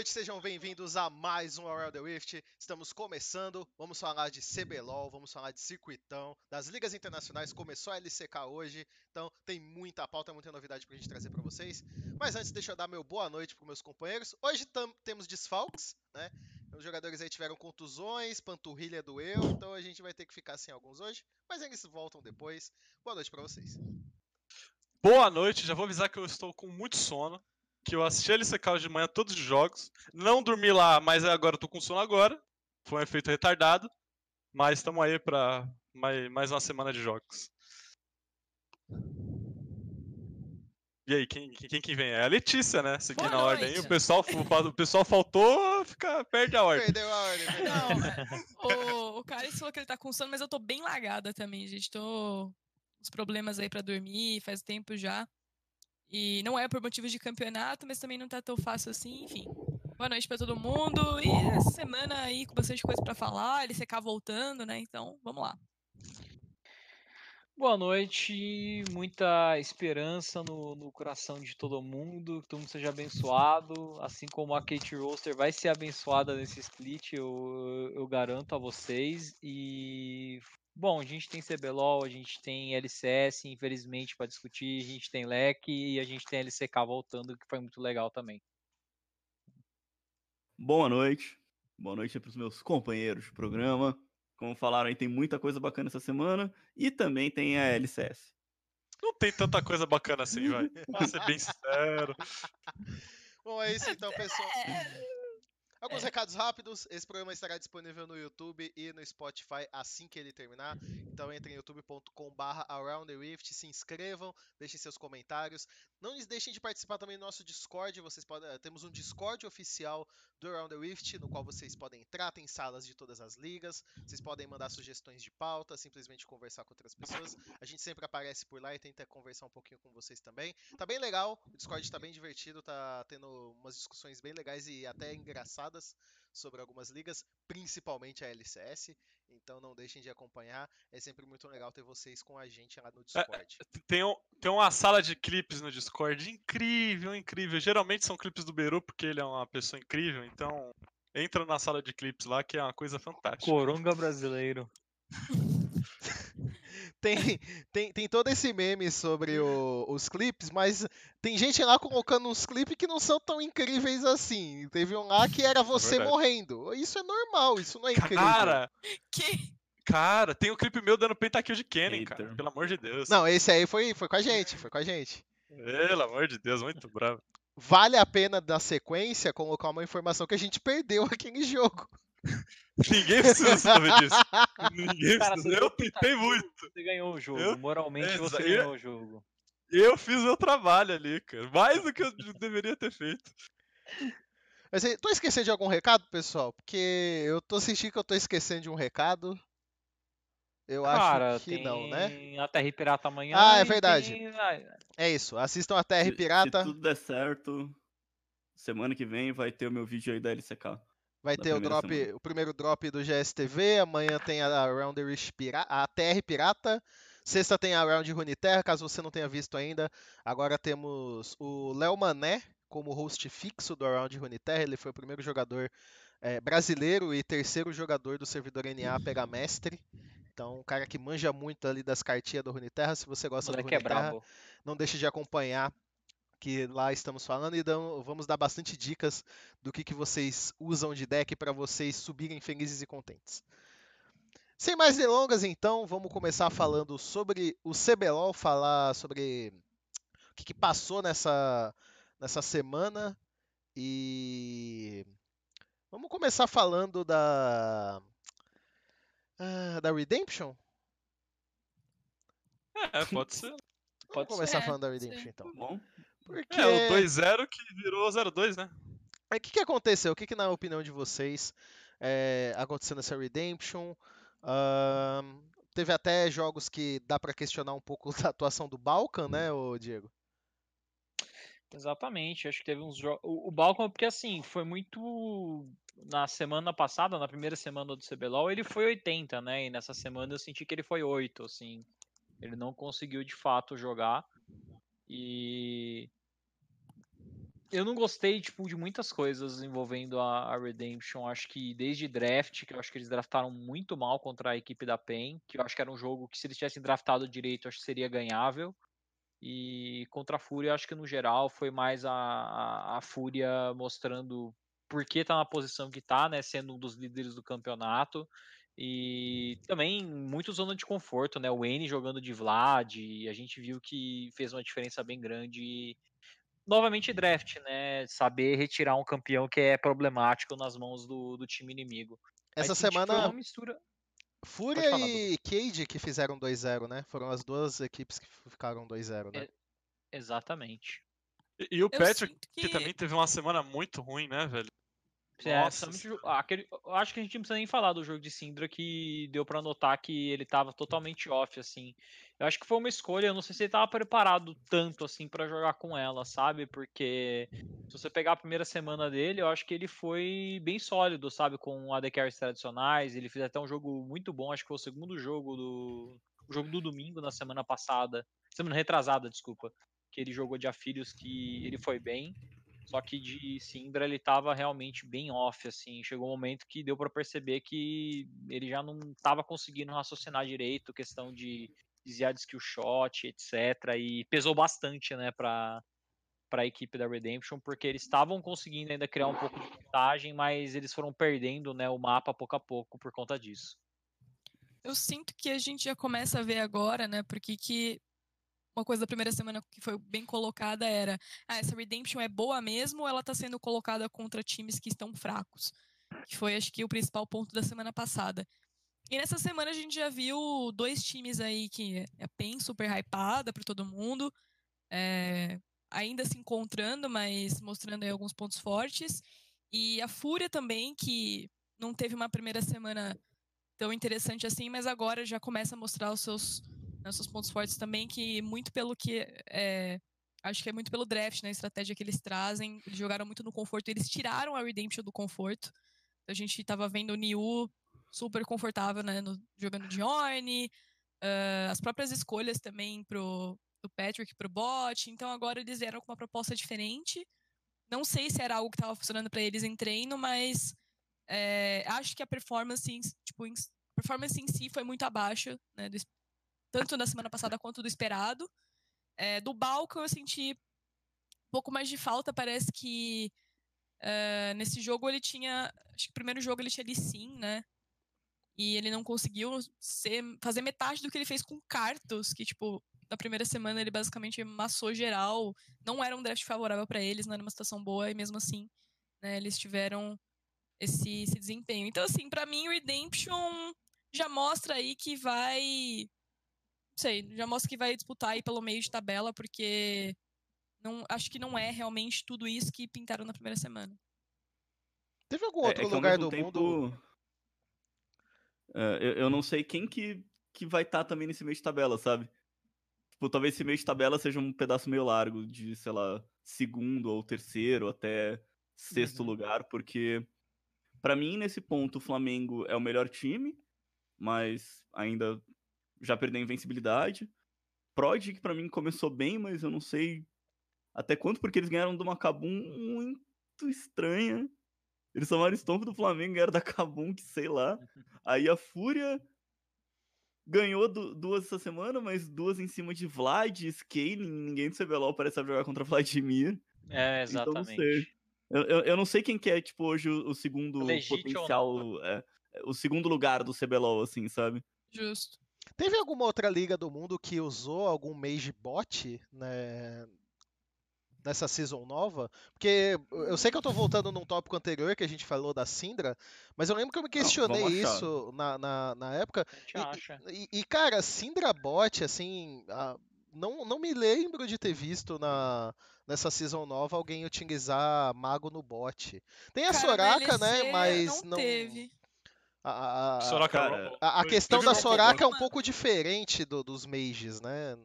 Noite, sejam bem-vindos a mais um Around the Rift. Estamos começando, vamos falar de CBLOL, vamos falar de circuitão, das ligas internacionais. Começou a LCK hoje, então tem muita pauta, muita novidade pra gente trazer para vocês. Mas antes, deixa eu dar meu boa noite para meus companheiros. Hoje temos desfalques, né? Os jogadores aí tiveram contusões, panturrilha doeu, então a gente vai ter que ficar sem alguns hoje, mas eles voltam depois. Boa noite para vocês. Boa noite, já vou avisar que eu estou com muito sono que eu assisti a LCK de manhã todos os jogos. Não dormi lá, mas agora eu tô com sono agora. Foi um efeito retardado. Mas estamos aí para mais, mais uma semana de jogos. E aí, quem, quem que vem? É a Letícia, né? Seguindo a ordem aí. O pessoal, o pessoal faltou, fica, perde a ordem. Perdeu a ordem. Não, o, o cara falou que ele tá com sono, mas eu tô bem lagada também, gente. Tô os problemas aí para dormir, faz tempo já. E não é por motivos de campeonato, mas também não tá tão fácil assim, enfim. Boa noite para todo mundo. E essa semana aí com bastante coisa para falar, ele secar voltando, né? Então, vamos lá. Boa noite, muita esperança no, no, coração de todo mundo, que todo mundo seja abençoado, assim como a Kate Roster vai ser abençoada nesse split, eu, eu garanto a vocês. E Bom, a gente tem CBLOL, a gente tem LCS, infelizmente, para discutir, a gente tem LEC e a gente tem LCK voltando, que foi muito legal também. Boa noite. Boa noite para os meus companheiros de programa. Como falaram aí, tem muita coisa bacana essa semana e também tem a LCS. Não tem tanta coisa bacana assim, vai. Pra ser bem sincero. Bom, é isso então, pessoal. Alguns é. recados rápidos. Esse programa estará disponível no YouTube e no Spotify assim que ele terminar. Então entrem em youtube.com/barra Rift, se inscrevam, deixem seus comentários. Não deixem de participar também do nosso Discord. Vocês podem, eh, temos um Discord oficial do Around the Rift, no qual vocês podem entrar, tem salas de todas as ligas. Vocês podem mandar sugestões de pauta, simplesmente conversar com outras pessoas. A gente sempre aparece por lá e tenta conversar um pouquinho com vocês também. Tá bem legal, o Discord tá bem divertido, tá tendo umas discussões bem legais e até engraçadas sobre algumas ligas, principalmente a LCS. Então não deixem de acompanhar. É sempre muito legal ter vocês com a gente lá no é, Discord. É, tem, um, tem uma sala de clipes no Discord incrível, incrível. Geralmente são clipes do Beru, porque ele é uma pessoa incrível. Então entra na sala de clipes lá, que é uma coisa fantástica. Coronga brasileiro. tem, tem, tem todo esse meme sobre o, os clipes, mas tem gente lá colocando uns clipes que não são tão incríveis assim. Teve um lá que era é você é morrendo. Isso é normal, isso não é incrível. Cara, que? Cara, tem um clipe meu dando pentakill de Kennen, cara. Pelo amor de Deus. Não, esse aí foi, foi com a gente, foi com a gente. Pelo amor de Deus, muito bravo. Vale a pena, na sequência, colocar uma informação que a gente perdeu aquele jogo. Ninguém precisa saber disso. Ninguém Cara, precisa. Eu tentei muito. Você ganhou o jogo. Eu... Moralmente você ganhou o jogo. Eu fiz meu trabalho ali, cara. Mais do que eu deveria ter feito. Mas tô esquecendo de algum recado, pessoal? Porque eu tô sentindo que eu tô esquecendo de um recado. Eu Cara, acho que não, né? A TR Pirata amanhã. Ah, é verdade. Tem... É isso. Assistam a TR Pirata. Se, se tudo der certo, semana que vem vai ter o meu vídeo aí da LCK. Vai ter o drop, o primeiro drop do GSTV, amanhã tem a Round Pirata, a TR Pirata, sexta tem a Round Runeterra, caso você não tenha visto ainda. Agora temos o Léo Mané como host fixo do Round Runeterra, ele foi o primeiro jogador é, brasileiro e terceiro jogador do servidor NA a pegar mestre. Então, um cara que manja muito ali das cartinhas do Runeterra. Se você gosta do Runeterra, é não deixe de acompanhar que lá estamos falando e dão, vamos dar bastante dicas do que, que vocês usam de deck para vocês subirem felizes e contentes. Sem mais delongas, então, vamos começar falando sobre o CBLOL, falar sobre o que, que passou nessa, nessa semana e vamos começar falando da uh, da Redemption. É, pode ser. Vamos pode começar ser. falando da Redemption, então. Bom. Porque... É, o 2-0 que virou 0-2, né? O que, que aconteceu? O que, que, na opinião de vocês, é, aconteceu nessa Redemption? Uh, teve até jogos que dá para questionar um pouco da atuação do Balkan, né, o Diego? Exatamente, acho que teve uns jogos. O, o Balkan, porque assim, foi muito. Na semana passada, na primeira semana do CBLOL, ele foi 80, né? E nessa semana eu senti que ele foi 8, assim. Ele não conseguiu de fato jogar. E eu não gostei, tipo, de muitas coisas envolvendo a, a, Redemption. Acho que desde draft, que eu acho que eles draftaram muito mal contra a equipe da PEN, que eu acho que era um jogo que se eles tivessem draftado direito, acho que seria ganhável. E contra a Fúria, acho que no geral foi mais a, a, a Fúria mostrando por que tá na posição que tá, né? Sendo um dos líderes do campeonato. E também muito zona de conforto, né? O N jogando de Vlad, a gente viu que fez uma diferença bem grande novamente draft, né? Saber retirar um campeão que é problemático nas mãos do, do time inimigo. Essa semana. Uma mistura... Fúria falar, e Cade que fizeram 2-0, né? Foram as duas equipes que ficaram 2-0, né? É, exatamente. E, e o Patrick, que... que também teve uma semana muito ruim, né, velho? É, aquele, acho que a gente não precisa nem falar do jogo de Syndra que deu para notar que ele tava totalmente off, assim. Eu acho que foi uma escolha, eu não sei se ele tava preparado tanto, assim, para jogar com ela, sabe? Porque se você pegar a primeira semana dele, eu acho que ele foi bem sólido, sabe? Com AD carries tradicionais, ele fez até um jogo muito bom, acho que foi o segundo jogo do... O jogo do domingo na semana passada, semana retrasada, desculpa, que ele jogou de afilhos que ele foi bem. Só que de Simbra ele estava realmente bem off, assim. Chegou um momento que deu para perceber que ele já não estava conseguindo raciocinar direito, questão de desviar de skill shot, etc. E pesou bastante, né, para para a equipe da Redemption, porque eles estavam conseguindo ainda criar um pouco de vantagem, mas eles foram perdendo, né, o mapa pouco a pouco por conta disso. Eu sinto que a gente já começa a ver agora, né, porque que uma coisa da primeira semana que foi bem colocada era: ah, essa Redemption é boa mesmo ou ela está sendo colocada contra times que estão fracos? Que foi, acho que, o principal ponto da semana passada. E nessa semana a gente já viu dois times aí que é PEN super hypada para todo mundo, é, ainda se encontrando, mas mostrando aí alguns pontos fortes. E a Fúria também, que não teve uma primeira semana tão interessante assim, mas agora já começa a mostrar os seus seus pontos fortes também, que muito pelo que. É, acho que é muito pelo draft, né? A estratégia que eles trazem. Eles jogaram muito no conforto. Eles tiraram a Redemption do conforto. A gente estava vendo o Niu super confortável, né? No, jogando de Orne. Uh, as próprias escolhas também pro, do Patrick pro bot. Então agora eles vieram com uma proposta diferente. Não sei se era algo que estava funcionando para eles em treino, mas é, acho que a performance, tipo, performance em si foi muito abaixo né, do, tanto na semana passada quanto do esperado. É, do Balco eu senti um pouco mais de falta, parece que uh, nesse jogo ele tinha. Acho que o primeiro jogo ele tinha ali sim, né? E ele não conseguiu ser, fazer metade do que ele fez com Cartos, que, tipo, na primeira semana ele basicamente massou geral. Não era um draft favorável para eles, não era uma situação boa, e mesmo assim, né, eles tiveram esse, esse desempenho. Então, assim, para mim, Redemption já mostra aí que vai sei, já mostra que vai disputar aí pelo meio de tabela, porque não, acho que não é realmente tudo isso que pintaram na primeira semana. Teve algum outro é, é lugar do tempo, mundo? Uh, eu, eu, não sei quem que, que vai estar tá também nesse meio de tabela, sabe? Tipo, talvez esse meio de tabela seja um pedaço meio largo, de, sei lá, segundo ou terceiro até sexto uhum. lugar, porque para mim, nesse ponto, o Flamengo é o melhor time, mas ainda já perdeu a invencibilidade. Prod, que pra mim começou bem, mas eu não sei até quanto, porque eles ganharam de uma Kabum muito estranha. Eles tomaram estompo do Flamengo, ganharam da Kabum, que sei lá. Aí a Fúria ganhou duas essa semana, mas duas em cima de Vlad, Scaling, ninguém do CBLOL parece saber jogar contra Vladimir. É, exatamente. Então, não sei. Eu, eu, eu, não sei quem que é, tipo, hoje o, o segundo Legítimo potencial, é, o segundo lugar do CBLOL, assim, sabe? Justo. Teve alguma outra liga do mundo que usou algum Mage bot né, nessa season nova? Porque eu sei que eu tô voltando num tópico anterior que a gente falou da Syndra, mas eu lembro que eu me questionei Não, isso na, na, na, época. E, e, cara, Syndra bot, assim, não, não me lembro de ter visto na, nessa season nova alguém utilizar mago no bot. Tem a cara, Soraka, né? Mas não. não... Teve. A, a, Soraka, cara, a, a questão da Soraka é um pouco diferente do, dos mages, né?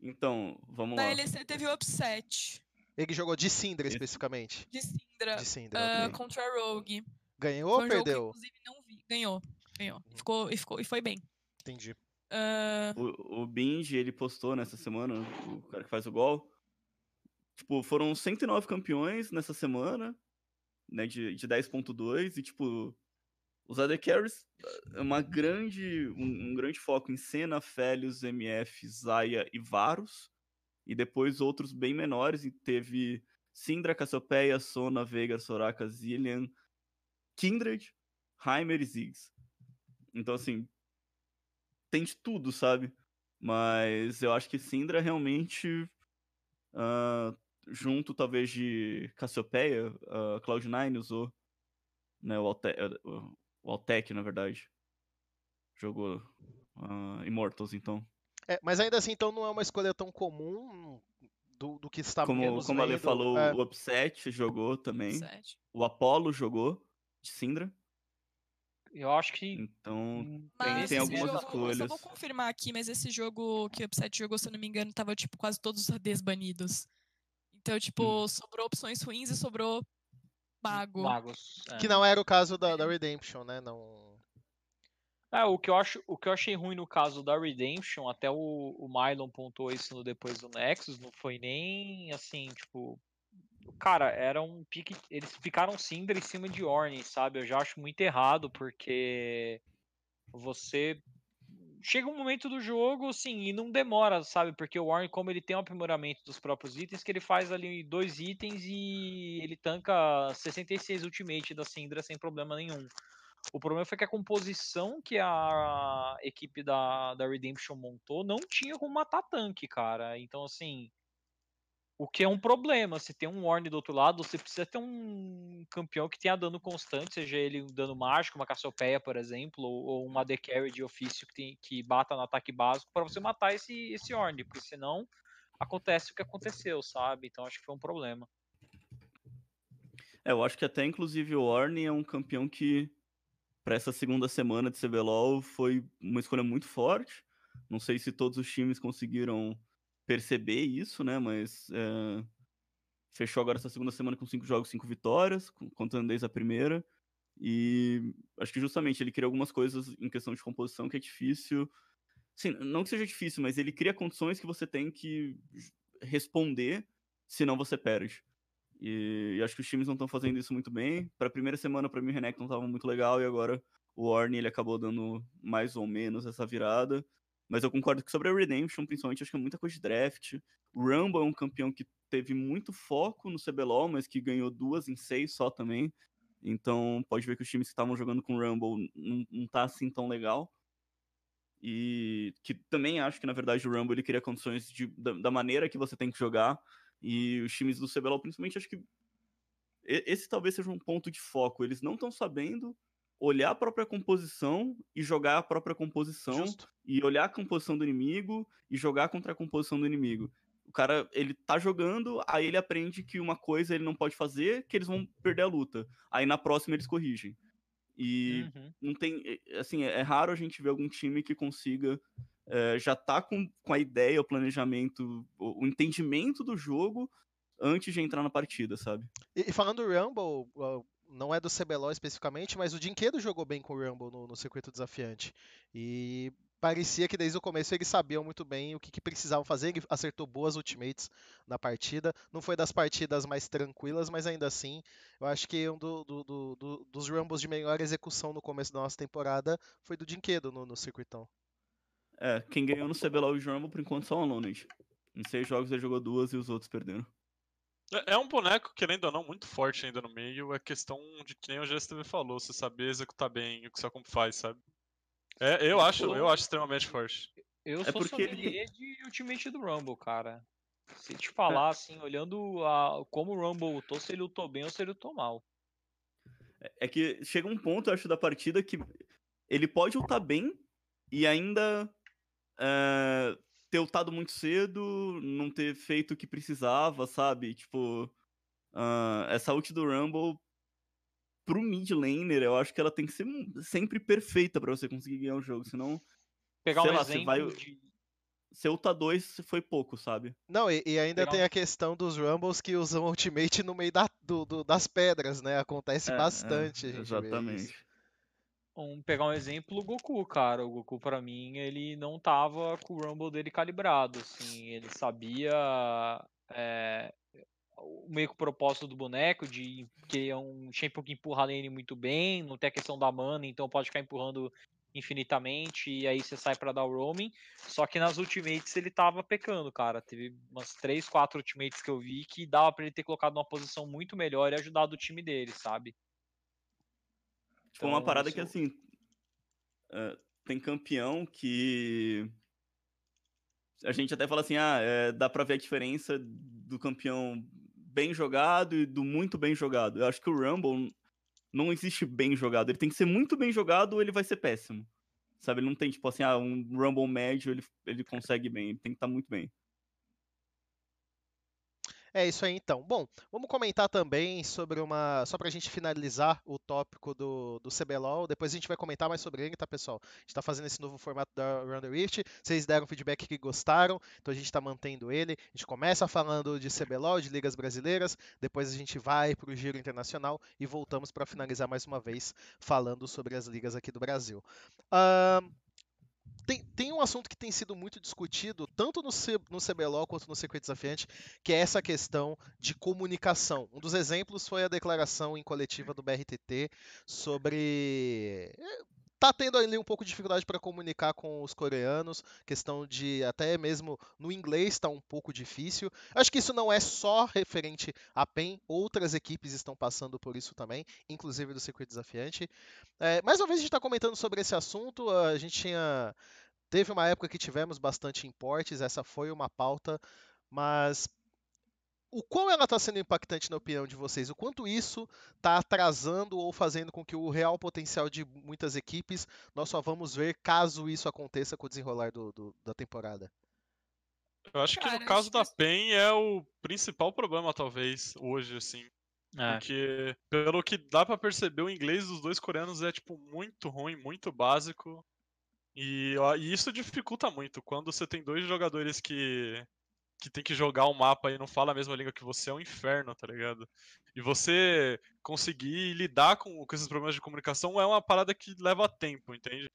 Então, vamos Na lá. Na LEC teve o upset. Ele jogou de Syndra especificamente. De Syndra. De Syndra. Uh, okay. Contra Rogue. Ganhou ou perdeu? Que, inclusive, não vi. Ganhou. Ganhou. E ficou, e, ficou, e foi bem. Entendi. Uh... O, o Binge, ele postou nessa semana, o cara que faz o gol, Tipo, foram 109 campeões nessa semana, né, de, de 10.2, e tipo, os AD Carries é uma grande, um, um, grande foco em Senna, Felios, MF, Zaya e Varus, e depois outros bem menores, e teve Syndra, Cassiopeia, Sona, Veigar, Soraka, Zillian, Kindred, Heimer e Ziggs. Então, assim, tem de tudo, sabe? Mas eu acho que Syndra realmente, uh, junto talvez de Cassiopeia, uh, Cloud9 usou, né, o, Alte o Altec, na verdade. Jogou uh, Immortals, então. É, mas ainda assim, então não é uma escolha tão comum do, do que está Como, como a Ale falou, é. o Upset jogou também. Upset. O Apollo jogou de Syndra. Eu acho que. Então, tem, tem algumas jogo, escolhas. Eu só vou confirmar aqui, mas esse jogo que o Upset jogou, se eu não me engano, tava, tipo, quase todos os ADs banidos. Então, tipo, hum. sobrou opções ruins e sobrou mago. Magos. É. Que não era o caso da, da Redemption, né? Não. É, o que, eu acho, o que eu achei ruim no caso da Redemption, até o, o Mylon pontuou isso no, depois do Nexus, não foi nem assim, tipo. Cara, era um pique. Eles ficaram Cinder em cima de Orne, sabe? Eu já acho muito errado, porque você. Chega um momento do jogo, assim, e não demora, sabe? Porque o Warren, como ele tem um aprimoramento dos próprios itens, que ele faz ali dois itens e ele tanca 66 ultimate da Syndra sem problema nenhum. O problema foi que a composição que a equipe da, da Redemption montou não tinha como matar tanque, cara. Então, assim. O que é um problema. Se tem um Warn do outro lado, você precisa ter um campeão que tenha dano constante, seja ele um dano mágico, uma Cassiopeia, por exemplo, ou, ou uma AD Carry de ofício que, tem, que bata no ataque básico para você matar esse, esse Orn, porque senão acontece o que aconteceu, sabe? Então acho que foi um problema. É, eu acho que até inclusive o Orn é um campeão que para essa segunda semana de CBLOL foi uma escolha muito forte. Não sei se todos os times conseguiram perceber isso, né? Mas é, fechou agora essa segunda semana com cinco jogos, cinco vitórias, contando desde a primeira. E acho que justamente ele cria algumas coisas em questão de composição que é difícil. Não que seja difícil, mas ele cria condições que você tem que responder, senão você perde. E, e, acho que os times não estão fazendo isso muito bem. Para a primeira semana, para mim, o Renekton estava muito legal e agora o Orne ele acabou dando mais ou menos essa virada. Mas eu concordo que sobre a Redemption, principalmente, acho que é muita coisa de draft. Rumble é um campeão que teve muito foco no CBLOL, mas que ganhou duas em seis só também. Então pode ver que os times que estavam jogando com Rumble não, não tá assim tão legal. E que também acho que, na verdade, o Rumble ele cria condições de, da, da maneira que você tem que jogar e os times do CBLOL, principalmente, acho que esse talvez seja um ponto de foco. Eles não estão sabendo olhar a própria composição e jogar a própria composição Justo. e olhar a composição do inimigo e jogar contra a composição do inimigo. O cara, ele tá jogando, aí ele aprende que uma coisa ele não pode fazer, que eles vão perder a luta. Aí na próxima eles corrigem. E uhum. não tem, assim, é raro a gente ver algum time que consiga é, já tá com, com a ideia, o planejamento, o, o, entendimento do jogo antes de entrar na partida, sabe? E, e falando do Rumble, não é do CBLOL especificamente, mas o Dinquedo jogou bem com o Rumble no, no, circuito desafiante. E parecia que desde o começo eles sabiam muito bem o que, que, precisavam fazer. Ele acertou boas ultimates na partida. Não foi das partidas mais tranquilas, mas ainda assim, eu acho que um do, do, do, dos Rumbles de melhor execução no começo da nossa temporada foi do Dinquedo no, no circuitão. É, quem ganhou no CBLOL e Rumble por enquanto só o Alonage. Em seis jogos ele jogou duas e os outros perderam. É, é um boneco, querendo ou não, muito forte ainda no meio. É questão de que nem o GSTV falou, você saber executar bem o que seu comp faz, sabe? É, eu acho, eu acho extremamente forte. Eu é sou porque ele de Ultimate do Rumble, cara. Se te falar, é. assim, olhando a, como o Rumble lutou, se ele lutou bem ou se ele lutou mal. É, é que chega um ponto, eu acho, da partida que ele pode lutar bem e ainda é, ter ultado muito cedo, não ter feito o que precisava, sabe? Tipo, uh, essa ult do Rumble pro mid laner, eu acho que ela tem que ser sempre perfeita para você conseguir ganhar o jogo, senão pegar um lá, exemplo vai... de Ser ulta 2 foi pouco, sabe? Não, e, e ainda Pegar tem um... a questão dos Rumbles que usam ultimate no meio da, do, do, das pedras, né? Acontece é, bastante. É, exatamente um, pegar um exemplo, o Goku, cara. O Goku, para mim, ele não tava com o Rumble dele calibrado, assim. Ele sabia é, o meio que o propósito do boneco, de que é um champion que empurra a lane muito bem, não tem a questão da mana, então pode ficar empurrando infinitamente e aí você sai para dar o roaming. Só que nas ultimates ele tava pecando, cara. Teve umas 3, 4 ultimates que eu vi que dava para ele ter colocado numa posição muito melhor e ajudado o time dele, sabe? Tipo, uma parada isso... que assim. Uh, tem campeão que. A gente até fala assim, ah, é, dá pra ver a diferença do campeão bem jogado e do muito bem jogado. Eu acho que o Rumble não existe bem jogado. Ele tem que ser muito bem jogado ou ele vai ser péssimo. Sabe? Ele não tem, tipo assim, ah, um Rumble médio ele, ele consegue bem. Ele tem que estar tá muito bem. É isso aí então. Bom, vamos comentar também sobre uma. Só para a gente finalizar o tópico do, do CBLOL. Depois a gente vai comentar mais sobre ele, tá, pessoal? A gente está fazendo esse novo formato da Round Rift. Vocês deram feedback que gostaram, então a gente está mantendo ele. A gente começa falando de CBLOL, de ligas brasileiras. Depois a gente vai para o giro internacional e voltamos para finalizar mais uma vez falando sobre as ligas aqui do Brasil. Uh, tem, tem um assunto que tem sido muito discutido, tanto no, C, no quanto no Circuito Desafiante, que é essa questão de comunicação. Um dos exemplos foi a declaração em coletiva do BRTT sobre tá tendo ali um pouco de dificuldade para comunicar com os coreanos, questão de até mesmo no inglês está um pouco difícil. Acho que isso não é só referente a PEN, outras equipes estão passando por isso também, inclusive do circuito desafiante. É, mais uma vez a gente está comentando sobre esse assunto, a gente tinha teve uma época que tivemos bastante importes, essa foi uma pauta, mas o quão ela está sendo impactante na opinião de vocês? O quanto isso está atrasando ou fazendo com que o real potencial de muitas equipes nós só vamos ver caso isso aconteça com o desenrolar do, do, da temporada? Eu acho Cara, que no caso da PEN é o principal problema, talvez, hoje, assim. É. Porque, pelo que dá para perceber, o inglês dos dois coreanos é, tipo, muito ruim, muito básico. E, ó, e isso dificulta muito. Quando você tem dois jogadores que que tem que jogar o mapa e não fala a mesma língua que você é um inferno, tá ligado? E você conseguir lidar com, com esses problemas de comunicação é uma parada que leva tempo, entende?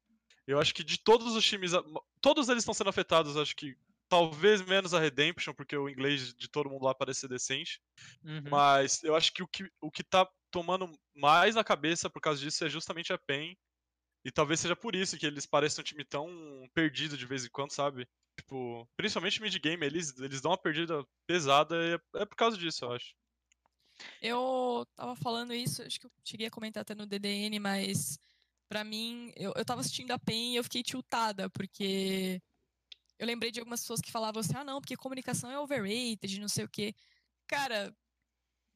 Eu acho que de todos os times, todos eles estão sendo afetados, acho que talvez menos a Redemption, porque o inglês de todo mundo lá parece ser decente. Uhum. Mas eu acho que o, que o que tá tomando mais na cabeça por causa disso é justamente a PEN. E talvez seja por isso que eles parecem um time tão perdido de vez em quando, sabe? Tipo, principalmente mid-game, eles, eles dão uma perdida pesada e é, é por causa disso, eu acho. Eu tava falando isso, acho que eu cheguei a comentar até no DDN, mas para mim, eu, eu tava assistindo a PEN e eu fiquei tiltada, porque eu lembrei de algumas pessoas que falavam assim, ah não, porque comunicação é overrated, não sei o quê. Cara,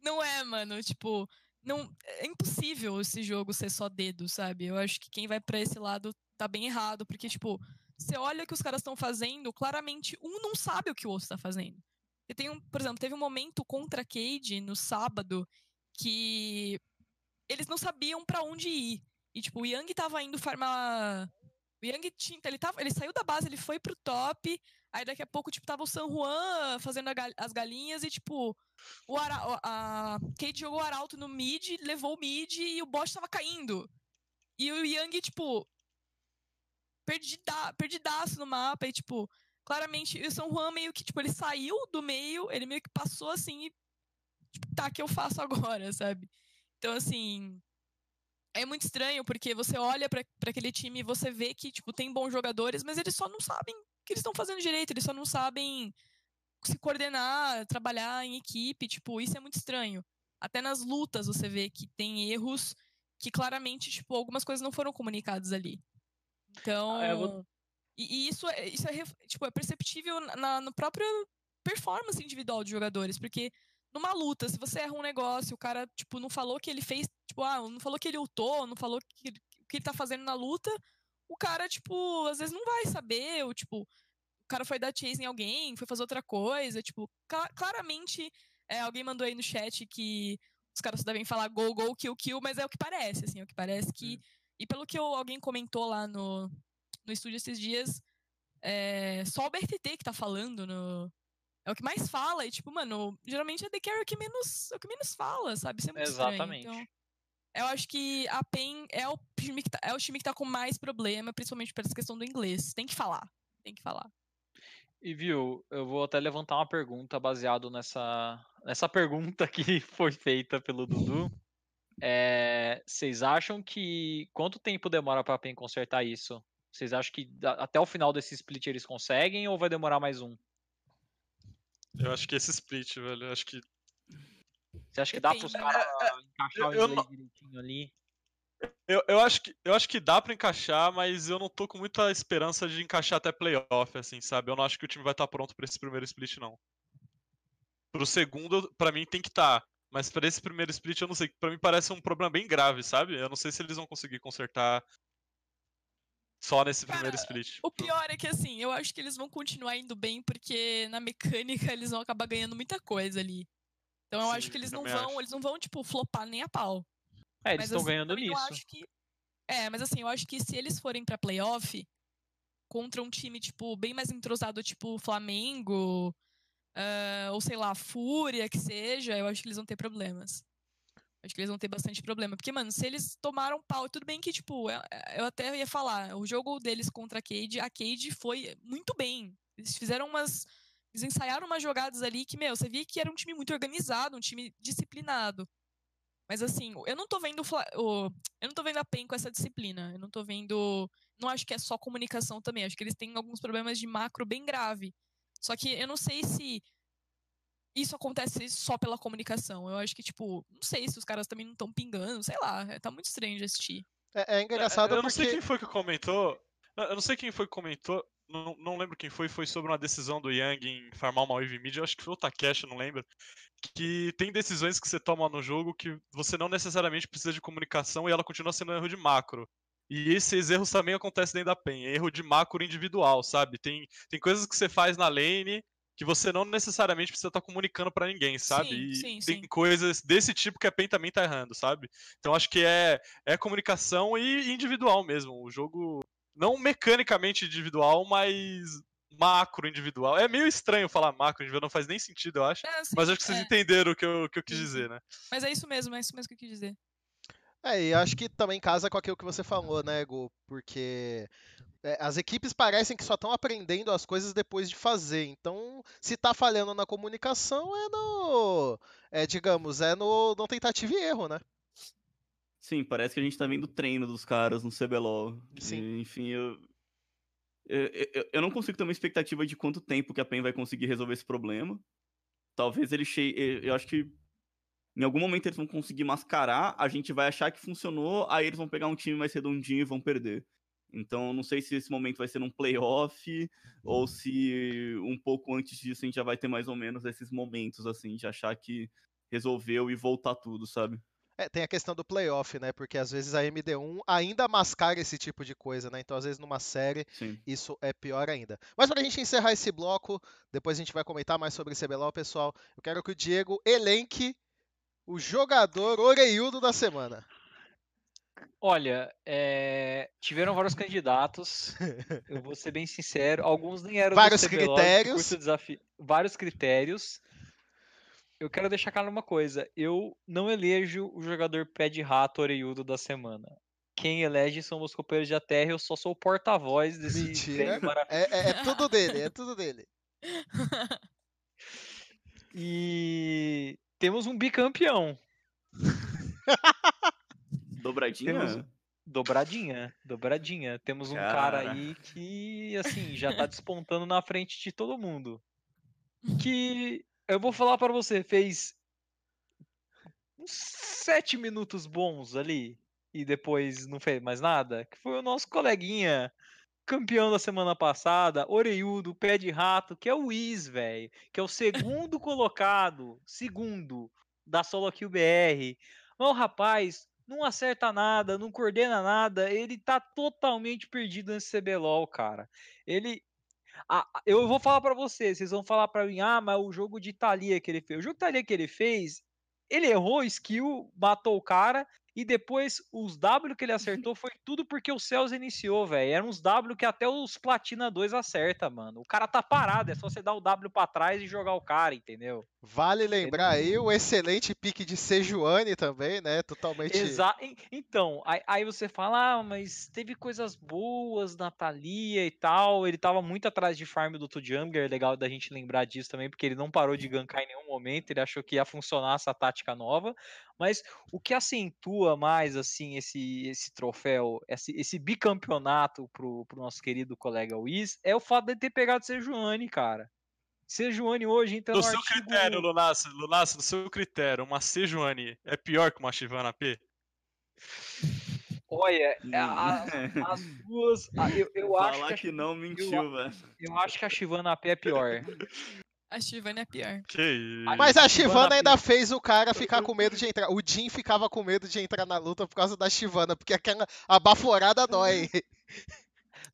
não é, mano, tipo, não é impossível esse jogo ser só dedo, sabe? Eu acho que quem vai para esse lado tá bem errado, porque, tipo, você olha o que os caras estão fazendo, claramente um não sabe o que o outro está fazendo. E tem um, por exemplo, teve um momento contra a Cade no sábado que eles não sabiam para onde ir. E tipo, o Yang tava indo farmar. O Yang tinha. Ele, tava, ele saiu da base, ele foi pro top. Aí daqui a pouco, tipo, tava o San Juan fazendo as galinhas e, tipo, o Ara... a Kate jogou o Arauto no mid, levou o mid e o bot tava caindo. E o Yang, tipo, perdida, perdidaço no mapa. E, tipo, claramente, o São Juan meio que, tipo, ele saiu do meio, ele meio que passou assim e. Tipo, tá, que eu faço agora, sabe? Então, assim. É muito estranho, porque você olha para aquele time e você vê que, tipo, tem bons jogadores, mas eles só não sabem o que eles estão fazendo direito, eles só não sabem se coordenar, trabalhar em equipe, tipo, isso é muito estranho. Até nas lutas você vê que tem erros que claramente, tipo, algumas coisas não foram comunicadas ali. Então. Ah, vou... e, e, isso, é, isso é, tipo, é perceptível na, na própria performance individual de jogadores, porque numa luta, se você erra um negócio, o cara, tipo, não falou que ele fez, tipo, ah, não falou que ele ultou, não falou que, o que ele tá fazendo na luta, o cara, tipo, às vezes não vai saber, ou, tipo, o cara foi dar chase em alguém, foi fazer outra coisa, tipo, claramente, é, alguém mandou aí no chat que os caras devem falar go, go, kill, kill, mas é o que parece, assim, é o que parece que. E pelo que eu, alguém comentou lá no, no estúdio esses dias, é, só o BRTT que tá falando no. É o que mais fala. E, tipo, mano, geralmente é The Carry que menos, é o que menos fala, sabe? Isso é muito Exatamente. Estranho. Então, eu acho que a PEN é o, time que tá, é o time que tá com mais problema, principalmente por essa questão do inglês. Tem que falar. Tem que falar. E viu, eu vou até levantar uma pergunta baseado nessa, nessa pergunta que foi feita pelo Dudu. É, vocês acham que quanto tempo demora para a PEN consertar isso? Vocês acham que até o final desse split eles conseguem ou vai demorar mais um? Eu acho que esse split, velho. Eu acho que. Você acha que dá para os Depende. caras encaixar o eu inglês não- direitinho ali? Eu, eu, acho que, eu acho que dá pra encaixar, mas eu não tô com muita esperança de encaixar até playoff, assim, sabe? Eu não acho que o time vai estar pronto pra esse primeiro split, não. Pro segundo, pra mim tem que estar. Mas pra esse primeiro split, eu não sei. Pra mim parece um problema bem grave, sabe? Eu não sei se eles vão conseguir consertar só nesse Cara, primeiro split. O pior é que, assim, eu acho que eles vão continuar indo bem, porque na mecânica eles vão acabar ganhando muita coisa ali. Então eu acho Sim, que eles não vão, acho. eles não vão, tipo, flopar nem a pau. É, eles Mas, estão assim, ganhando nisso. acho que- É, mas assim, eu acho que se eles forem pra playoff contra um time, tipo, bem mais entrosado, tipo Flamengo, ah, ou sei lá, Fúria, que seja, eu acho que eles vão ter problemas. Acho que eles vão ter bastante problema. Porque, mano, se eles tomaram pau, tudo bem que, tipo, eu, eu até ia falar, o jogo deles contra a Cade, a Cade foi muito bem. Eles fizeram umas. Eles ensaiaram umas jogadas ali que, meu, você via que era um time muito organizado, um time disciplinado. Mas assim, eu não tô vendo o- eu não tô vendo a PEN com essa disciplina. Eu não tô vendo, não acho que é só comunicação também. Acho que eles têm alguns problemas de macro bem grave. Só que eu não sei se isso acontece só pela comunicação. Eu acho que tipo, não sei se os caras também não estão pingando, sei lá, tá muito estranho de assistir. É, é engraçado eu não sei porque. quem foi que comentou. Eu não sei quem foi que comentou. Não, não lembro quem foi. Foi sobre uma decisão do Yang em farmar uma wave mid. Eu acho que foi o Takeshi, não lembro. Que tem decisões que você toma no jogo que você não necessariamente precisa de comunicação e ela continua sendo um erro de macro. E esses erros também acontecem dentro da PEN. Erro de macro individual, sabe? Tem, tem coisas que você faz na lane que você não necessariamente precisa estar comunicando pra ninguém, sabe? Sim, e sim, tem sim. coisas desse tipo que a PEN também tá errando, sabe? Então acho que é, é comunicação e individual mesmo. O jogo não mecanicamente individual, mas macro individual. É meio estranho falar macro individual, não faz nem sentido, eu acho. É, Mas acho que vocês é, entenderam o que eu, que eu quis sim. dizer, né? mas é isso mesmo, é isso mesmo que eu quis dizer. É, e acho que também casa com aquilo que você falou, né, Gu? Porque é, as equipes parecem que só estão aprendendo as coisas depois de fazer. Então, se tá falhando na comunicação, é no. É, digamos, é no, no tentativa e erro, né? Sim, parece que a gente tá vendo o treino dos caras no CBLOL. Sim. E, enfim, eu, eu, eu, eu não consigo ter uma expectativa de quanto tempo que a PEN vai conseguir resolver esse problema. Talvez ele chegue. Eu acho que em algum momento eles vão conseguir mascarar, a gente vai achar que funcionou, aí eles vão pegar um time mais redondinho e vão perder. Então, não sei se esse momento vai ser num playoff ou se um pouco antes disso a gente já vai ter mais ou menos esses momentos, assim, de achar que resolveu e voltar tudo, sabe? É, tem a questão do playoff, né? Porque às vezes a MD1 ainda mascara esse tipo de coisa, né? Então, às vezes, numa série, Sim. isso é pior ainda. Mas pra gente encerrar esse bloco, depois a gente vai comentar mais sobre CBLOL, pessoal. Eu quero que o Diego elenque o jogador oreiudo da semana. Olha, é, tiveram vários candidatos. Eu vou ser bem sincero. Alguns nem eram Vários do CBLOL, critérios. desafio. Vários critérios. Eu quero deixar claro uma coisa. Eu não elejo o jogador pé de rato oreiudo da semana. Quem elege são meus companheiros de terra. Eu só sou o porta-voz desse Mentira. É, é- é tudo dele, é tudo dele. E temos um bicampeão. Dobradinha? Temos- Dobradinha, dobradinha. Temos um cara Cara. aí que, assim, já tá despontando na frente de todo mundo. Que eu vou falar pra você, fez uns sete minutos bons ali e depois não fez mais nada. Que foi o nosso coleguinha, campeão da semana passada, Oreiudo, pé de rato, que é o Wiz, velho. Que é o segundo colocado, segundo da Solo Kill BR. Mas o rapaz não acerta nada, não coordena nada, ele tá totalmente perdido nesse CBLOL, cara. Ele. a- a- eu vou falar pra vocês, vocês vão falar pra mim, ah, mas o jogo de Thalia que ele fez. O jogo de Thalia que ele fez, ele errou skill, matou o cara E depois, os W que ele acertou foi tudo porque o Celso iniciou, velho. Eram uns W que até os Platina 2 acerta, mano. O cara tá parado, é só você dar o W pra trás e jogar o cara, entendeu? Vale lembrar aí o excelente pique de Sejuani também, né? Totalmente. Exa então, aí, aí, você fala, ah, mas teve coisas boas na Thalia e tal. Ele tava muito atrás de farm do Tujumger, é legal da gente lembrar disso também, porque ele não parou de gankar em nenhum momento, ele achou que ia funcionar essa tática nova. Mas o que acentua mais assim esse, esse troféu, esse, esse bicampeonato pro, pro nosso querido colega Wiz é o fato de ter pegado Sejuani, cara. Sejuani hoje entra no, no seu artigo... critério, Lunas, Lunas, no seu critério, uma Sejuani é pior que uma Shivana P? Olha, a, as duas. A, eu, eu acho Falar que, que não mentiu, eu, velho. eu acho que a Shivana P é pior. A Shivana é pior. Que isso. Mas a Shivana Shivana ainda fez o cara ficar com medo de entrar. O Jin ficava com medo de entrar na luta por causa da Shivana, porque aquela a baforada dói.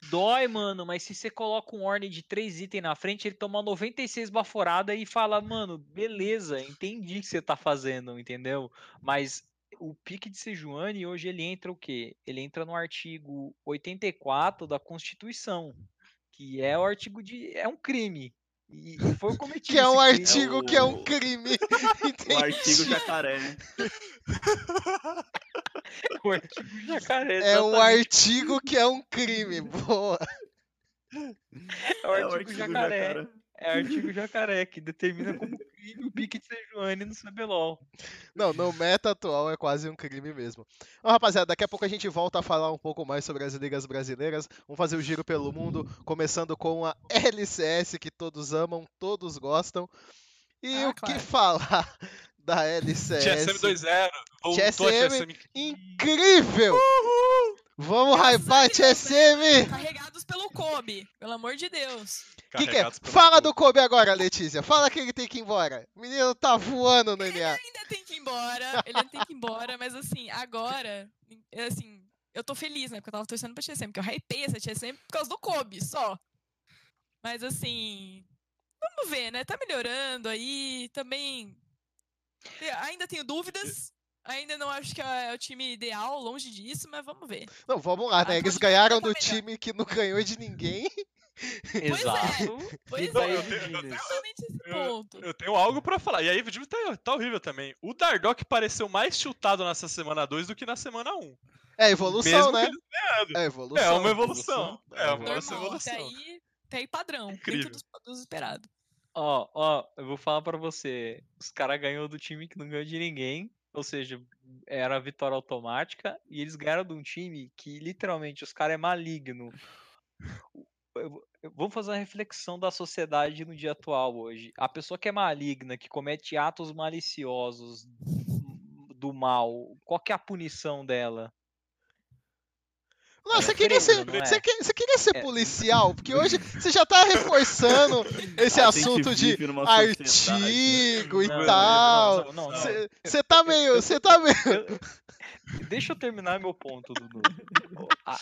Dói, mano, mas se você coloca um Orne de 3 itens na frente, ele toma 96 baforada e fala, mano, beleza, entendi o que você tá fazendo, entendeu? Mas o pique de Sejuani hoje ele entra o quê? Ele entra no artigo 84 da Constituição, que é o artigo de. é um crime. E foi cometido. Que é um artigo o- que é um crime. O artigo jacaré, né? O artigo jacaré. É um exatamente. artigo que é um crime. Boa. É o artigo jacaré. É artigo jacaré, que determina como crime o pique de Sejuani no CBLOL. Não, no meta atual é quase um crime mesmo. Bom, rapaziada, daqui a pouco a gente volta a falar um pouco mais sobre as ligas brasileiras. Vamos fazer o giro pelo mundo, começando com a LCS, que todos amam, todos gostam. E Ah, o que claro. falar da LCS? TSM 2-0. Voltou a TSM TSM. Incrível! Vamos Graças hypar a TSM! Carregados pelo Kobe, pelo amor de Deus. Que que é? Fala do Kobe agora, Letícia. Fala que ele tem que ir embora. O menino tá voando no NA. ainda tem que ir embora, ele ainda tem que ir embora, mas assim, agora, assim, eu tô feliz, né? Porque eu tava torcendo pra TSM, porque eu hypei essa TSM por causa do Kobe, só. Mas assim, vamos ver, né? Tá melhorando aí, também. te- Ainda tenho dúvidas. Ainda não acho que é o time ideal, longe disso, mas vamos ver. Não, vamos lá, né? Eles ganharam do time que não ganhou de ninguém. Exato. Pois Não, é, eu tenho- eu tenho- exatamente esse eu- ponto. Eu tenho algo pra falar. E aí, o time tá, tá horrível também. O Dardock pareceu mais chutado nessa semana 2 do que na semana 1. É evolução, Mesmo né? É evolução. É uma evolução. É uma Normal, evolução. até aí, até aí padrão, Incrível. dentro dos, dos esperados. Ó, ó, eu vou falar pra você. Os caras ganhou do time que não ganhou de ninguém. Ou seja, era a vitória automática. E eles ganharam de um time que literalmente os caras é maligno. Vamos fazer uma reflexão da sociedade no dia atual hoje. A pessoa que é maligna, que comete atos maliciosos do mal, qual que é a punição dela? Não, você queria ser, não é? você, que- você queria ser É. policial? Porque hoje você já tá reforçando esse A assunto de artigo e Não, não, tal. Você você tá meio. Você tá meio. Eu- Deixa eu terminar meu ponto, Dudu. A,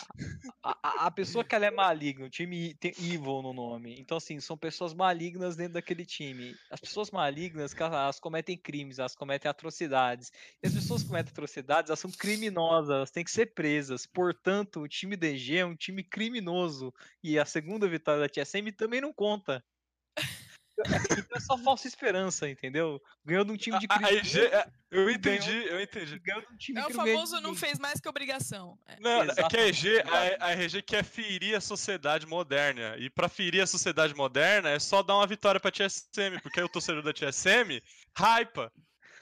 a- a- pessoa que ela é maligna, o time tem evil no nome. Então, assim, são pessoas malignas dentro daquele time. As pessoas malignas, elas cometem crimes, elas cometem atrocidades. E as pessoas que cometem atrocidades, elas são criminosas, elas têm que ser presas. Portanto, o time DG é um time criminoso. E a segunda vitória da TSM também não conta. Então é só falsa esperança, entendeu? Ganhou de um time de. RG é- eu ganhou- entendi, eu entendi. Ganhou de um time É o famoso não fez mais que obrigação. É. Não, é que a RG, a, a RG quer ferir a sociedade moderna. E pra ferir a sociedade moderna é só dar uma vitória pra TSM, porque aí o torcedor da TSM hypa.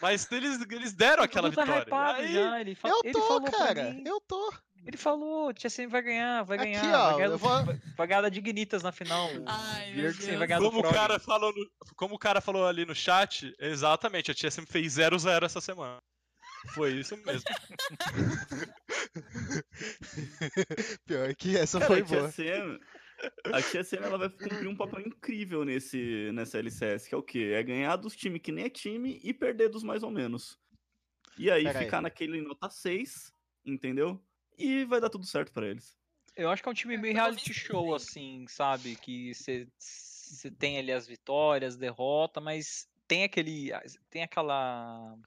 Mas eles, eles deram aquela tá vitória. hypado Aí, já, ele, fa- Eu ele tô, falou pra cara. mim, Eu tô. ele falou, TSM vai ganhar, vai Aqui, ganhar, ó, vai, ganhar vou- vai, vai ganhar da Dignitas na final. Ai, como o, cara falou no- como o cara falou ali no chat, exatamente, a TSM fez 0-0 essa semana. Foi isso mesmo. Pior que essa Cara, foi boa. TSM, a TSM ela vai cumprir um papel incrível nesse, nessa LCS, que é o quê? É ganhar dos times que nem é time e perder dos mais ou menos. E aí Pera aí. ficar naquele nota 6, entendeu? E vai dar tudo certo pra eles. Eu acho que é um time meio eu tava reality show, assim, sabe? Que você tem ali as vitórias, derrota, mas tem aquele. Tem aquela.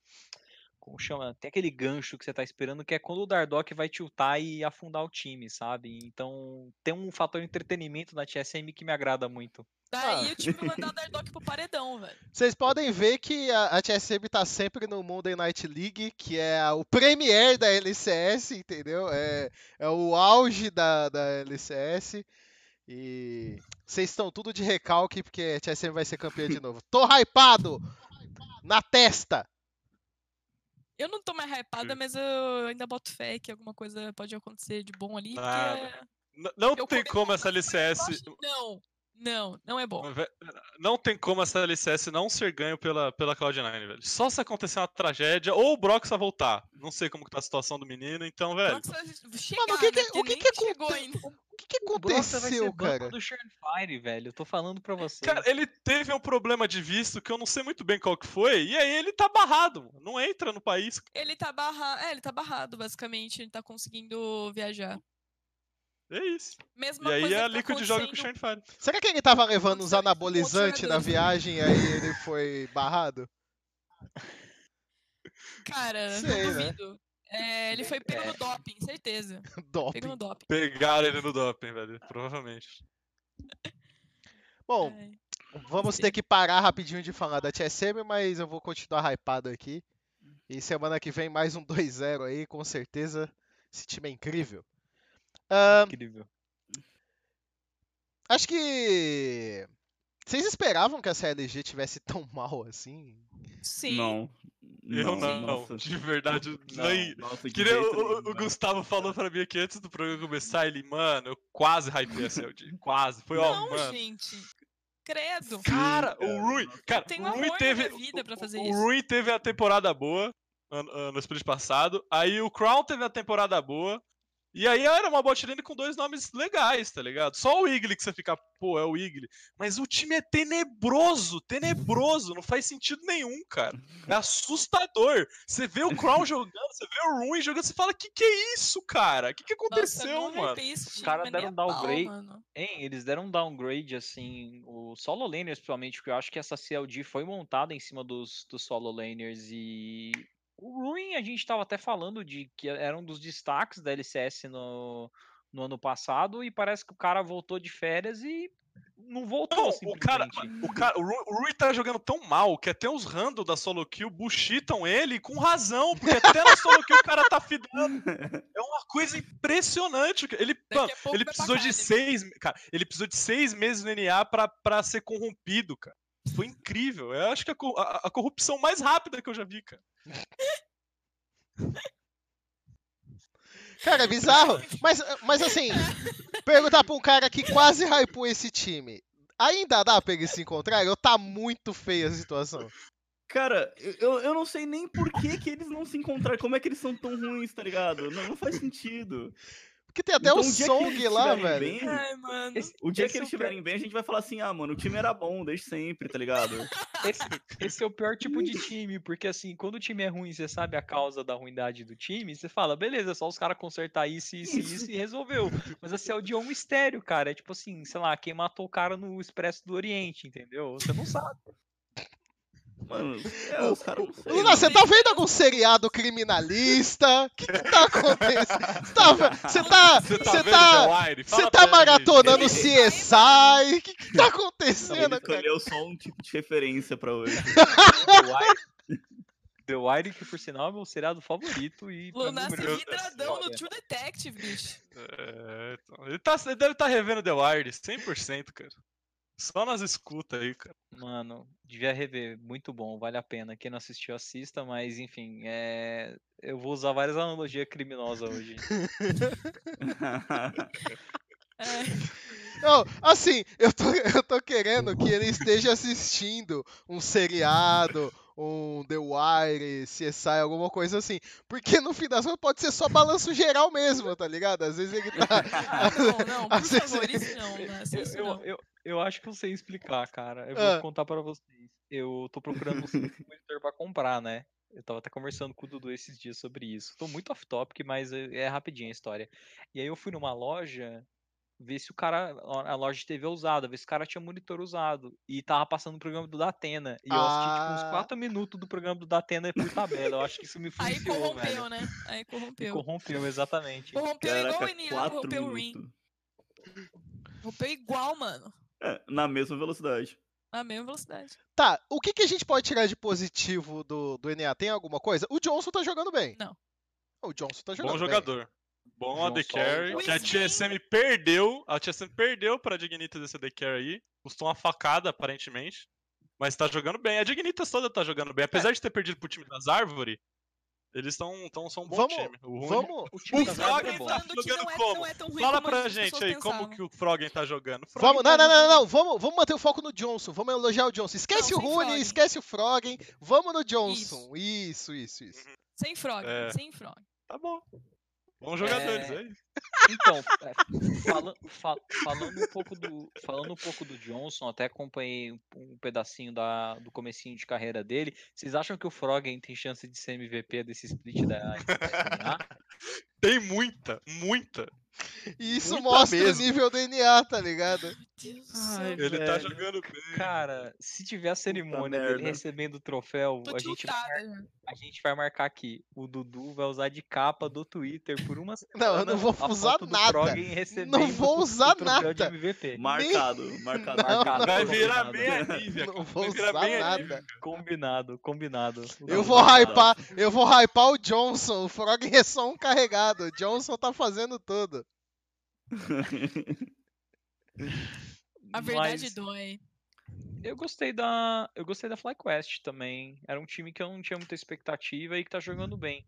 Como chama? Tem aquele gancho que você tá esperando, que é quando o Dardock vai tiltar e afundar o time, sabe? Então tem um fator entretenimento na TSM que me agrada muito. Daí o time mandar o Dardock pro paredão, velho. Vocês podem ver que a, a TSM tá sempre no Monday Night League, que é a- o premier da LCS, entendeu? É, é o auge da, da LCS. E vocês estão tudo de recalque, porque a TSM vai ser campeã de novo. Tô hypado! Na testa! Eu não tô mais hypada, Sim. mas eu ainda boto fé que alguma coisa pode acontecer de bom ali. Porque N- Não Eu tem como essa LCS. Não, não, não é bom. Não tem como essa LCS não ser ganho pela, pela Cloud9, velho. Só se acontecer uma tragédia, ou o Brox vai voltar. Não sei como que tá a situação do menino, então, velho. Chegar, Mano, o que que- né? o que que nem chegou aconte- ainda. O que, que O aconteceu, banco cara? do Fire, velho. Eu tô falando pra você. Cara, ele teve um problema de visto que eu não sei muito bem qual que foi, e aí ele tá barrado, mano. não entra no país. Ele tá barrado. É, ele tá barrado, basicamente. Ele tá conseguindo viajar. É isso. Mesma E aí coisa a tá Liquid joga com o acontecendo- Shine Fire. Será que ele tava levando uns anabolizantes na viagem e aí ele foi barrado? Cara, Sei, não né? duvido. É, ele foi pego no doping, certeza. Doping. Pego no doping. Pegaram ele no doping, velho. Provavelmente. Bom, É. Vamos ter que parar rapidinho de falar da TSM, mas eu vou continuar hypado aqui. E semana que vem mais um 2-0 aí, com certeza. Esse time é incrível. Ahn, Incrível. acho que. Vocês esperavam que a CLG tivesse tão mal assim? Sim. Não. Eu não, nossa. de verdade. Não, nem- nossa, Queria, jeito o, o- o. Gustavo falou pra mim aqui antes do programa começar, ele, mano, eu quase hypei a CLG. Quase. Foi, ó, Não, mano. gente. Credo. Cara, Sim, o cara, Rui. Cara, Tem o um Rui amor na teve. minha vida pra fazer o, isso. O Rui teve a temporada boa ano- no split passado. Aí o Crown teve a temporada boa. E aí era uma bot lane com dois nomes legais, tá ligado? Só o Igli que você fica, pô, é o Igli. Mas o time é tenebroso, tenebroso, não faz sentido nenhum, cara. É assustador. Você vê o Crown jogando, você vê o Rui jogando, você fala, que que é isso, cara? Que que Nossa, aconteceu, não mano? hypei esse time, caras deram a pau, downgrade. mano. Hein, eles deram um downgrade, assim, o solo laners, principalmente, porque eu acho que essa CLG foi montada em cima dos, dos solo laners e o Ruin a gente tava até falando de que era um dos destaques da LCS no, no ano passado e parece que o cara voltou de férias e não voltou, Não, o cara, o cara, o Rui, o Rui tá jogando tão mal que até os random da solo kill buchitam ele com razão, porque até na solo kill o cara tá fidando. É uma coisa impressionante. Ele, mano, ele precisou de seis, cara, ele precisou de seis meses no NA pra, pra ser corrompido, cara. Foi incrível. Eu acho que a, a- a corrupção mais rápida que eu já vi, cara. Cara, é bizarro. Mas, mas assim, perguntar pra um cara que quase hypou esse time. Ainda dá pra eles se encontrarem? Ou tá muito feia a situação? Cara, eu, eu não sei nem por que, que eles não se encontraram. Como é que eles são tão ruins, tá ligado? Não, não faz sentido. Porque tem até Então, o que Song lá, velho. bem, Ai, mano. Esse, o dia que é eles estiverem bem, a gente vai falar assim: ah, mano, o time era bom desde sempre, tá ligado? Esse, esse é o pior tipo de time, porque assim, quando o time é ruim, você sabe a causa da ruindade do time, você fala, beleza, é só os caras consertar isso, isso e isso e resolveu. Mas assim, é o de um mistério, cara. É tipo assim, sei lá, quem matou o cara no Expresso do Oriente, entendeu? Você não sabe. Mano, é, os caras não sei. Luna, você tá vendo algum seriado criminalista? O que, que tá acontecendo? Você tá, você tá, Você tá você tá, tá ele. maratonando Ele- CSI? O que, que tá acontecendo, ele cara? escolheu só um tipo de referência pra hoje. The Wire, The Wire, que por sinal é meu seriado favorito e. o melhor da vidradão no. True Detective, bicho. É, então, ele, tá, ele deve estar revendo The Wire 100%, cara. Só nas escutas aí, cara. Mano, devia rever, muito bom, vale a pena. Quem não assistiu, assista, mas enfim, é... eu vou usar várias analogias criminosas hoje. É. Não, assim, eu tô, eu tô querendo que ele esteja assistindo um seriado, um The Wire, CSI, alguma coisa assim. Porque no fim das contas pode ser só balanço geral mesmo, tá ligado? Às vezes ele tá. Não, não, por Às vezes- favor, isso não, Eu, isso eu, não. eu, eu acho que eu sei explicar, cara. Eu vou Ah. contar pra vocês. Eu tô procurando um monitor pra comprar, né? Eu tava até conversando com o Dudu esses dias sobre isso. Tô muito off-topic, mas é é rapidinho a história. E aí eu fui numa loja ver se o cara, a loja de TV é usada, ver se o cara tinha monitor usado. E tava passando o programa do Datena. E eu assisti tipo uns Ah. 4 minutos do programa do Datena por tabela. Eu acho que isso me Aí influenciou, corrompeu, velho. né? Aí corrompeu. Corrompeu, exatamente. Corrompeu igual o Caraca, quatro corrompeu o Ring. Corrompeu igual, mano. É, na mesma velocidade. Na mesma velocidade. Tá, o que, que a gente pode tirar de positivo do, do NA? Tem alguma coisa? O Johnson tá jogando bem. Não. O Johnson tá jogando Bom bem. jogador. Bom João AD Carry. Que a TSM perdeu. A TSM perdeu pra Dignitas esse AD Carry aí. Custou uma facada, aparentemente. Mas tá jogando bem. A Dignitas toda tá jogando bem. Apesar de ter perdido pro time das Árvores, eles estão tão, são um bom Vamos- time. O Rune- Vamos, O time O Isso Froggen é tá que jogando não é, como? não é tão ruim Fala como pra gente aí como pensavam. que o Froggen tá jogando. Vamos, Froggen não, tá não, não, jogando- não, Vamos, vamos manter o foco no Johnson. Vamos elogiar o Johnson. Esquece Não, o Rune, Froggen. esquece o Froggen. Vamos no Johnson. Isso, isso, isso. Sem frog, É. sem frog. Tá bom. Bons jogadores, É. isso. Então, é, fala- fa- falando, um pouco do, falando um pouco do Johnson, até acompanhei um, um pedacinho da, do comecinho de carreira dele. Vocês acham que o Froggen tem chance de ser MVP desse split da? Tem muita, muita. E isso Muita mostra mesmo. o nível do NA, tá ligado? Meu Deus do Ai, céu. Ele tá velho. jogando bem. Cara, se tiver a cerimônia dele merda. recebendo o troféu, Tô a gente, vai. A gente vai marcar aqui. O Dudu vai usar de capa do Twitter por uma semana. Não, eu não vou usar nada. Não vou usar troféu de nada. MVP. Marcado, marcado. Não, Marcado, Vai virar combinado. bem a Nívia, Não vou Vai virar usar bem a nada. Nívia. Combinado, combinado. Eu vou hypar, eu vou hypar o Johnson. O Froggen é só um carregado. O Johnson tá fazendo tudo. A verdade Mas dói. Eu gostei da, eu gostei da FlyQuest também. Era um time que eu não tinha muita expectativa e que tá jogando bem.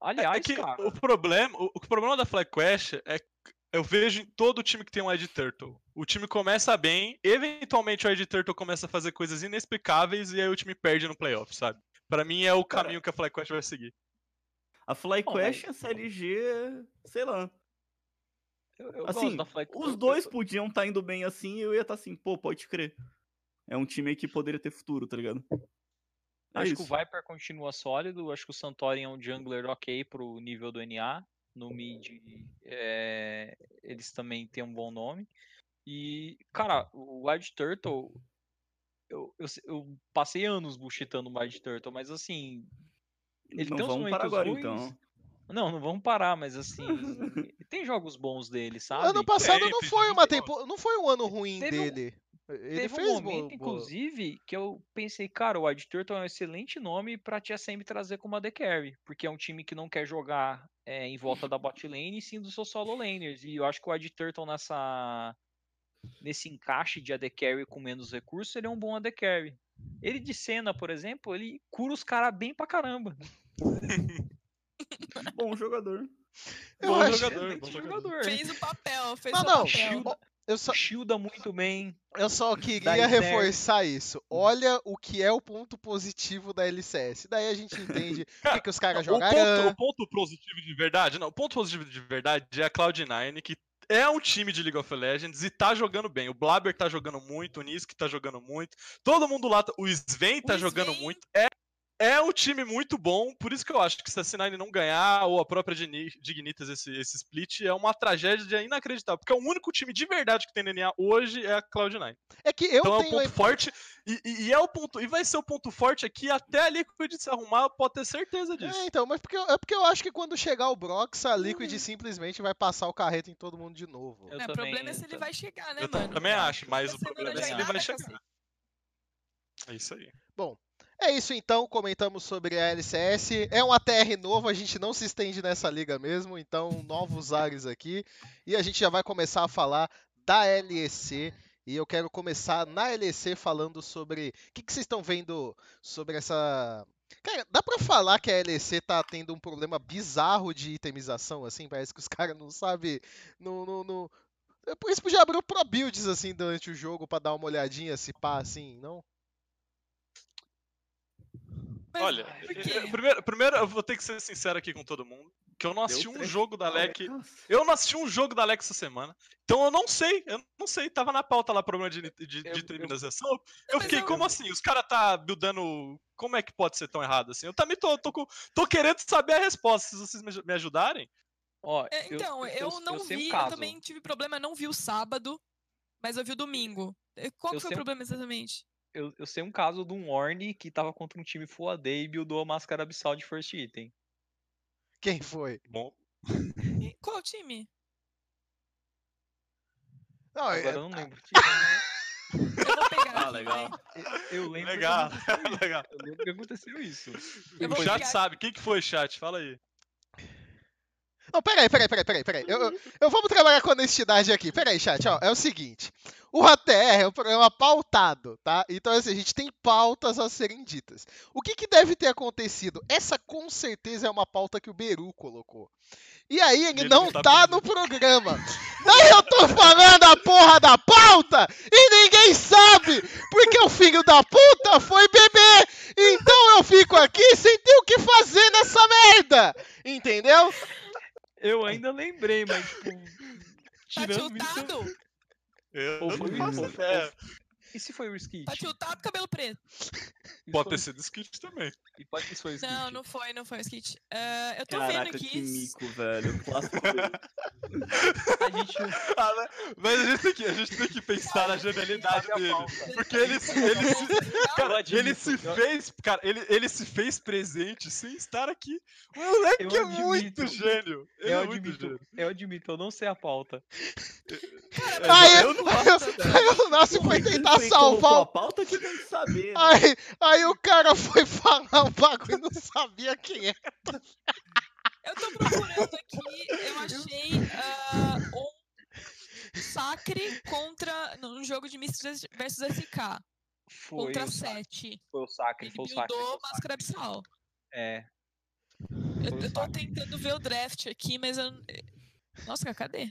Aliás, É que cara, o problema, o, o problema da FlyQuest é que eu vejo em todo time que tem um Ed Turtle. O time começa bem, eventualmente o Ed Turtle começa a fazer coisas inexplicáveis e aí o time perde no playoff, sabe? Pra mim é o Cara, caminho que a FlyQuest vai seguir. A FlyQuest e a CLG, sei lá. eu, eu assim, gosto da FlyQuest. Os dois podiam estar indo bem assim e eu ia estar assim, pô, pode crer. É um time que poderia ter futuro, tá ligado? É Acho que o isso. Viper continua sólido. Acho que o Santorin é um jungler ok pro nível do NA. No mid, é, eles também têm um bom nome. E, cara, o Wild Turtle. Eu, eu, eu passei anos bullshitando o Wild Turtle, mas assim. Ele não tem uns vamos parar momentos agora ruins. então. Não, não vamos parar, mas assim. tem jogos bons dele, sabe? Ano passado não foi uma tempo... não foi um ano ruim Teve um- dele. Ele Teve fez um momento, bo- inclusive, que eu pensei, cara, o Wild Turtle é um excelente nome pra TSM trazer como AD Carry, porque é um time que não quer jogar é, em volta da bot lane, e sim dos seus solo laners. E eu acho que o Wild Turtle nessa nesse encaixe de AD Carry com menos recursos, ele é um bom AD Carry. Ele de cena, por exemplo, ele cura os caras bem pra caramba. Bom jogador. Eu Bom acho- jogador, bom jogador. jogador. Fez o papel, fez Não, o não. papel. Eu só, shielda muito bem. eu só queria reforçar isso. Olha o que é o ponto positivo da LCS. Daí a gente entende o que, que os caras jogaram. o ponto positivo de verdade, não, o ponto positivo de verdade é a Cloud9, que é um time de League of Legends e tá jogando bem. O Blaber tá jogando muito, o Nisk tá jogando muito, todo mundo lá, o Sven tá O jogando Sven- muito. É, é um time muito bom, por isso que eu acho que se a C9 não ganhar, ou a própria Digni- Dignitas esse, esse split, é uma tragédia inacreditável, porque é o único time de verdade que tem no NA hoje é a Cloud9. É que eu então é um ponto forte, e, e- e é o ponto, e vai ser o ponto forte aqui até a Liquid se arrumar, pode ter certeza disso. É, então, mas porque, eu- é porque eu acho que quando chegar o Brox, a Liquid simplesmente vai passar o carreto em todo mundo de novo. Eu É, o problema é se ele eu vai chegar, né, Eu mano? também acho, mas o problema é se ele vai chegar. cacete. É isso aí. É isso então, comentamos sobre a LCS. É um ATR novo, a gente não se estende nessa liga mesmo, então novos ares aqui. E a gente já vai começar a falar da LEC. E eu quero começar na LEC falando sobre. O que, que vocês estão vendo sobre essa. Cara, dá pra falar que a LEC tá tendo um problema bizarro de itemização, assim? Parece que os caras não sabem. Não, não, não... É Por isso abrir o Pro Builds assim durante o jogo pra dar uma olhadinha, se pá, assim, não? Mas Olha, eu- eu- primeiro, primeiro eu vou ter que ser sincero aqui com todo mundo, que eu não assisti um jogo da LEC. Eu não assisti um jogo da LEC essa semana. Então eu não sei, eu não sei. Tava na pauta lá problema de, de, de Eu- eu- terminação. Eu, mas fiquei, eu- como assim? Os caras tá buildando. Como é que pode ser tão errado assim? Eu também tô, tô, com- tô querendo saber a resposta. Se vocês me, ajudarem. Ó, É, eu- então, eu, eu- não eu vi, eu também tive problema, eu não vi o sábado, mas eu vi o domingo. Eh, Qual que Eu foi o problema exatamente? Eu, eu sei um caso de um Orne que tava contra um time Full AD e buildou a máscara abissal de first item. Quem foi? Bom, E Qual time? Não, é- Agora eu não lembro. o time? Eu vou pegar. Ah, legal. Eu lembro que legal, legal. Eu lembro que aconteceu isso. Eu O chat pegar- sabe. Quem que foi, chat? Fala aí. Não, peraí, peraí, peraí, peraí, peraí. Eu, eu, eu vamos trabalhar com honestidade aqui. Peraí, chat, ó. É o seguinte. O ATR é um programa pautado, tá? Então, assim, a gente tem pautas a serem ditas. O que, que deve ter acontecido? Essa, com certeza, é uma pauta que o Beru colocou. E aí, ele, Ele não não tá tá no programa. Daí eu tô falando a porra da pauta e ninguém sabe, porque o filho da puta foi beber. Então eu fico aqui sem ter o que fazer nessa merda. Entendeu? Eu ainda lembrei, mas tipo. Tá Tirando isso. Eu Ou não foi, faço ou- ideia. E se foi o Skit? Tá tiltado, cabelo preto. E Pode foi- ter sido skit também. E pode ter sido o Skit. Não, não foi, não foi o skit. Ah, eu tô Caraca, vendo que aqui. mico, velho. A gente. Ah, né? Mas a gente, tem que, a gente tem que pensar na genialidade dele. Porque ele, se- ele, se, cara, ele se eu- fez. Cara, ele, ele se fez presente sem estar aqui. O moleque Eu é muito gênio. Ele Eu é muito admito, gênio. eu admito, eu não sei a pauta. É, Aí, eu não aí, aí o Nassi foi Ele tentar foi- colocou salvar a o pauta que tem que saber. né? Aí, aí o cara foi falar um bagulho e não sabia quem é. Eu tô procurando aqui, eu achei ah, um Sacre contra. num jogo de Mystics versus SK. Foi contra o Sacre. 7. Foi o Sacre, Ele foi o Sacre. o Sacre. Máscara Abissal. É. Eu, o eu tô tentando ver o draft aqui, mas eu. Nossa, cadê?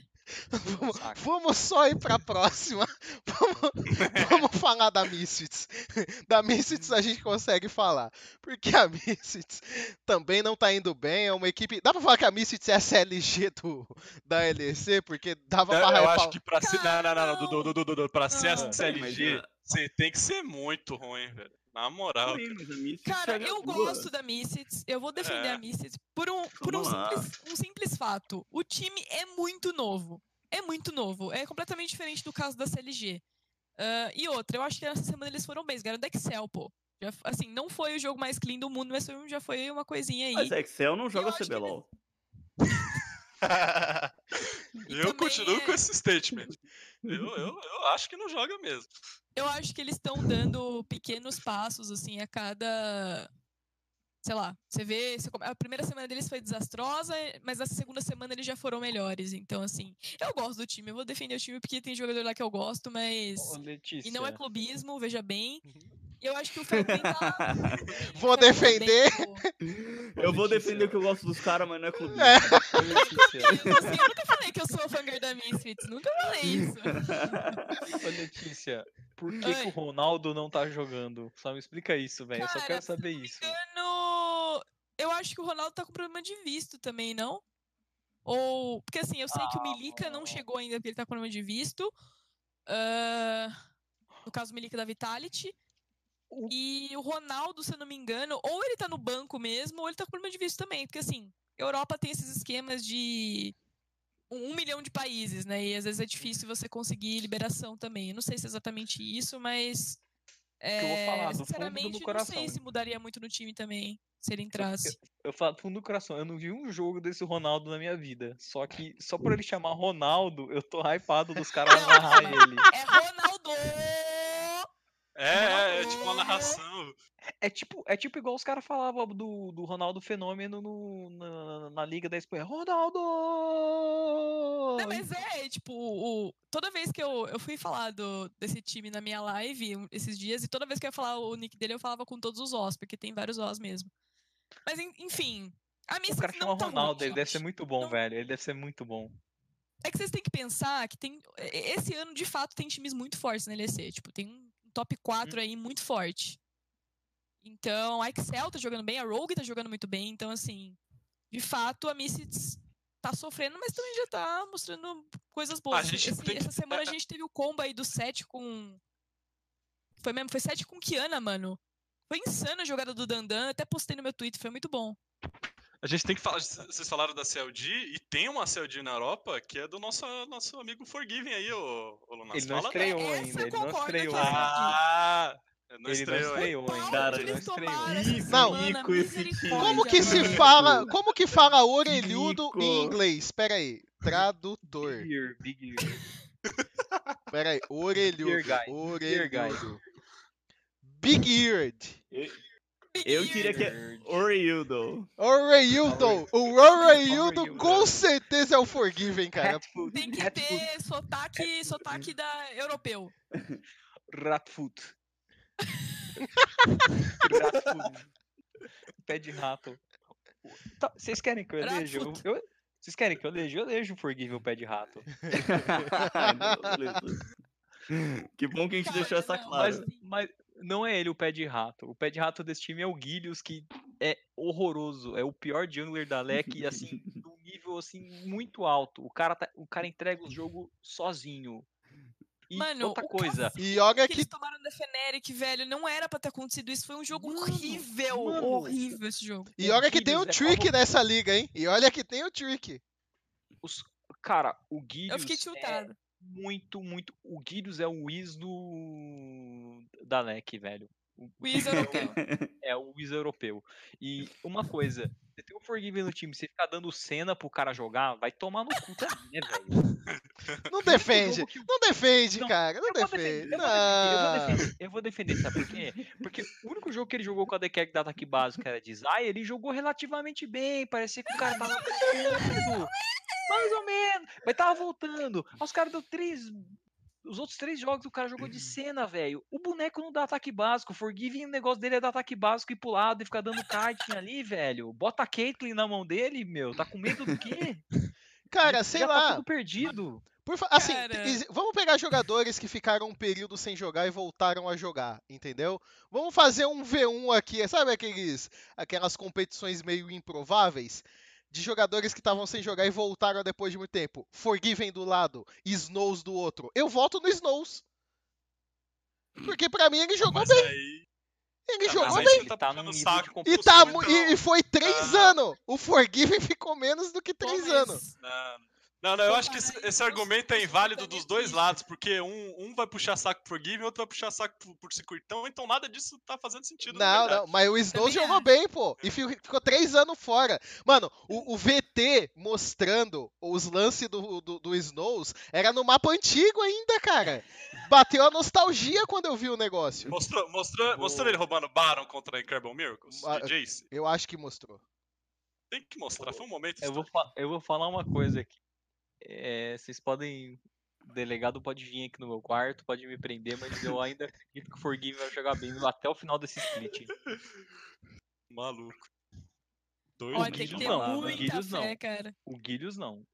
Vamos, vamos só ir pra próxima. Vamos, vamos falar da Misfits. Da Misfits a gente consegue falar. Porque a Misfits também não tá indo bem. É uma equipe. Dá pra falar que a Misfits é a CLG do, da LEC? Porque dava Eu, pra eu acho que pra ser. Não, não, não, não, Não. Pra ser a Não. CLG, você tem que ser muito ruim, velho. Na moral. Sim, Cara, eu gosto da Misfits, eu vou defender É. a Misfits por um, por um simples, um simples fato. O time é muito novo. É muito novo. É completamente diferente do caso da CLG. Ah, e outra, eu acho que nessa semana eles foram bem. Eles ganharam da Excel, pô. Já, assim, não foi o jogo mais clean do mundo, mas já foi uma coisinha aí. Mas Excel não joga CBLOL. Eu continuo é- com esse statement. Eu, eu, eu acho que não joga mesmo. Eu acho que eles estão dando pequenos passos, assim, a cada. Sei lá, você vê. você A primeira semana deles foi desastrosa, mas na segunda semana eles já foram melhores. Então, assim, eu gosto do time, eu vou defender o time porque tem jogador lá que eu gosto, mas. Ô. E não é clubismo, veja bem. E eu acho que o Fairplay tá. Vou tá defender. Eu vou defender que eu gosto dos caras, mas não é clube. Letícia. Eu, assim, eu nunca falei que eu sou fanger da Misfits, nunca falei isso. Ô, Letícia, por que, que o Ronaldo não tá jogando? Só me explica isso, velho. Eu só quero eu saber isso. engano, eu acho que o Ronaldo tá com problema de visto também, não? Ou. Porque assim, eu sei que o Milica não chegou ainda porque ele tá com problema de visto. ah, no caso, o Milica da Vitality. O- E o Ronaldo, se eu não me engano, ou ele tá no banco mesmo, ou ele tá com problema de visto também. Porque assim, Europa tem esses esquemas de um, milhão de países, né? E às vezes é difícil você conseguir liberação também. Eu não sei se é exatamente isso, mas. que eu vou falar, é, do fundo do sinceramente, meu não coração. sei se mudaria muito no time também, se ele entrasse. Eu falo do fundo do coração, eu não vi um jogo desse Ronaldo na minha vida. Só que, só por ele chamar Ronaldo, eu tô hypado dos caras Não, amarrar ele. É Ronaldo! É, é, é tipo uma narração. É tipo, é tipo igual os caras falavam do, do Ronaldo Fenômeno no- na, na Liga da Espanha. Ronaldo! Não, mas é, tipo, o, toda vez que eu, eu fui falar do, desse time na minha live esses dias, e toda vez que eu ia falar o nick dele, eu falava com todos os Os, porque tem vários Os mesmo. Mas, en- enfim, a minha O cara chama não tá ruim, Ronaldo, ele deve ser muito bom, Não- velho. Ele deve ser muito bom. É que vocês têm que pensar que tem. Esse ano, de fato, tem times muito fortes na LEC. Tipo, tem um top 4 aí muito forte. Então, a Excel tá jogando bem, a Rogue tá jogando muito bem. Então, assim, de fato, a Misfits tá sofrendo, mas também já tá mostrando coisas boas. Esse- tem Essa semana a gente teve o combo aí do 7 com. Foi mesmo? Foi 7 com Kiana, mano. Foi insana a jogada do Dandan. Até postei no meu Twitter, foi muito bom. A gente tem que falar. Vocês falaram da CLG e tem uma CLG na Europa que é do nosso, nosso amigo Forgiven aí, ô, ô Lunas. Ele não Fala estreou Essa ainda, eu ele não estreou ainda. Ah! Não Ele não estreou ainda. estreou ainda. Cara, ele não estreou. Não. esse misericórdia, Como que se fala, como que fala orelhudo Rico. em inglês? Pera aí, tradutor. Big ear, big ear. Pera aí, orelhudo, orelhudo. Big eared. Eu diria que é. Orelhudo. Oreildo. O Orelhudo. com certeza é o Forgiven, cara. Cat food, Tem que cat food, ter sotaque, sotaque da europeu. rat food. rat food. Pé de rato. Tá, Vocês querem que eu eleja? Eu- Vocês querem que eu eleja? Eu elejo o Forgive o pé de rato. Que bom que a gente Cara, deixou essa clara. Mas, mas não é ele o pé de rato. O pé de rato desse time é o Guilhos, que é horroroso. É o pior jungler da LEC, e assim, num nível assim, muito alto. O cara, tá- o cara entrega o jogo sozinho. E Mano, outra o coisa, E olha que que eles tomaram da Feneric, velho, não era pra ter acontecido isso. Foi um jogo Mano, horrível, mano. horrível esse jogo. E O olha que tem um é trick como- nessa liga, hein? E olha que tem o trick. os, cara, o Guilhos Eu fiquei é tiltada. Muito, muito. O Guilhos é o Wiz do. da LEC, velho. O Wiz é europeu. É o Wiz europeu. E uma coisa, você tem o Forgiven no time, você ficar dando cena pro cara jogar, vai tomar no cu também, né, velho? Não defende. que Não defende, Não, cara. Não Eu defende. vou defender, eu vou defender, eu vou defender, sabe por quê? Porque o único jogo que ele jogou com a Dekek da ataque básico era de Zay, ele jogou relativamente bem, parecia que o cara tava mais ou menos, mas tava voltando. Os caras deu três, os outros três jogos o cara jogou de cena, velho. O boneco não dá ataque básico, o Forgiving, o negócio dele é dar ataque básico e pro lado e ficar dando kiting ali, velho. Bota a Caitlyn na mão dele, meu, tá com medo do quê? Cara, Já sei tá lá. tudo perdido. Por fa- assim, vamos pegar jogadores que ficaram um período sem jogar e voltaram a jogar, entendeu? Vamos fazer um V1 aqui, sabe aqueles, aquelas competições meio improváveis? De jogadores que estavam sem jogar e voltaram depois de muito tempo. Forgiven do lado, Snows do outro. Eu voto no Snows. Porque pra mim ele jogou Mas bem. aí. Ele Ah, jogou bem. Ele tá num saco. E, tá, então, e, foi três não. anos. O Forgiven ficou menos do que Pô, três mas anos. Não, não, não, eu acho que esse, esse argumento é inválido dos dois lados, porque um, um vai puxar saco por Give e outro vai puxar saco por, por circuitão, então nada disso tá fazendo sentido. Não, não, mas o Snows Também jogou bem, pô. E fi- ficou três anos fora. Mano, o, o VT mostrando os lances do, do, do Snows era no mapa antigo ainda, cara. Bateu a nostalgia quando eu vi o negócio. Mostrou, mostrou, mostrou ele roubando Baron contra Incredible Miracles? Ah, Jace? Eu acho que mostrou. Tem que mostrar, foi um momento Eu vou, eu vou falar uma coisa aqui. É, vocês podem. O delegado pode vir aqui no meu quarto, pode me prender, mas eu ainda acredito que o Forgive vai jogar bem até o final desse split. Maluco. Dois Olha, o tem que ter não, o muita Guilhos não. fé, cara. O Guilhos não.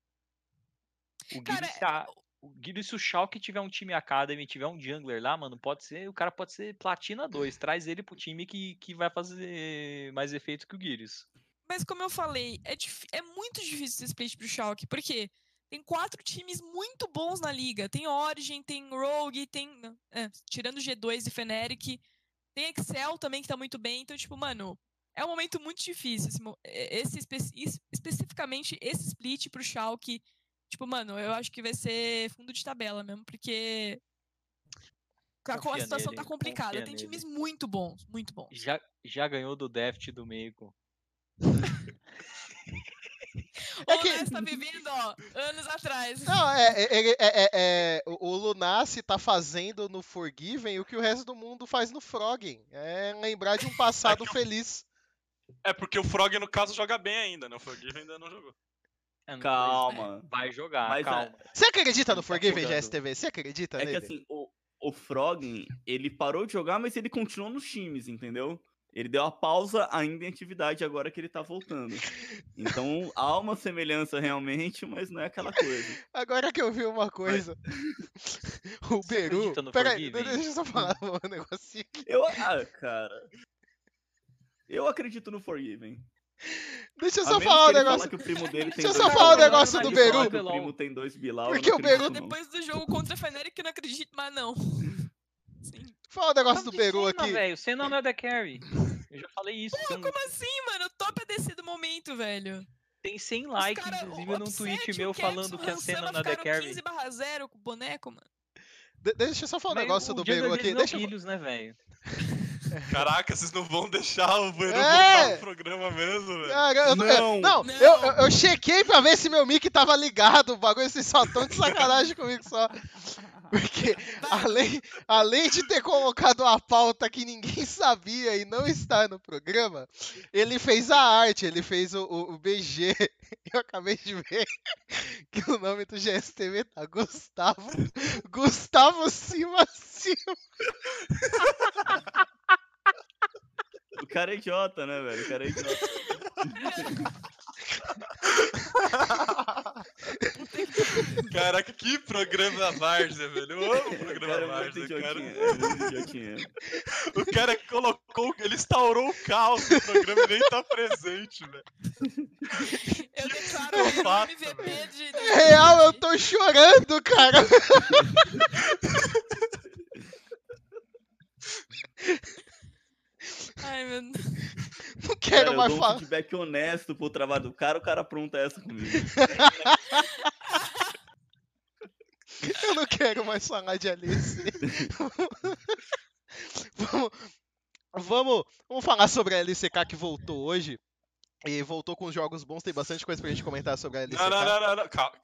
O Cara, Guilhos, a- o Guilhos, se o Schalke tiver um time Academy, tiver um jungler lá, mano, pode ser. O cara pode ser Platina 2. Traz ele pro time que, que vai fazer mais efeito que o Guilhos. Mas como eu falei, é, é muito difícil esse split pro Schalke, porque tem quatro times muito bons na liga. Tem Origin, tem Rogue, tem. é, tirando G2 e Fnatic. Tem Excel também que tá muito bem. Então, tipo, mano, é um momento muito difícil. Esse, é, esse espe- es- especificamente esse split pro Schalke. Tipo, mano, eu acho que vai ser fundo de tabela mesmo, porque. A, a situação nele, tá complicada. Tem nele. times muito bons, muito bons. Já, já ganhou do Deft do Meiko. É o que- Ness tá vivendo, ó, anos atrás. Não, é, é, é, é- é- é- o Lunassi tá fazendo no Forgiven o que o resto do mundo faz no Froggen. É lembrar de um passado feliz. É porque o Frog, no caso, joga bem ainda, né? O Forgive ainda não jogou. É, Calma. Vai jogar, Mas, calma. Você acredita no tá Forgiven, jogando. GSTV? Você acredita É que nele? assim, o, o Froggen, ele parou de jogar, mas ele continuou nos times, entendeu? Ele deu a pausa ainda em atividade agora que ele tá voltando. Então há uma semelhança realmente, mas não é aquela coisa. Agora que eu vi uma coisa. o Você Beru. Peraí, deixa eu só falar um negocinho aqui. Eu, ah, cara. Eu acredito no Forgiven. Deixa eu só falar um negócio. fala o primo dele tem Deixa eu só falar um Bilal. negócio do Beru. o primo tem dois Bilal, Porque o Beru-. Depois do jogo contra a Fnatic, eu não acredito mais, não. Sim. Fala um negócio Tá do de Beru cima, aqui. velho. Senna não é da carry. Eu já falei isso. não- Como assim, mano? O top é sido o momento, velho. Tem 100 Os likes, cara- inclusive, o num tweet meu o Caps, falando o que a cena na The Carry. 15 barra 0 com o boneco, mano. De- deixa eu só falar um negócio o do Beru aqui. não Deixa eu... filhos, né, velho? Caraca, vocês não vão deixar o Beru É! voltar pro programa mesmo, velho. Cara, eu não, Não. eu- não, Não. Eu, eu, eu chequei pra ver se meu mic tava ligado. O bagulho, vocês só tão de sacanagem comigo só. Porque além, além de ter colocado uma pauta que ninguém sabia e não está no programa, ele fez a arte, ele fez o, o- o BG. Eu acabei de ver que o nome do GSTV tá Gustavo. Gustavo Cima Cima. O cara é idiota, né, velho? O cara é idiota. Caraca, que programa Várzea, velho. Eu amo o programa cara é Várzea, cara. É. O cara colocou, ele instaurou o caos no programa e nem tá presente, velho. Eu declaro o MVP de. É real, eu tô chorando, cara. Ai, meu Deus. Não Cara, quero eu mais dou um falar. feedback honesto pro trabalho do cara, o cara apronta essa comigo. Eu não quero mais falar de Alice. vamos, vamos, vamos falar sobre a LCK que voltou hoje. E voltou com jogos bons, tem bastante coisa pra gente comentar sobre a LCK. Não, não, não, não, não. Calma,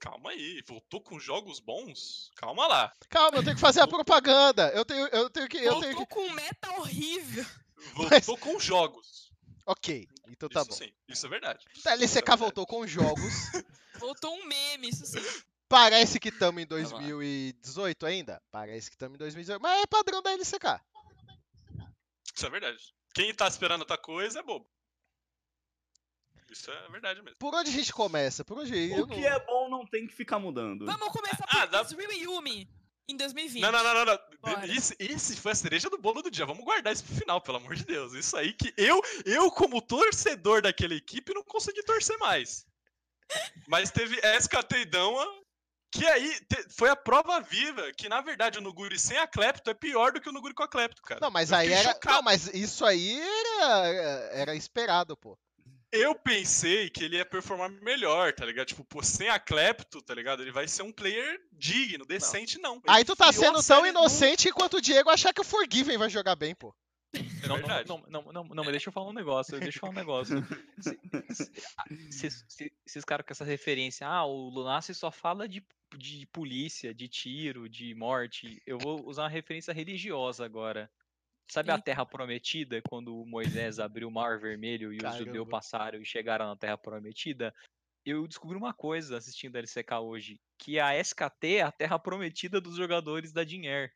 calma, aí. Voltou com jogos bons? Calma lá. Calma, eu tenho que fazer a propaganda. Eu tenho, eu tenho que. Eu tenho Voltou que... com um meta horrível. Voltou com jogos. Ok, então tá isso bom. sim, isso é verdade. A Isso é LCK verdade. voltou com jogos. Voltou um meme, isso sim. Parece que estamos em lá. 2018 ainda. Parece que estamos em 2018. Mas é padrão da LCK. Isso é verdade. Quem tá esperando outra coisa é bobo. Isso é verdade mesmo. Por onde a gente começa? Por onde? Eu O não- que é bom não tem que ficar mudando. Vamos começar Ah, por dá- Israel Yumi em 2020. Não, não, não, não. Esse, esse foi a cereja do bolo do dia. Vamos guardar isso pro final, pelo amor de Deus. Isso aí que eu, eu como torcedor daquela equipe, não consegui torcer mais. Mas teve SKT e Dama, que aí te- foi a prova viva que, na verdade, o Nuguri sem a Clepto é pior do que o Nuguri com a Clepto, cara. Não, mas Eu aí era. chocado. Não, mas isso aí era, era esperado, pô. Eu pensei que ele ia performar melhor, tá ligado? Tipo, pô, sem a Clepto, tá ligado? Ele vai ser um player digno, decente, não. Ele Aí tu tá sendo tão inocente quanto o Diego achar que o Forgiven vai jogar bem, pô. É Não, não, não, não, não, não, mas deixa eu falar um negócio, deixa eu falar um negócio. Se- se- ah, se- se- Esses caras com essa referência, ah, o Lunassi só fala de, de polícia, de tiro, de morte. Eu vou usar uma referência religiosa agora. Sabe a. Terra Prometida, quando o Moisés abriu o Mar Vermelho e os judeus passaram e chegaram na Terra Prometida? Eu descobri uma coisa assistindo a LCK hoje, que a SKT é a Terra Prometida dos jogadores da Dinher.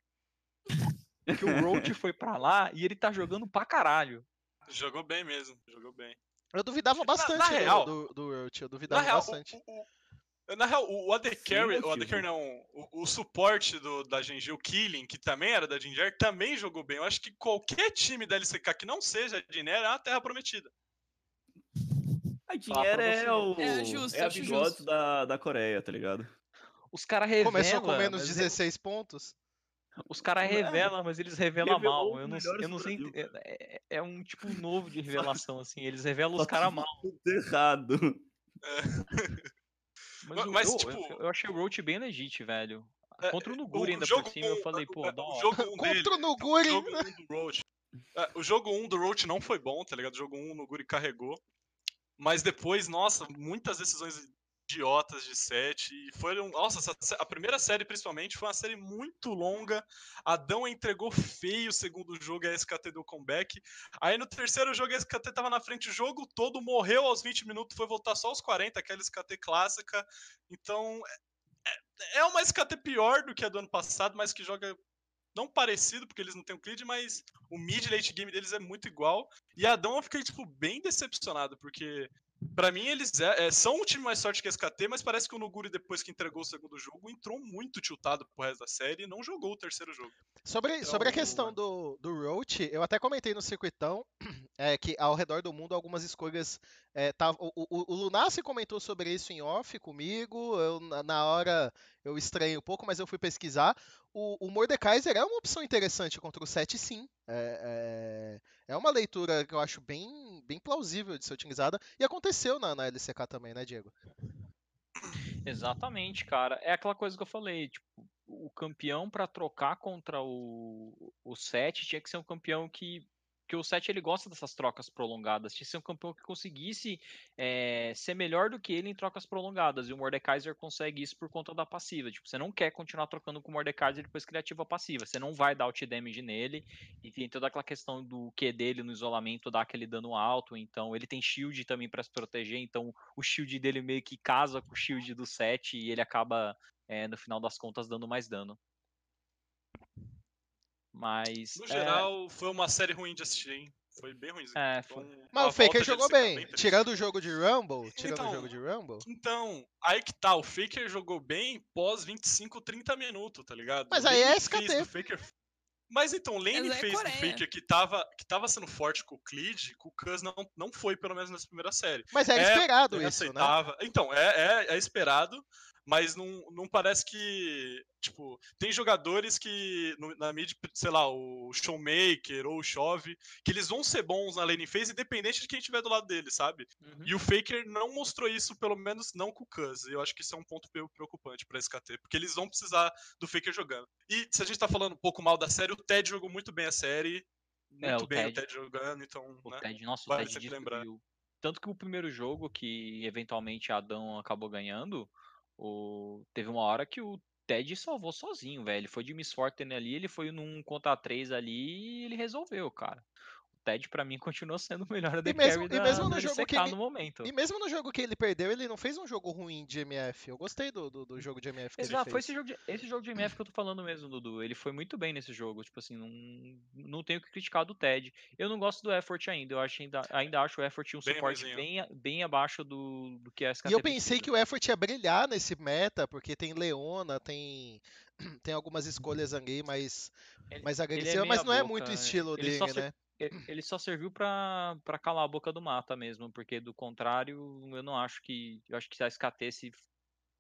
Que o Roach foi pra lá e ele tá jogando pra caralho. Jogou bem mesmo, jogou bem. Eu duvidava bastante na do- real- do, do Roach, eu Na duvidava real, bastante. o, o- na real, o AD Carry, o AD. Carry não, o, o suporte do, da Genji, o Killing, que também era da Ginger, também jogou bem. Eu acho que qualquer time da LCK que não seja a Ginger é uma terra prometida. A pra é o. É justo, é a justo. da, da Coreia, tá ligado? Os caras revelam. Começou com menos mas 16 pontos. Os caras É, revelam, mas eles revelam revelou mal. Eu não, eu não sei. Brasil, é, é- é um tipo novo de revelação, assim. Eles revelam os Só caras mal. Tudo errado. Mas, Ma- o- mas, eu, tipo- eu, eu achei o Roach bem legit, velho. É, Contra o O Nuguri ainda jogo por cima, eu um- falei, o- pô, o hora. jogo 1 dele, Contra o Nuguri. o jogo 1 do Roach. É, o jogo 1 do Roach não foi bom, tá ligado? O jogo 1 o Nuguri carregou. Mas depois, nossa, muitas decisões idiotas de set. E foram. Nossa, a primeira série, principalmente, foi uma série muito longa. Adão entregou feio o segundo jogo a SKT deu comeback. Aí no terceiro jogo a SKT tava na frente o jogo todo, morreu aos 20 minutos, foi voltar só aos 40, aquela SKT clássica. Então. É, é uma SKT pior do que a do ano passado, mas que joga não parecido, porque eles não têm o Creed, mas o mid late game deles é muito igual. E Adão eu fiquei, tipo, bem decepcionado, porque pra mim eles é- é, são um time mais forte que a SKT, mas parece que o Nuguri, depois que entregou o segundo jogo, entrou muito tiltado pro resto da série e não jogou o terceiro jogo. Sobre, sobre a Então, questão do, do Roach, eu até comentei no circuitão. É que ao redor do mundo algumas escolhas. É, tá, o, o, o Lunassi comentou sobre isso em off comigo. Eu, na, hora eu estranhei um pouco, mas eu fui pesquisar. O, o Mordekaiser é uma opção interessante contra o 7, sim. É, é, é, uma leitura que eu acho bem, bem plausível de ser utilizada. E aconteceu na, na LCK também, né, Diego? Exatamente, cara. É aquela coisa que eu falei, tipo, o campeão para trocar contra o, o 7 tinha que ser um campeão que porque o 7 ele gosta dessas trocas prolongadas. Tinha que ser um campeão que conseguisse é, ser melhor do que ele em trocas prolongadas. E o Mordekaiser consegue isso por conta da passiva. Tipo, você não quer continuar trocando com o Mordekaiser depois que ele ativa a passiva. Você não vai dar ult damage nele. E tem toda aquela questão do Q dele no isolamento dar aquele dano alto. Então ele tem shield também para se proteger. Então o shield dele meio que casa com o shield do 7 e ele acaba, é, no final das contas, dando mais dano. Mas. No é... geral, foi uma série ruim de assistir, hein? Foi bem ruimzinho. É, foi. Então, Mas o Faker jogou bem. bem tirando o jogo de Rumble. Tirando então, o jogo de Rumble. Então, aí que tá. O Faker jogou bem pós 25, 30 minutos, tá ligado? Mas aí é SKT. Faker... Mas então, Lane fez do Faker que tava, que tava sendo forte com o Clid, com o Cus não, não foi, pelo menos nessa primeira série. Mas era é, esperado isso, aceitava. né? Então, é, é, é esperado mas não, não parece que. Tipo, tem jogadores que no, na mid, sei lá, o Showmaker ou o Chove, que eles vão ser bons na lane phase, independente de quem estiver do lado dele, sabe? Uhum. E o Faker não mostrou isso, pelo menos não com o Cuz. Eu acho que isso é um ponto preocupante pra SKT, porque eles vão precisar do Faker jogando. E se a gente tá falando um pouco mal da série, o Ted jogou muito bem a série. É, muito é, bem Ted, o Ted jogando, então. O né? Ted, nossa, vale o Ted sempre lembrar. Tanto que o primeiro jogo, que eventualmente Adão acabou ganhando, o... Teve uma hora que o Ted salvou sozinho, velho. Ele foi de Miss Fortune ali, ele foi num contra 3 ali e ele resolveu, cara. Ted para mim continua sendo o melhor AD e mesmo, e mesmo no jogo que ele, no momento. E mesmo no jogo que ele perdeu, ele não fez um jogo ruim de MF. Eu gostei do, do, do jogo de MF que Exato, foi esse jogo, de, esse jogo de MF que eu tô falando mesmo, Dudu. Ele foi muito bem nesse jogo. Tipo assim, não, não tenho que criticar do Ted. Eu não gosto do Effort ainda. Eu acho, ainda, ainda acho o Effort um bem suporte bem, bem abaixo do, do que a SKT E eu pensei precisa. que o Effort ia brilhar nesse meta, porque tem Leona, tem tem algumas escolhas ali mais, mais agressivas, é mas não é muito o estilo ele dele, né? Ele só serviu para calar a boca do mata mesmo, porque do contrário, eu não acho que. Eu acho que se a SKT se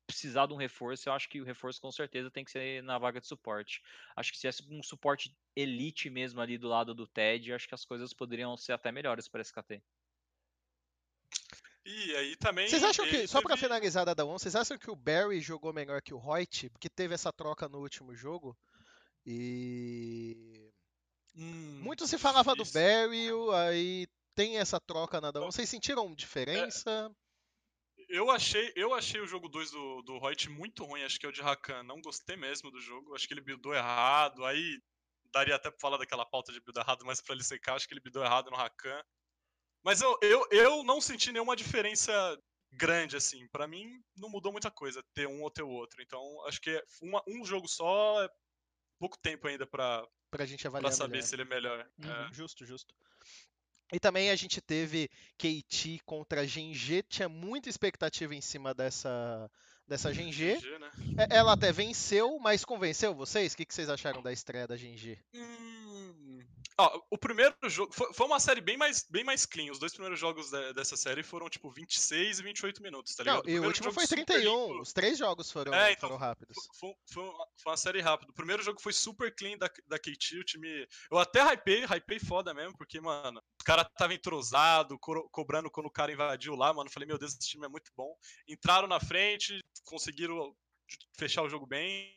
precisar de um reforço, eu acho que o reforço com certeza tem que ser na vaga de suporte. Acho que se tivesse um suporte elite mesmo ali do lado do TED, acho que as coisas poderiam ser até melhores para a SKT. E aí também. Vocês acham que, só para finalizar da Dawn, vocês acham que o Barry jogou melhor que o Hoyt? Porque teve essa troca no último jogo. E Hum, Muito se falava do Barry, aí tem essa troca nada. Vocês sentiram diferença? É, eu achei, eu achei o jogo 2 do, do Reut muito ruim, acho que é o de Rakan. Não gostei mesmo do jogo, acho que ele buildou errado. Aí daria até pra falar daquela pauta de build errado, mas pra ele secar, acho que ele buildou errado no Rakan. Mas eu, eu, eu não senti nenhuma diferença grande, assim. para mim, não mudou muita coisa ter um ou ter o outro. Então, acho que uma, um jogo só é pouco tempo ainda pra, pra gente avaliar. Pra saber melhor. se ele é melhor. Uhum, é. Justo, justo. E também a gente teve KT contra Genji, tinha muita expectativa em cima dessa, dessa Genji. Né? É, ela até venceu, mas convenceu vocês? O que, vocês acharam da estreia da Genji? Hum, Ó, o primeiro jogo. Foi, foi, uma série bem mais, bem mais clean. Os dois primeiros jogos de, dessa série foram tipo 26 e 28 minutos, tá ligado? Não, e o último foi 31. Os três jogos foram, é, então, foram rápidos. Foi, foi, uma, foi, uma, série rápida. O primeiro jogo foi super clean da, da KT. O time. Eu até hypei, hypei foda mesmo, porque, mano, o cara tava entrosado, co cobrando quando o cara invadiu lá, mano. Falei, meu Deus, esse time é muito bom. Entraram na frente, conseguiram fechar o jogo bem.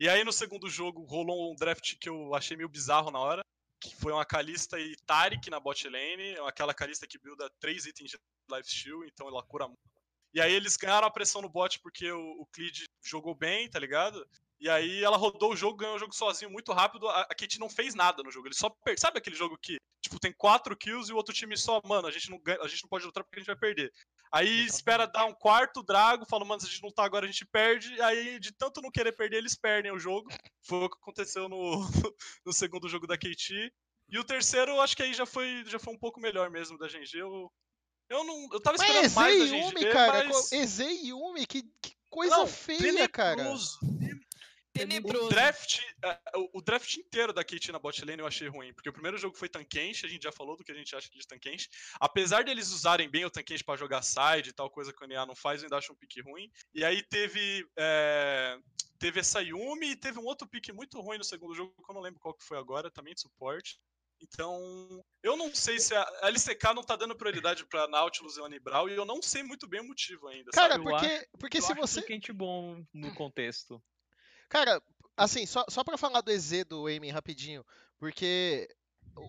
E aí no segundo jogo rolou um draft que eu achei meio bizarro na hora que foi uma Kalista e Tarik na bot lane, aquela Kalista que builda três itens de lifesteal, então ela cura muito. E aí eles ganharam a pressão no bot porque o, o Clid jogou bem, tá ligado? E aí ela rodou o jogo, ganhou o jogo sozinho muito rápido. A, a Kate não fez nada no jogo. Ele só per... Sabe aquele jogo que, tipo, tem quatro kills e o outro time só, mano, a gente não, ganha, a gente não pode lutar porque a gente vai perder. Aí espera dar um quarto drago, fala, mano, se a gente não tá agora, a gente perde. Aí, de tanto não querer perder, eles perdem o jogo. Foi o que aconteceu no, no segundo jogo da KT. E o terceiro, acho que aí já foi, já foi um pouco melhor mesmo da GG. Eu, eu não. Eu tava esperando mas mais da Yumi, cara, mas... Eze Yumi, que, que coisa não, feia, cara. tenebroso. O draft, é, o- draft inteiro da KT na bot lane eu achei ruim, porque o primeiro jogo foi Tankensh, a gente já falou do que a gente acha de Tankensh. Apesar deles usarem bem o Tankensh pra jogar side e tal, coisa que o NA não faz, eu ainda acho um pique ruim. E aí teve é, teve essa Yumi e teve um outro pique muito ruim no segundo jogo, que eu não lembro qual que foi agora, também de suporte. Então, eu não sei se a LCK não tá dando prioridade pra Nautilus e Onibral, e eu não sei muito bem o motivo ainda, Cara, sabe? porque, porque Eu se acho você. um quente bom no contexto. Cara, assim, só, só pra falar do EZ do Eamon rapidinho, porque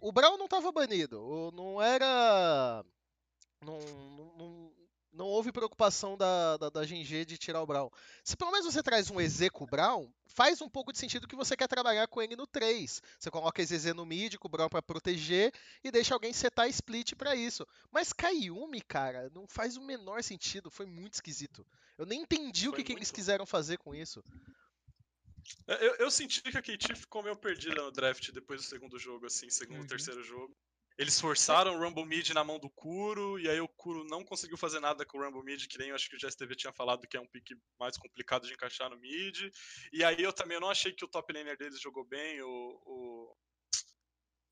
o Brown não tava banido, o- não era. Não, não, não, houve preocupação da, da, da GNG de tirar o Brown. Se pelo menos você traz um EZ com o Brown, faz um pouco de sentido que você quer trabalhar com ele no 3. Você coloca esse EZ no mid com o Brown pra proteger e deixa alguém setar split pra isso. Mas Kayumi, cara, não faz o menor sentido, foi muito esquisito. Eu nem entendi o Foi que, que eles quiseram fazer com isso. Eu, eu senti que a KT ficou meio perdida no draft depois do segundo jogo, assim, segundo, Uhum. terceiro jogo. Eles forçaram o Rumble Mid na mão do Kuro, e aí o Kuro não conseguiu fazer nada com o Rumble Mid, que nem eu acho que o GSTV tinha falado que é um pick mais complicado de encaixar no mid. E aí eu também não achei que o top laner deles jogou bem, o. o...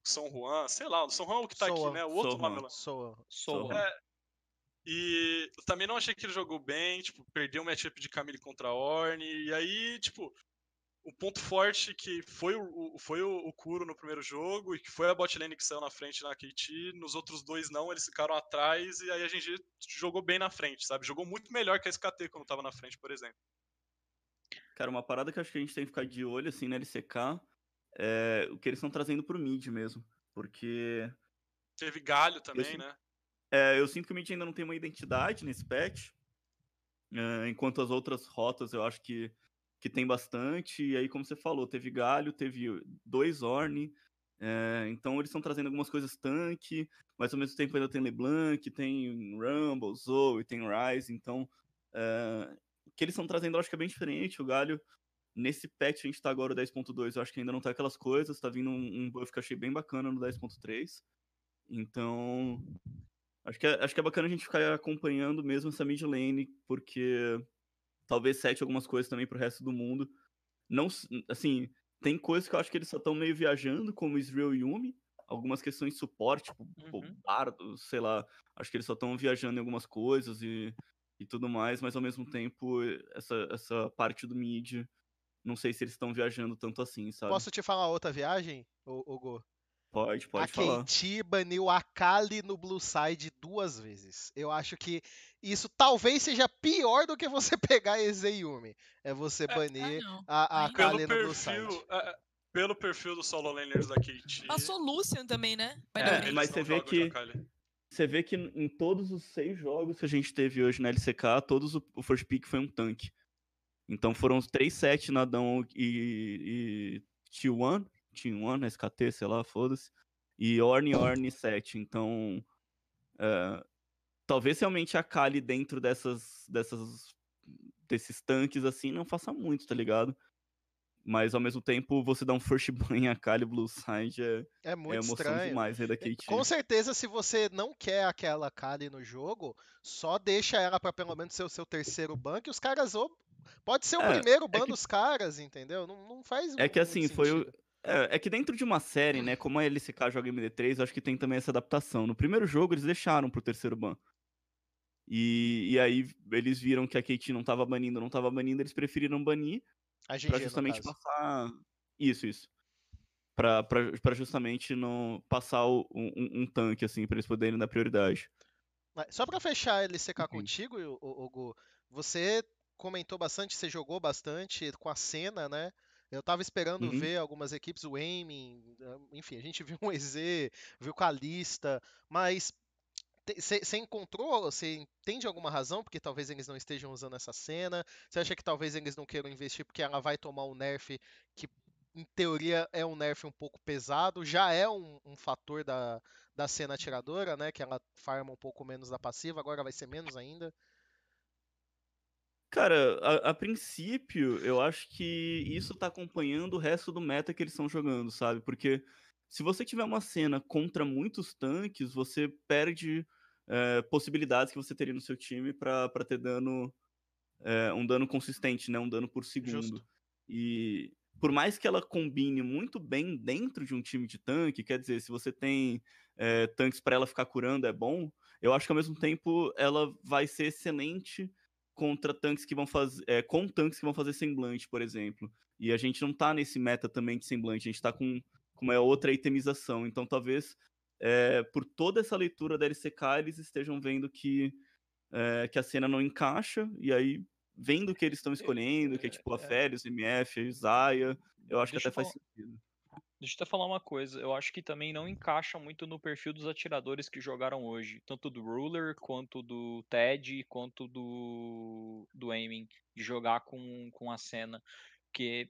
São Juan, sei lá, o São Juan é o que tá aqui, Soa, né? O outro lá. Soa. Sou. É, E eu também não achei que ele jogou bem, tipo, perdeu o matchup de Camille contra a Orne, e aí, tipo, o ponto forte que foi o, foi o, Kuro no primeiro jogo e que foi a bot lane que saiu na frente na KT, nos outros dois não, eles ficaram atrás e aí a GG jogou bem na frente, sabe? Jogou muito melhor que a SKT quando tava na frente, por exemplo. Cara, uma parada que eu acho que a gente tem que ficar de olho, assim, na LCK, é o que eles estão trazendo pro mid mesmo. Porque Teve Galho também, Esse- né? é, eu sinto que o mid ainda não tem uma identidade nesse patch, é, enquanto as outras rotas eu acho que, que tem bastante. E aí, como você falou, teve Galho, teve dois Orne, é, então eles estão trazendo algumas coisas tanque, mas ao mesmo tempo ainda tem LeBlanc, tem Rumble, Zoe, tem Ryze, então é, o que eles estão trazendo eu acho que é bem diferente. O Galho, nesse patch a gente tá agora o 10.2, eu acho que ainda não tá aquelas coisas, tá vindo um, um buff que eu achei bem bacana no 10.3. Então, acho que, é, acho que é bacana a gente ficar acompanhando mesmo essa mid lane, porque talvez sete algumas coisas também pro resto do mundo. Não, assim, tem coisas que eu acho que eles só estão meio viajando, como Israel e Yumi, algumas questões de suporte, tipo, Uhum. bardo, sei lá, acho que eles só estão viajando em algumas coisas e, e tudo mais, mas ao mesmo tempo, essa, essa parte do mid, não sei se eles estão viajando tanto assim, sabe? Posso te falar outra viagem, ô, ô Go? Pode, pode a falar. KT baniu a Kali no Blue Side duas vezes. Eu acho que isso talvez seja pior do que você pegar Ezeyumi. É você É, banir não. a, a Kali no Blue perfil, Side. é, é, pelo perfil dos solo laners da KT. Passou Lucian também, né? É, mas você vê que-. Você vê que em todos os seis jogos que a gente teve hoje na LCK, todos o, o first pick foi um tanque. Então foram os 3-7 na Dão e, e T1, T1, SKT, sei lá, foda-se. E Orne, Orne 7. Então, é, talvez realmente a Kali dentro dessas, dessas, desses tanques assim não faça muito, tá ligado? Mas ao mesmo tempo, você dá um first ban em Akali Blue Side é, É é muito emoção estranho. demais aí da KT. Com certeza, se você não quer aquela Kali no jogo, só deixa ela pra pelo menos ser o seu terceiro ban, que os caras. ou- Pode ser o É, primeiro ban que- dos caras, entendeu? Não, não faz É que assim, foi o. É, é que dentro de uma série, né, como a LCK joga MD3, eu acho que tem também essa adaptação. No primeiro jogo, eles deixaram pro terceiro ban. E, e aí eles viram que a KT não tava banindo, não tava banindo, eles preferiram banir A GG, pra justamente passar. Isso, isso. Pra, pra, pra justamente não passar o- um, um- tanque, assim, pra eles poderem dar prioridade. Só pra fechar a LCK Uhum. contigo, o, o, o Gu, você comentou bastante, você jogou bastante com a cena, né? Eu tava esperando Uhum. ver algumas equipes, o Aiming, enfim, a gente viu um EZ, viu Kalista, mas você encontrou, você entende alguma razão porque talvez eles não estejam usando essa cena? Você acha que talvez eles não queiram investir porque ela vai tomar um nerf que, em teoria, é um nerf um pouco pesado? Já é um, um fator da, da cena atiradora, né? Que ela farma um pouco menos da passiva, agora vai ser menos ainda. Cara, a, a princípio, eu acho que isso tá acompanhando o resto do meta que eles estão jogando, sabe? Porque se você tiver uma cena contra muitos tanques, você perde é, possibilidades que você teria no seu time pra pra ter dano, é, um dano consistente, né? Um dano por segundo. Justo. E por mais que ela combine muito bem dentro de um time de tanque, quer dizer, se você tem é, tanques para ela ficar curando é bom, eu acho que ao mesmo tempo ela vai ser excelente contra tanques que vão fazer. É, com tanques que vão fazer semblante, por exemplo. E a gente não tá nesse meta também de semblante, a gente tá com, com uma outra itemização. Então talvez é, por toda essa leitura da LCK eles estejam vendo que, é, que a cena não encaixa, e aí vendo o que eles estão escolhendo, que é tipo a Férias, MF, Zaya, eu acho Deixa que até faz sentido. Deixa eu te falar uma coisa, eu acho que também não encaixa muito no perfil dos atiradores que jogaram hoje, tanto do Ruler, quanto do Ted, quanto do, do Aiming, de jogar com, com a cena, porque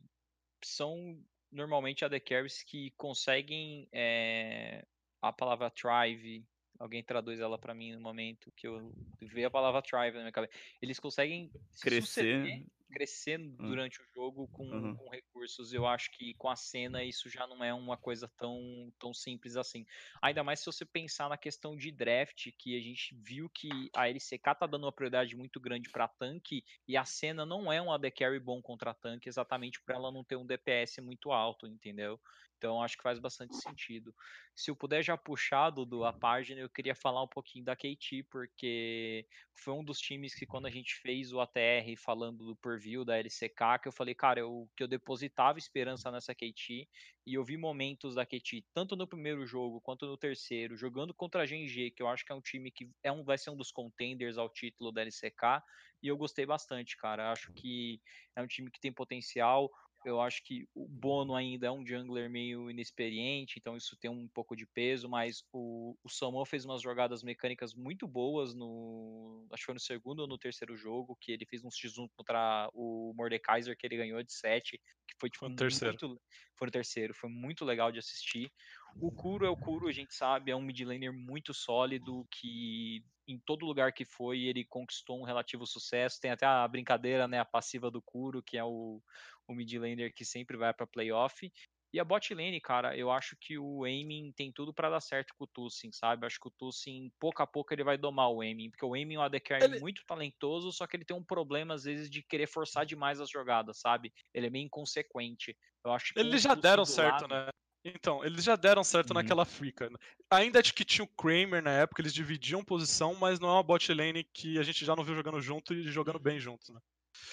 são normalmente AD Carries que conseguem é, a palavra thrive, alguém traduz ela para mim no momento que eu vi a palavra thrive na minha cabeça. Eles conseguem crescer, crescer hum. durante o jogo com, uhum. com, recursos. Eu acho que com a cena isso já não é uma coisa tão, tão simples assim. Ainda mais se você pensar na questão de draft, que a gente viu que a LCK tá dando uma prioridade muito grande para tanque e a cena não é um AD carry bom contra tanque, exatamente para ela não ter um DPS muito alto, entendeu? Então acho que faz bastante sentido. Se eu puder já puxar do a página, eu queria falar um pouquinho da KT, porque foi um dos times que quando a gente fez o ATR falando do preview da LCK, que eu falei, cara, eu, que eu depositava esperança nessa KT, e eu vi momentos da KT, tanto no primeiro jogo quanto no terceiro, jogando contra a GNG, que eu acho que é um time que é um, vai ser um dos contenders ao título da LCK, e eu gostei bastante, cara. Acho que é um time que tem potencial. Eu acho que o Bono ainda é um jungler meio inexperiente, então isso tem um pouco de peso, mas o, o Samuel fez umas jogadas mecânicas muito boas no. Acho que foi no segundo ou no terceiro jogo, que ele fez um X1 contra o Mordekaiser, que ele ganhou de 7, que foi tipo. No terceiro. Muito, foi no terceiro, foi muito legal de assistir. O Kuro é o Kuro, a gente sabe, é um mid laner muito sólido, que em todo lugar que foi ele conquistou um relativo sucesso. Tem até a brincadeira, né, a passiva do Kuro, que é o, o mid laner que sempre vai para playoff. E a bot lane, cara, eu acho que o aiming tem tudo para dar certo com o Tussin, sabe? Acho que o Tussin, pouco a pouco, ele vai domar o aiming, porque o aiming é um AD carry ele... muito talentoso, só que ele tem um problema, às vezes, de querer forçar demais as jogadas, sabe? Ele é meio inconsequente. Eu acho que Eles já deram certo, lado... né? Então, eles já deram certo uhum. naquela Frica. Ainda de que tinha o Kramer na época, eles dividiam posição, mas não é uma bot lane que a gente já não viu jogando junto e jogando bem juntos, né?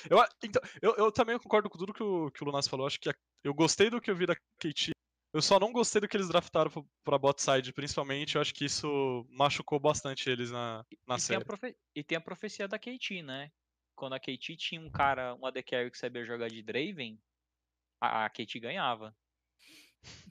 Eu, então, eu, eu também concordo com tudo que o, que o Lunas falou. Acho que a, eu gostei do que eu vi da KT. Eu só não gostei do que eles draftaram pra bot side, principalmente. Eu acho que isso machucou bastante eles na, na e série. Tem profe... E tem a profecia da KT, né? Quando a KT tinha um cara, um AD Carry que sabia jogar de Draven, a, a KT ganhava.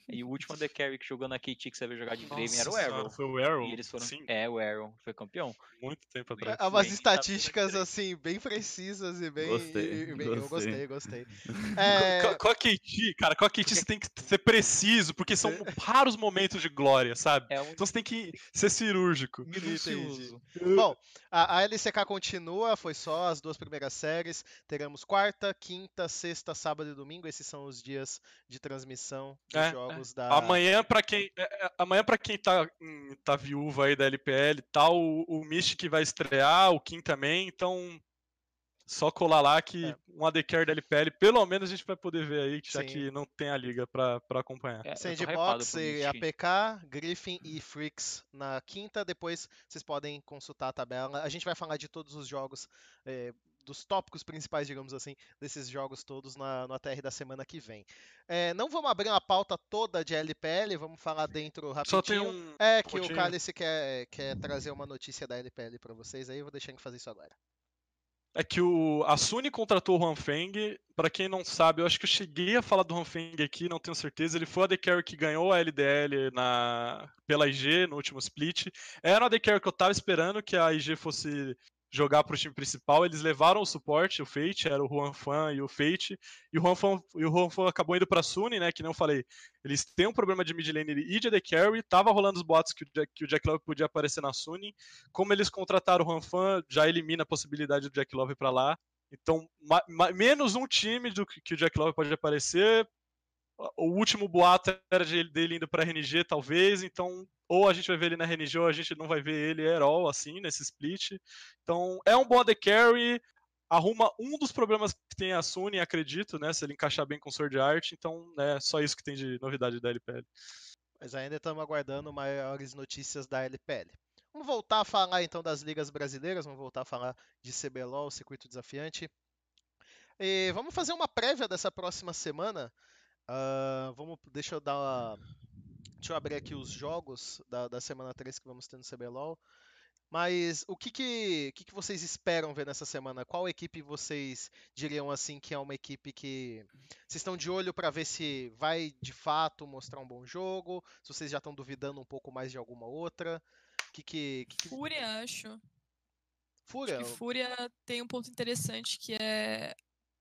E o último The Carry que jogou na KT que sabia jogar de Draven era o Arrow. Foi o Arrow? E eles foram. Sim. É, o Arrow. Foi campeão. Muito tempo atrás. É umas estatísticas assim, bem precisas e bem. Gostei. E, bem... gostei. Eu gostei, gostei. É... Com, a KT, cara, com a KT você tem que ser preciso, porque são raros momentos de glória, sabe? É um... Então você tem que ser cirúrgico. Minucioso. Bom, a, a LCK continua, foi só as duas primeiras séries. Teremos quarta, quinta, sexta, sábado e domingo. Esses são os dias de transmissão dos é, jogos é. da. Amanhã, para quem, é, é, amanhã para quem tá, hum, tá viúva aí da LPL, tá o, o Mystic vai estrear, o Kim também, então só colar lá que é. um AD Carry da LPL, pelo menos a gente vai poder ver aí, já Sim. que não tem a liga pra, pra acompanhar. É, Sandbox, APK, Griffin e Freaks na quinta. Depois vocês podem consultar a tabela. A gente vai falar de todos os jogos é, dos tópicos principais, digamos assim, desses jogos todos na, no ATR da semana que vem. É, não vamos abrir uma pauta toda de LPL, vamos falar dentro rapidinho. Só tem um... É que o Cálice quer, quer trazer uma notícia da LPL para vocês, aí eu vou deixar ele fazer isso agora. É que o a Sony contratou o Hanfeng. Para quem não sabe, eu acho que eu cheguei a falar do Hanfeng aqui, não tenho certeza. Ele foi a The Carry que ganhou a LDL na, pela IG no último split. Era a The Carry que eu tava esperando que a IG fosse jogar para o time principal, eles levaram o suporte, o Fate, era o Juan Fan e o Fate, e o Juan Fan, e o Juan Fan acabou indo para a né, que não falei, eles têm um problema de mid lane e de AD Carry, tava rolando os bots que o Jack, que o Jack Love podia aparecer na Sunny, como eles contrataram o Juan Fan, já elimina a possibilidade do Jack Love para lá, então, menos um time do que, que o Jack Love pode aparecer, o último boato era de, dele indo para RNG, talvez, então ou a gente vai ver ele na RNG ou a gente não vai ver ele at all, assim, nesse split. Então, é um bom AD carry. arruma um dos problemas que tem a Sony, acredito, né? Se ele encaixar bem com Sword Art, então é só isso que tem de novidade da LPL. Mas ainda estamos aguardando maiores notícias da LPL. Vamos voltar a falar então das ligas brasileiras, vamos voltar a falar de CBLOL, Circuito Desafiante. E vamos fazer uma prévia dessa próxima semana. Uh, vamos, deixa eu dar uma, Deixa eu abrir aqui os jogos da, da semana 3 que vamos ter no CBLOL. Mas o que, que, que, que vocês esperam ver nessa semana? Qual equipe vocês diriam assim que é uma equipe que vocês estão de olho para ver se vai de fato mostrar um bom jogo? Se vocês já estão duvidando um pouco mais de alguma outra? Que que, que, que... Fúria, acho. Fúria? Acho que Fúria tem um ponto interessante que é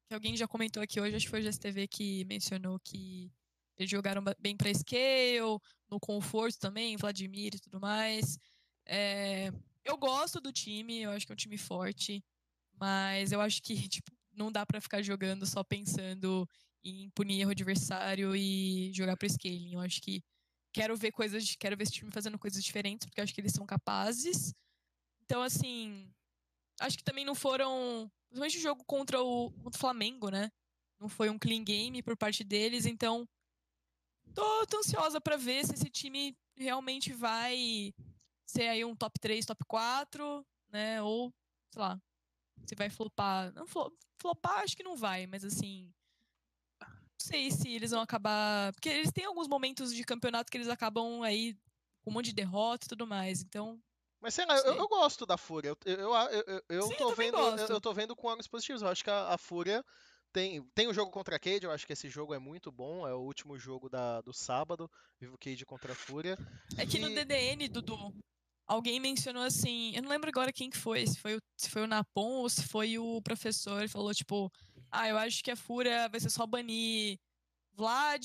que alguém já comentou aqui hoje, acho que foi o GSTV que mencionou que eles jogaram bem para scale, no conforto também, Vladimir e tudo mais. É, eu gosto do time, eu acho que é um time forte, mas eu acho que tipo, não dá para ficar jogando só pensando em punir o adversário e jogar para scaling. Eu acho que quero ver coisas, quero ver esse time fazendo coisas diferentes, porque eu acho que eles são capazes. Então, assim, acho que também não foram, principalmente o jogo contra o, contra o Flamengo, né? Não foi um clean game por parte deles, então tô, tô ansiosa para ver se esse time realmente vai ser aí um top 3, top 4, né? Ou, sei lá, se vai flopar. Não, flopar acho que não vai, mas assim. Não sei se eles vão acabar. Porque eles têm alguns momentos de campeonato que eles acabam aí com um monte de derrota e tudo mais. Então. Mas sei lá, eu, eu, gosto da Fúria. Eu, eu, eu, eu, Sim, tô vendo, eu, eu, tô vendo com olhos positivos. Eu acho que a, a Fúria tem, tem o jogo contra a Cade, eu acho que esse jogo é muito bom. É o último jogo da, do sábado. Vivo Cade contra a Fúria. É que e... no DDN, Dudu, alguém mencionou assim, eu não lembro agora quem que foi, se foi o, se foi o Napon ou se foi o professor, ele falou tipo, ah, eu acho que a Fúria vai ser só banir Vlad,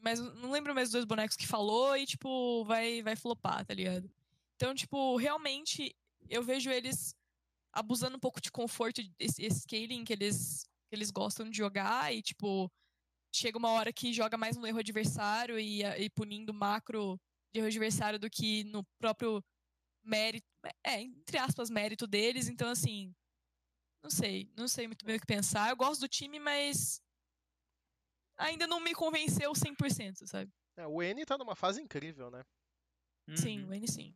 mas não lembro mais os dois bonecos que falou e tipo, vai vai flopar, tá ligado? Então, tipo, realmente eu vejo eles abusando um pouco de conforto, esse, scaling que eles que eles gostam de jogar e tipo, chega uma hora que joga mais no erro adversário e, e punindo macro de adversário do que no próprio mérito, é, entre aspas, mérito deles. Então, assim, não sei, não sei muito bem o que pensar. Eu gosto do time, mas ainda não me convenceu 100%, sabe? É, o N tá numa fase incrível, né? Sim, uhum. o N sim.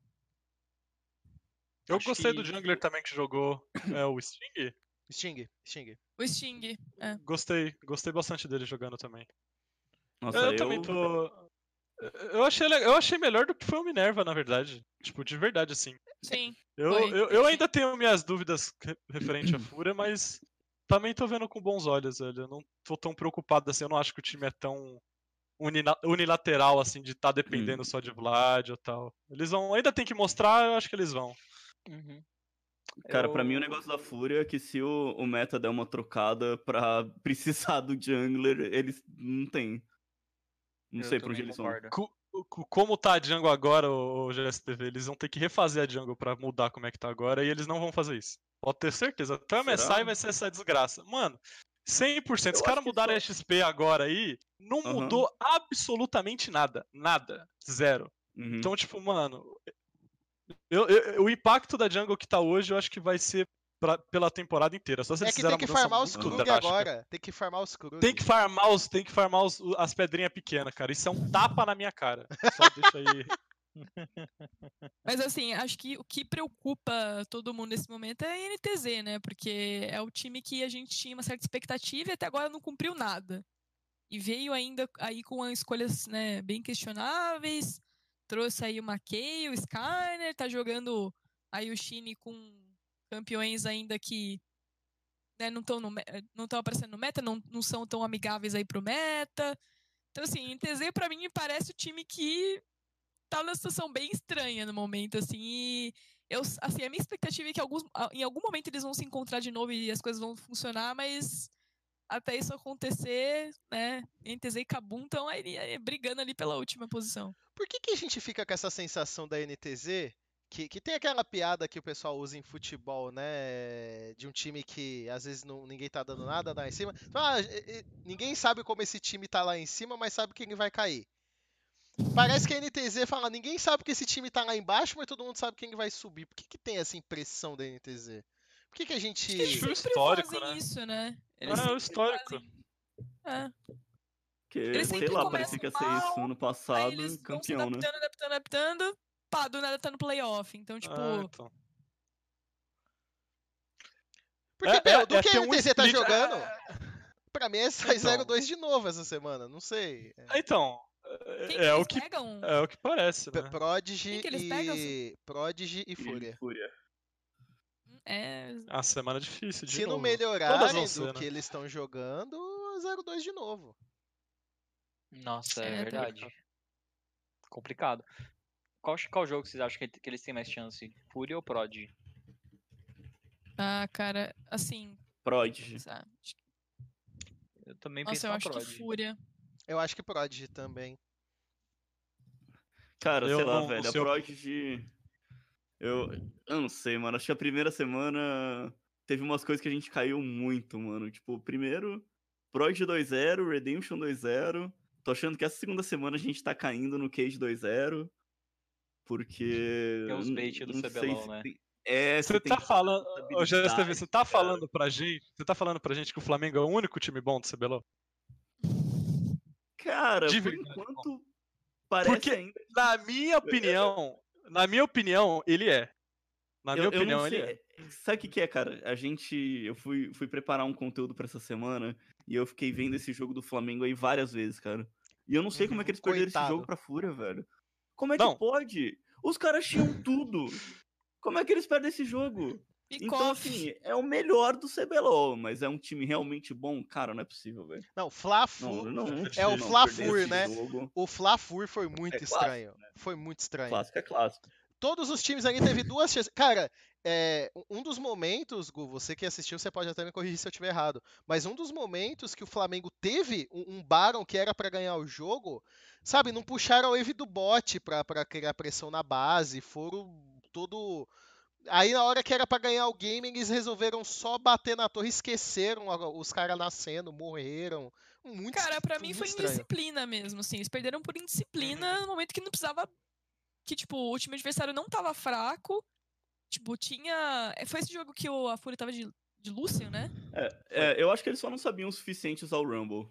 Eu Acho gostei que... do jungler também que jogou é, o Sting. Sting, Sting. O Sting, é. Gostei, gostei bastante dele jogando também. Nossa, eu, eu, também tô. Eu achei, eu achei melhor do que foi o Minerva, na verdade. Tipo, de verdade, assim. Sim. Eu, eu, eu, ainda tenho minhas dúvidas referente à Fúria, mas também tô vendo com bons olhos, velho. Eu não tô tão preocupado assim, eu não acho que o time é tão unilateral, assim, de estar tá dependendo hum. só de Vlad ou tal. Eles vão. Ainda tem que mostrar, eu acho que eles vão. Uhum. Cara, eu... pra mim o negócio da Fúria é que se o, o meta der uma trocada pra precisar do jungler, eles não tem. Não eu sei pra onde eles vão. Como tá a Django agora, o GSTV, eles vão ter que refazer a Django pra mudar como é que tá agora e eles não vão fazer isso. Pode ter certeza. Até o MSI vai ser essa desgraça. Mano, 100%. Eu Se os caras mudaram a XP agora aí, não uhum. mudou absolutamente nada. Nada. Zero. Uhum. Então, tipo, mano. Eu, eu, o impacto da Jungle que tá hoje, eu acho que vai ser pra, pela temporada inteira. Só se é que tem que farmar os Krug agora. Tem que farmar os Krug. Tem que farmar, os, tem que farmar os, as pedrinhas pequenas, cara. Isso é um tapa na minha cara. Só deixa aí. Mas assim, acho que o que preocupa todo mundo nesse momento é a NTZ, né? Porque é o time que a gente tinha uma certa expectativa e até agora não cumpriu nada. E veio ainda aí com escolhas né, bem questionáveis. Trouxe aí o McKay, o Skyner, tá jogando aí o Shine com campeões ainda que né, não estão não aparecendo no meta, não, não são tão amigáveis aí pro meta. Então, assim, NTZ para mim parece o time que tá numa situação bem estranha no momento, assim, e eu, assim, a minha expectativa é que alguns, em algum momento eles vão se encontrar de novo e as coisas vão funcionar, mas até isso acontecer, né, NTZ e Kabum estão aí, brigando ali pela última posição. Por que, que a gente fica com essa sensação da NTZ que, que, tem aquela piada que o pessoal usa em futebol, né? De um time que às vezes não, ninguém tá dando nada lá em cima. Ah, ninguém sabe como esse time tá lá em cima, mas sabe que ele vai cair. Parece que a NTZ fala, ninguém sabe que esse time tá lá embaixo, mas todo mundo sabe quem vai subir. Por que, que tem essa impressão da NTZ? Por que, que a gente. Eles Acho que o sempre histórico, fazem né? isso, né? É, Eles o sempre histórico. fazem- É. Porque, Eles sei lá, parecia que ia ser isso ano Aí passado, eles vão se campeão, né? adaptando, adaptando, adaptando. Pá, do nada tá no playoff. Então, tipo, Ah, então. Porque, É, meu, é, do é que a um NTZ tá split- jogando, é, pra mim é sai Então. 0-2 de novo essa semana. Não sei. É. Então, quem é, que é o que pegam? é o que parece, né? Prodigy que eles pegam, e. Prodigy e Fúria. Fúria. É. A semana difícil de Se não novo. melhorarem vão do ser, né? que eles estão jogando, 0-2 de novo. Nossa, é, É, tá verdade. Complicado. Qual, qual jogo vocês acham que, que eles têm mais chance? Fúria ou Prod? Ah, cara, assim. Sabe? Eu também Nossa, penso eu acho Prod. que Fúria. Eu acho que Prodigy também. Cara, Eu sei lá, velho, a se eu- Prodigy... Eu, eu não sei, mano. Acho que a primeira semana teve umas coisas que a gente caiu muito, mano. Tipo, primeiro, Prodigy 2-0, Redemption 2-0. Tô achando que essa segunda semana a gente tá caindo no Cage 2-0. Porque... Tem os n- bait do CBLOL, né? tem- É, Você tem tá falando, ô responsabilidade, você tá cara. falando pra gente, você tá falando pra gente que o Flamengo é o único time bom do CBLOL? Cara, De por verdade, enquanto, parece Porque- ainda... Na minha opinião, na minha opinião, ele é. Na minha eu, eu opinião, não ele é. Sabe o que, que é, cara? A gente. Eu fui, fui preparar um conteúdo pra essa semana e eu fiquei vendo esse jogo do Flamengo aí várias vezes, cara. E eu não sei como é que eles perderam esse Coitado. jogo pra Fúria, velho. Como é Não. que pode? Os caras tinham tudo. Como é que eles perdem esse jogo? E Então, Koff. assim, é o melhor do CBLOL, mas é um time realmente bom? Cara, não é possível, velho. Não, Não, Fla-Fur. não, não É tinha o não Fla-Fur, né? jogo. O Fla-Fur foi muito É clássico, estranho. Foi muito estranho. Clássico é clássico. Todos os times ali teve duas chances. Cara, é, um dos momentos, Gu, você que assistiu, você pode até me corrigir se eu estiver errado. Mas um dos momentos que o Flamengo teve um, um Baron que era pra ganhar o jogo, sabe? Não puxaram a wave do bot pra, pra criar pressão na base. Foram todo. Aí na hora que era pra ganhar o game, eles resolveram só bater na torre, esqueceram os caras nascendo, morreram. Muito Cara, pra muito mim foi estranho. indisciplina mesmo, assim. Eles perderam por indisciplina no momento que não precisava. Que, tipo, o time adversário não tava fraco. Tipo, tinha. é, Foi esse jogo que o, a Fúria tava de, de Lucian, né? É, eu acho que eles só não sabiam o suficiente usar o Rumble.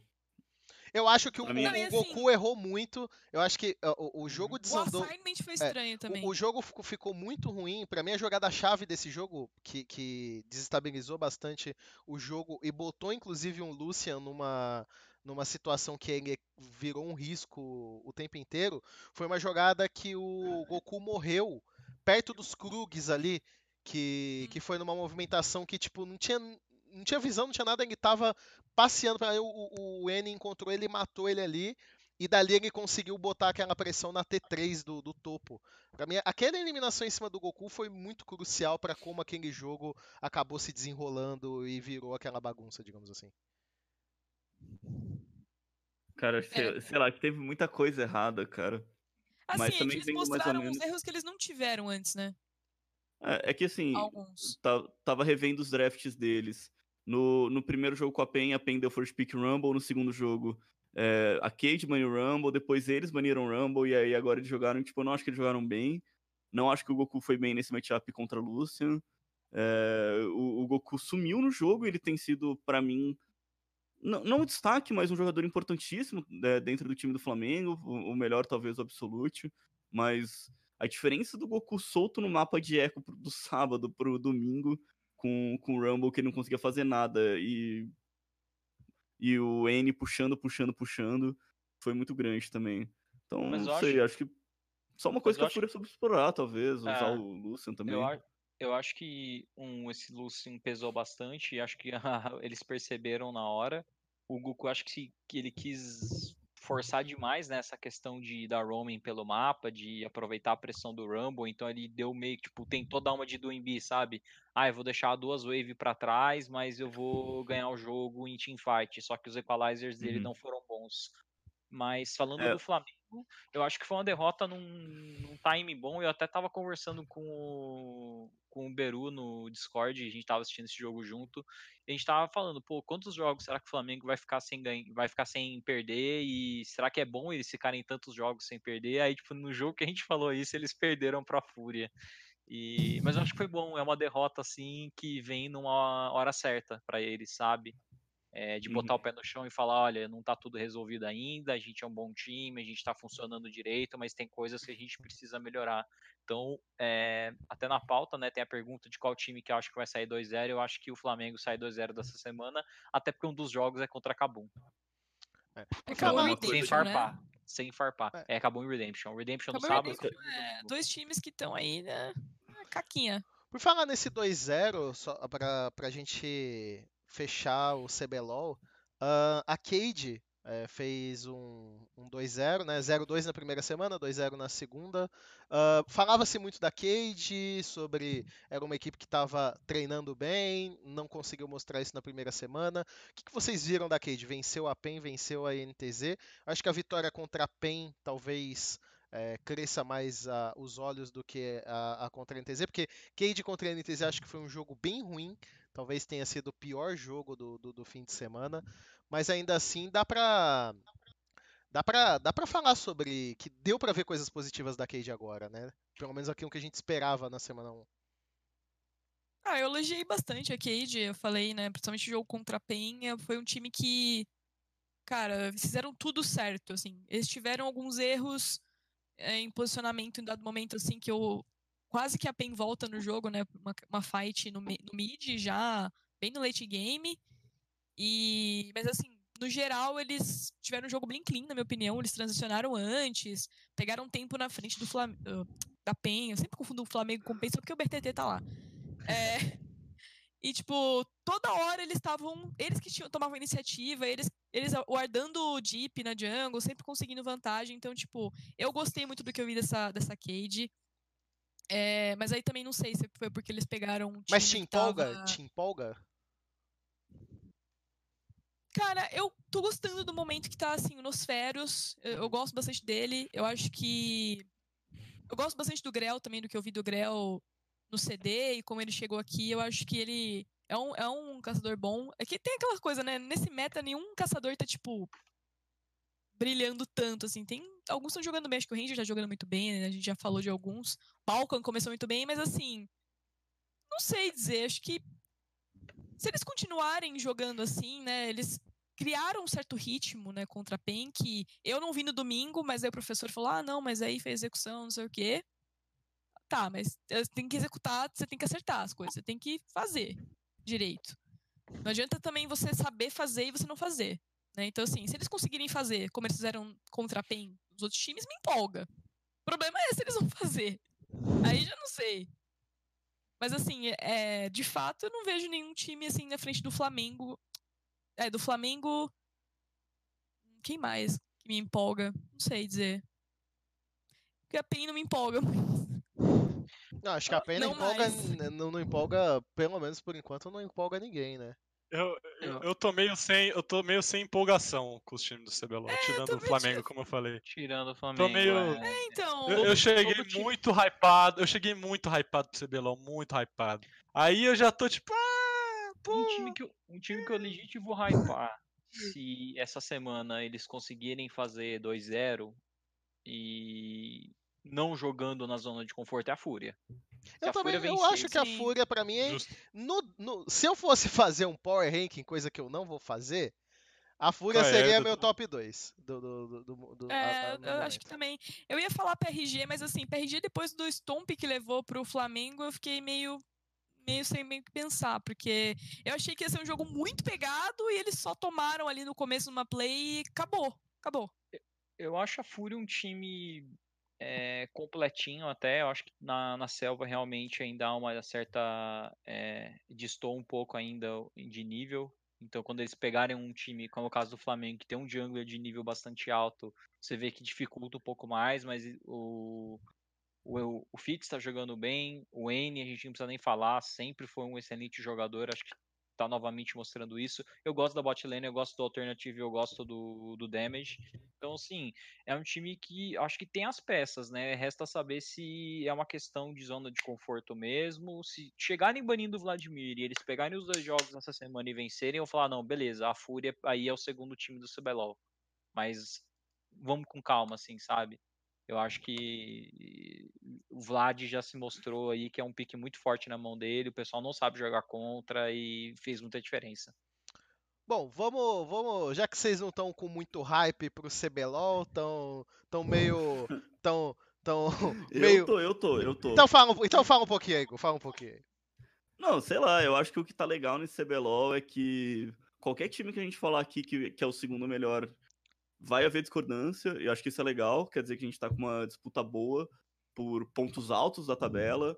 Eu acho que o, mim- o- o assim- Goku errou muito. Eu acho que uh, o, o jogo O desandou. assignment foi estranho também. O, o jogo ficou, ficou muito ruim. Pra mim, a jogada-chave desse jogo, que, que desestabilizou bastante o jogo e botou inclusive um Lucian numa, numa situação que ele virou um risco o tempo inteiro, foi uma jogada que o Goku morreu perto dos Krugs ali, que, que foi numa movimentação que tipo não tinha não tinha visão, não tinha nada, ele tava passeando, pra- aí o, o, o N encontrou ele, matou ele ali, e dali ele conseguiu botar aquela pressão na T3 do, do topo. Pra mim, aquela eliminação em cima do Goku foi muito crucial pra como aquele jogo acabou se desenrolando e virou aquela bagunça, digamos assim. Cara, sei, sei lá, que teve muita coisa errada, cara. Assim, mas também eles mostraram uns menos- erros que eles não tiveram antes, né? É, é que assim, Alguns. tava revendo os drafts deles. No, no primeiro jogo com a PEN, a PEN deu first pick Rumble. No segundo jogo, é, a Cade baniu Rumble. Depois eles baniram Rumble. E aí agora eles jogaram, tipo, eu não acho que eles jogaram bem. Não acho que o Goku foi bem nesse matchup contra o Lucian. É, o, o Goku sumiu no jogo. Ele tem sido, pra mim, não, não um destaque, mas um jogador importantíssimo né, dentro do time do Flamengo. O, o melhor, talvez, o Absolute. Mas a diferença do Goku solto no mapa de eco do sábado pro domingo com, com o Rumble que ele não conseguia fazer nada e e o N puxando, puxando, puxando foi muito grande também. Então, Mas não eu sei, acho que só uma coisa eu que a Fúria soube explorar, talvez, usar É, o Lucian também. Eu, eu acho que um, esse Lucian pesou bastante e acho que eles perceberam na hora. O Goku acho que, se- que ele quis forçar demais nessa questão de dar roaming pelo mapa, de aproveitar a pressão do Rumble, então ele deu meio que, tipo, tentou dar uma de Doembi, sabe? Ah, eu vou deixar duas waves pra trás, mas eu vou ganhar o jogo em teamfight, só que os equalizers dele Uhum. não foram bons. Mas falando É. do Flamengo, eu acho que foi uma derrota num, num time bom. Eu até tava conversando com o, com o Beru no Discord, a gente tava assistindo esse jogo junto. A gente tava falando, pô, quantos jogos será que o Flamengo vai ficar sem ganhar, vai ficar sem perder? E será que é bom eles ficarem tantos jogos sem perder? Aí, tipo, no jogo que a gente falou isso, eles perderam pra Fúria. E, mas eu acho que foi bom, é uma derrota assim que vem numa hora certa para eles, sabe? É, de botar Uhum. o pé no chão e falar, olha, não tá tudo resolvido ainda, a gente é um bom time, a gente tá funcionando direito, mas tem coisas que a gente precisa melhorar. Então, é, até na pauta, né, tem a pergunta de qual time que eu acho que vai sair 2-0, eu acho que o Flamengo sai 2-0 dessa semana, até porque um dos jogos é contra Cabum. É. Acabou falar o uma Sem Redemption, né? farpar. Sem farpar. É. É, acabou em Redemption. Redemption no Acabou o sábado. Redemption, é, dois times que estão aí, né? na Caquinha. Por falar nesse 2-0, só pra, pra gente fechar o CBLOL, ah, a Cade eh, fez um, um 2-0, né? 0-2 na primeira semana, 2-0 na segunda. Ah, Falava-se muito da Cade, sobre. Era uma equipe que estava treinando bem, não conseguiu mostrar isso na primeira semana. O que, que vocês viram da Cade? Venceu a PEN, venceu a NTZ. Acho que a vitória contra a PEN talvez. eh, cresça mais ah, os olhos do que a, a contra a NTZ, porque Cade contra a NTZ acho que foi um jogo bem ruim. Talvez tenha sido o pior jogo do, do, do fim de semana. Mas ainda assim dá pra. Dá dá falar sobre que deu pra ver coisas positivas da Cade agora, né? Pelo menos aquilo que a gente esperava na semana 1. Ah, eu elogiei bastante a Cade, eu falei, né? Principalmente o jogo contra a Penha. Foi um time que, cara, fizeram tudo certo, assim. Eles tiveram alguns erros eh, em posicionamento em dado momento, assim, que eu. Quase que a PEN volta no jogo, né? Uma, uma fight no, no mid, já bem no late game. E. Mas assim, no geral, eles tiveram um jogo bem clean, na minha opinião. Eles transicionaram antes, pegaram tempo na frente do Flam... da PEN. Eu sempre confundo o Flamengo com o PEN, só porque o BRTT tá lá. É, e, tipo, toda hora eles estavam. Eles que tinham, tomavam iniciativa, eles, eles guardando o Deep na jungle, sempre conseguindo vantagem. Então, tipo, eu gostei muito do que eu vi dessa, dessa Cade. É, mas aí também não sei se foi porque eles pegaram um Mas te empolga? tava- Te empolga? Cara, eu tô gostando do momento que tá, assim, o Nosferos. Eu, eu gosto bastante dele. Eu acho que. Eu gosto bastante do Grell também, do que eu vi do Grell no CD e como ele chegou aqui. Eu acho que ele é um, é um caçador bom. É que tem aquela coisa, né? Nesse meta, nenhum caçador tá, tipo. Brilhando tanto, assim. Tem. Alguns estão jogando bem, acho que o Ranger tá jogando muito bem, né? A gente já falou de alguns. Balkan começou muito bem, mas assim. Não sei dizer, acho que se eles continuarem jogando assim, né, eles criaram um certo ritmo, né, contra a PEN, que eu não vi no domingo, mas aí o professor falou, ah, não, mas aí fez execução, não sei o quê. Tá, mas você tem que executar, você tem que acertar as coisas, você tem que fazer direito. Não adianta também você saber fazer e você não fazer, né? Então, assim, se eles conseguirem fazer como eles fizeram contra a PEN dos outros times, me empolga. O problema é se eles vão fazer. Aí já não sei. Mas assim, é, de fato, eu não vejo nenhum time assim na frente do Flamengo. É, do Flamengo. Quem mais que me empolga? Não sei dizer. Porque a PEN não me empolga muito. Não, acho que a PEN não, Não empolga, não, não empolga, pelo menos por enquanto, não empolga ninguém, né? Eu, eu, Eu- tô meio sem, eu tô meio sem empolgação com os times do CBLOL, tirando o Flamengo, como eu falei. Tirando o Flamengo. meio- é. Então, Eu, eu cheguei todo time- muito hypado, eu cheguei muito hypado pro CBLOL, muito hypado. Aí eu já tô tipo, ah, pô. Um time, que eu, um time que eu legit vou hypar. Se essa semana eles conseguirem fazer 2-0 e não jogando na zona de conforto é a Fúria. Se Eu a também, Fúria eu vencer, acho que a. Fúria, pra mim, é, no, no- se eu fosse fazer um Power Ranking, coisa que eu não vou fazer, a Fúria Qual é, seria Dudu? meu top 2 do, do, do, do- do- a- É, a- no eu acho que também. Eu ia falar PRG, mas assim, PRG depois do Stomp que levou pro Flamengo, eu fiquei meio. meio sem meio que pensar, porque eu achei que ia ser um jogo muito pegado e eles só tomaram ali no começo uma play e acabou. Acabou. Eu acho a Fúria um time é, completinho até. Eu acho que na, na selva realmente ainda há uma certa. É, distou um pouco ainda de nível. Então, quando eles pegarem um time, como é o caso do Flamengo, que tem um jungler de nível bastante alto, você vê que dificulta um pouco mais, mas o, o, o Fitz está jogando bem, o N, a gente não precisa nem falar, sempre foi um excelente jogador, acho que tá novamente mostrando isso. Eu gosto da bot lane, eu gosto do alternative, eu gosto do, do damage. Então, assim, é um time que acho que tem as peças, né? Resta saber se é uma questão de zona de conforto mesmo. Se chegarem banindo o Vladimir e eles pegarem os dois jogos nessa semana e vencerem, eu falar, não, beleza, a Fúria aí é o segundo time do CBLOL. Mas vamos com calma, assim, sabe? Eu acho que o Vlad já se mostrou aí que é um pique muito forte na mão dele, o pessoal não sabe jogar contra e fez muita diferença. Bom, vamos, vamos, já que vocês não estão com muito hype pro CBLOL, estão tão meio tão tão meio Eu tô, eu tô, eu tô. Então fala, um- então fala um pouquinho aí, Igor, fala um pouquinho. aí. Não, sei lá, eu acho que o que tá legal nesse CBLOL é que qualquer time que a gente falar aqui que, que é o segundo melhor, vai haver discordância, e eu acho que isso é legal, quer dizer que a gente tá com uma disputa boa por pontos altos da tabela.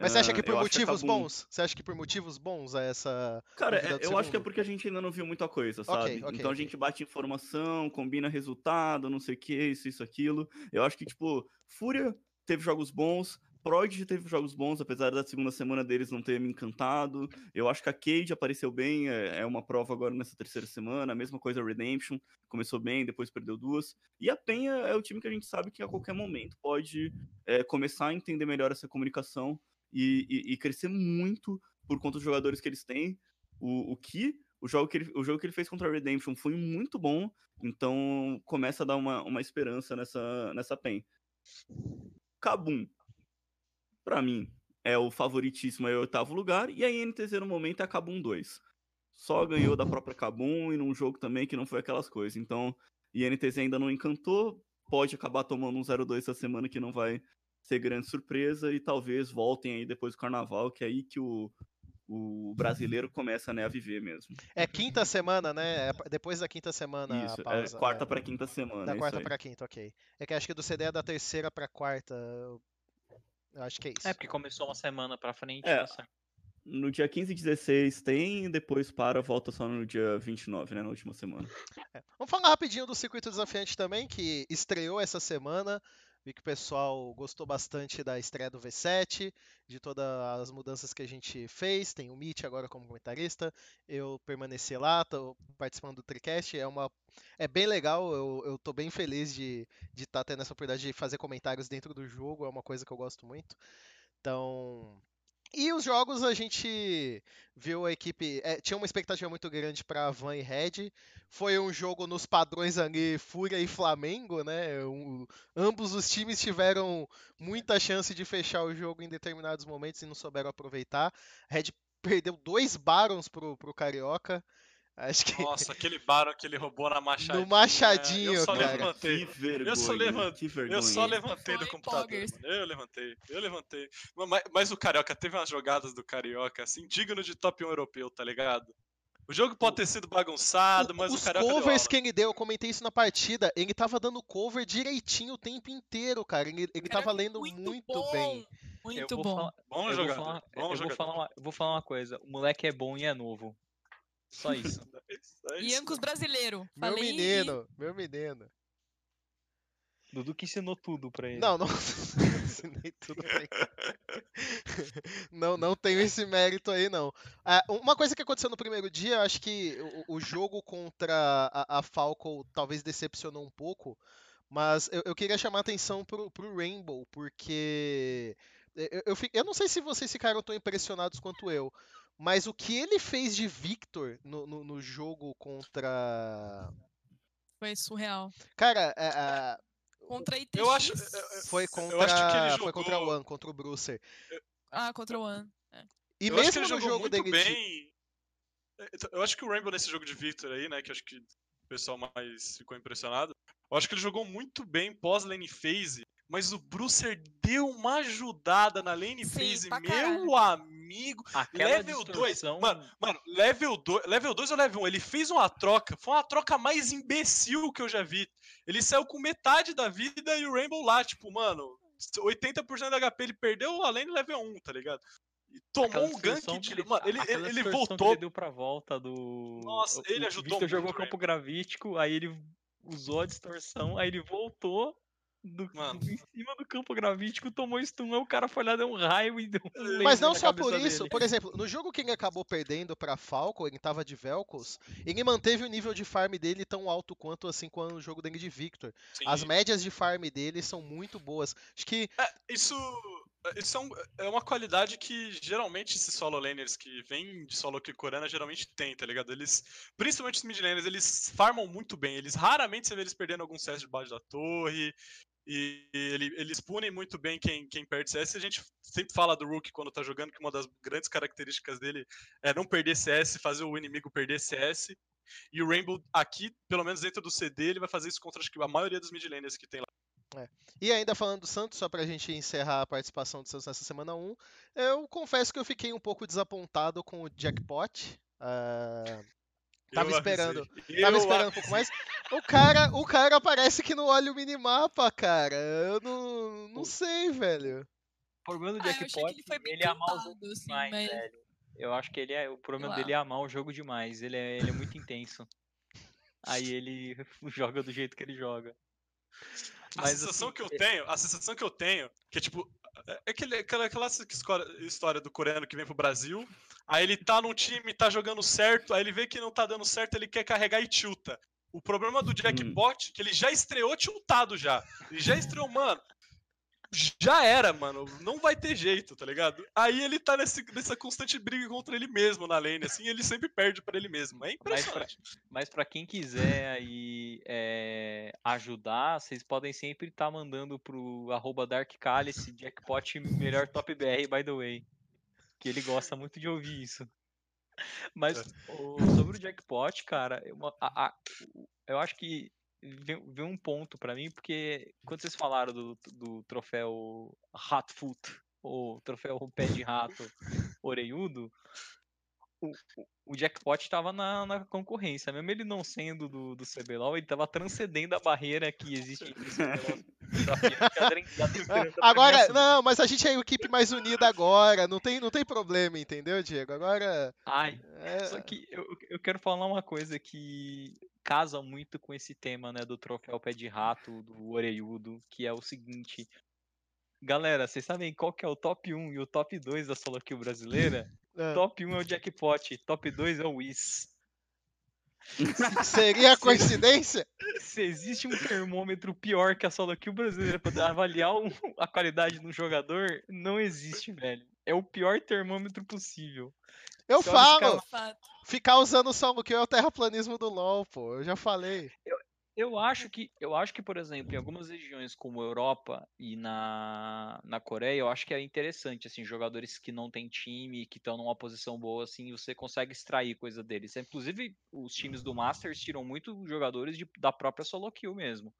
Mas você acha Ah, que por eu que motivos acabam- bons? Você acha que por motivos bons é essa Cara, é- eu acho que é segundo? porque a gente ainda não viu muita coisa, sabe? Ok, ok, então a gente bate informação, combina resultado, não sei o que, isso, isso, aquilo. Eu acho que, tipo, Fúria teve jogos bons, Prodigy teve jogos bons, apesar da segunda semana deles não ter me encantado. Eu acho que a Cade apareceu bem, é, é uma prova agora nessa terceira semana. A mesma coisa a Redemption, começou bem, depois perdeu duas. E a Penha é o time que a gente sabe que a qualquer momento pode é, começar a entender melhor essa comunicação e, e- e crescer muito por conta dos jogadores que eles têm. O, o que o jogo que, ele, o jogo que ele fez contra a Redemption foi muito bom, então começa a dar uma, uma esperança nessa, nessa PEN. Kabum, pra mim, é o favoritíssimo, é o oitavo lugar, e a INTZ no momento é a Kabum 2. Só ganhou da própria Kabum e num jogo também que não foi aquelas coisas. Então, INTZ ainda não encantou, pode acabar tomando um 0-2 essa semana que não vai ser grande surpresa, e talvez voltem aí depois do carnaval, que é aí que o, o brasileiro começa né, a viver mesmo. É quinta semana, né? É depois da quinta semana Isso, a pausa. é quarta é. pra quinta semana. Da é quarta pra quinta, ok. É que acho que do CD é da terceira pra quarta. Eu acho que é isso. É, porque começou uma semana pra frente. É. tá certo. No dia 15 e 16 tem, depois para, volta só no dia 29, né, na última semana. É. Vamos falar rapidinho do Circuito Desafiante também, que estreou essa semana. Vi que o pessoal gostou bastante da estreia do V7, de todas as mudanças que a gente fez. Tem o Meet agora como comentarista. Eu permaneci lá, tô participando do Tricast. É, uma, é bem legal, eu, tô bem feliz de estar tendo essa oportunidade de fazer comentários dentro do jogo. É uma coisa que eu gosto muito. Então. E os jogos a gente viu a equipe. é, tinha uma expectativa muito grande para Van e Red. Foi um jogo nos padrões ali, Fúria e Flamengo, né? Um- ambos os times tiveram muita chance de fechar o jogo em determinados momentos e não souberam aproveitar. Red perdeu dois Barons pro, pro Carioca. Acho que Nossa, aquele Baron que ele roubou na machadinha. no Machadinho, eu só cara. levantei. Que vergonha. Eu só levantei- Que vergonha. Eu só levantei do computador. Mano. Eu levantei, eu levantei. Mas, mas o Carioca teve umas jogadas do Carioca, assim, digno de top 1 europeu, tá ligado? O jogo pode ter sido bagunçado, mas o os Carioca. deu covers aula. que ele deu, eu comentei isso na partida, ele tava dando cover direitinho o tempo inteiro, cara. Ele, ele Cara, tava lendo muito muito, bom, bem. Muito eu vou bom. falar- Bom eu jogador. Vou falar, bom eu vou jogador. falar, uma, eu vou falar uma coisa. O moleque é bom e é novo. Só isso. É isso. Iancos brasileiro. Meu Falei e- menino, meu menino. Dudu que ensinou tudo pra ele. Não, não ensinei tudo pra ele. Não, não tenho esse mérito aí, não. Ah, uma coisa que aconteceu no primeiro dia, eu acho que o, o jogo contra a, a Falco talvez decepcionou um pouco, mas eu, eu queria chamar a atenção pro, pro Rainbow, porque eu, eu, fi- eu não sei se vocês ficaram tão impressionados quanto eu, mas o que ele fez de Victor no, no, no jogo contra. Foi surreal. Cara, é, é, Contra a ITX. Eu acho- foi Eu contra, acho que ele foi contra o jogou- One, contra o Brucer. Ah, contra o One. E eu mesmo no jogou jogo dele de- bem. É, então, Eu acho que o Rainbow nesse jogo de Victor aí, né, que acho que o pessoal mais ficou impressionado, eu acho que ele jogou muito bem pós-lane phase, mas o Brucer deu uma ajudada na lane Sim, phase, meu caralho. amigo. Aquela level 2, distorção- mano, mano, level 2, level 2 ou level 1, ele fez uma troca, foi uma troca mais imbecil que eu já vi. Ele saiu com metade da vida e o Rainbow lá, tipo, mano, 80% da HP ele perdeu além do level 1, tá ligado? E tomou Aquela um gank de. ele- Mano, ele, ele, voltou. Ele deu pra volta do. Nossa, ele o ajudou Victor muito jogou o campo gravítico, aí ele usou a distorção, aí ele voltou do, Mano. do- em cima do campo gravítico, tomou stun, aí o cara foi lá, deu um raio e deu um Mas não na só por isso, dele. por exemplo, no jogo que ele acabou perdendo pra Falco, ele tava de Velcos, ele manteve o nível de farm dele tão alto quanto assim quando o jogo dele de Victor. Sim. As médias de farm dele são muito boas. Acho que É, isso. Isso é, um- é uma qualidade que geralmente esses solo laners que vêm de solo kill coreana geralmente tem, tá ligado? Eles, principalmente os mid laners, eles farmam muito bem. Eles raramente você vê eles perdendo algum CS debaixo da torre. E ele, eles punem muito bem quem, quem perde CS. A gente sempre fala do Rook quando tá jogando, que uma das grandes características dele é não perder CS, fazer o inimigo perder CS. E o Rainbow aqui, pelo menos dentro do CD, ele vai fazer isso contra acho que a maioria dos mid laners que tem lá. E ainda falando do Santos, só pra gente encerrar a participação do Santos nessa semana 1, eu confesso que eu fiquei um pouco desapontado com o jackpot. Ah, tava Eu esperando. avisei. Tava Eu esperando um pouco mais. O cara, o cara parece que não olha o minimapa, cara. Eu não, não sei, velho. O problema do Ah, Jackpot, ele bem ele é amar o jogo assim, demais, mas- velho. Eu acho que ele é. O problema Sei dele é amar o jogo demais. Ele é, ele é muito intenso. Aí ele joga do jeito que ele joga. A Mas, sensação assim, que eu é- tenho, a sensação que eu tenho, que é tipo, é aquele, aquela clássica escora- história do coreano que vem pro Brasil, aí ele tá num time, tá jogando certo, aí ele vê que não tá dando certo, ele quer carregar e tilta. O problema do Jackpot, que ele já estreou tiltado já. Ele já estreou, mano. Já era, mano. Não vai ter jeito, tá ligado? Aí ele tá nesse, nessa constante briga contra ele mesmo na lane, assim, ele sempre perde pra ele mesmo. É impressionante. mas pra quem quiser aí é, ajudar, vocês podem sempre estar mandando pro arroba Dark Cálice, Jackpot melhor top BR, by the way. Que ele gosta muito de ouvir isso. Mas o- sobre o Jackpot, cara, eu, a- a- eu acho que vem, um ponto pra mim, porque quando vocês falaram do, do troféu Hatfoot, ou troféu pé de rato orelhudo, o, o- jackpot estava na, na concorrência, mesmo ele não sendo do, do CBLOL, ele estava transcendendo a barreira que existe entre o CBLOL pra Agora, não, mas a gente é a equipe mais unida agora. Não tem, não tem problema, entendeu, Diego? Agora. Ai, é- Só que eu, eu quero falar uma coisa que casa muito com esse tema, né, do troféu pé de rato, do orelhudo, que é o seguinte. Galera, vocês sabem qual que é o top 1 e o top 2 da solo kill brasileira? é. Top 1 é o jackpot, top 2 é o Wiz. Seria coincidência? Se existe um termômetro pior que a solo kill brasileira para avaliar a qualidade do jogador, não existe, velho. É o pior termômetro possível. Eu os falo. Ficar usando só o que é o terraplanismo do LoL, pô. Eu já falei. Eu acho que, eu acho que, por exemplo, em algumas regiões como Europa e na, na Coreia, eu acho que é interessante, assim, jogadores que não têm time, que estão numa posição boa, assim, você consegue extrair coisa deles. Inclusive, os times do Masters tiram muito jogadores de- da própria solo kill mesmo.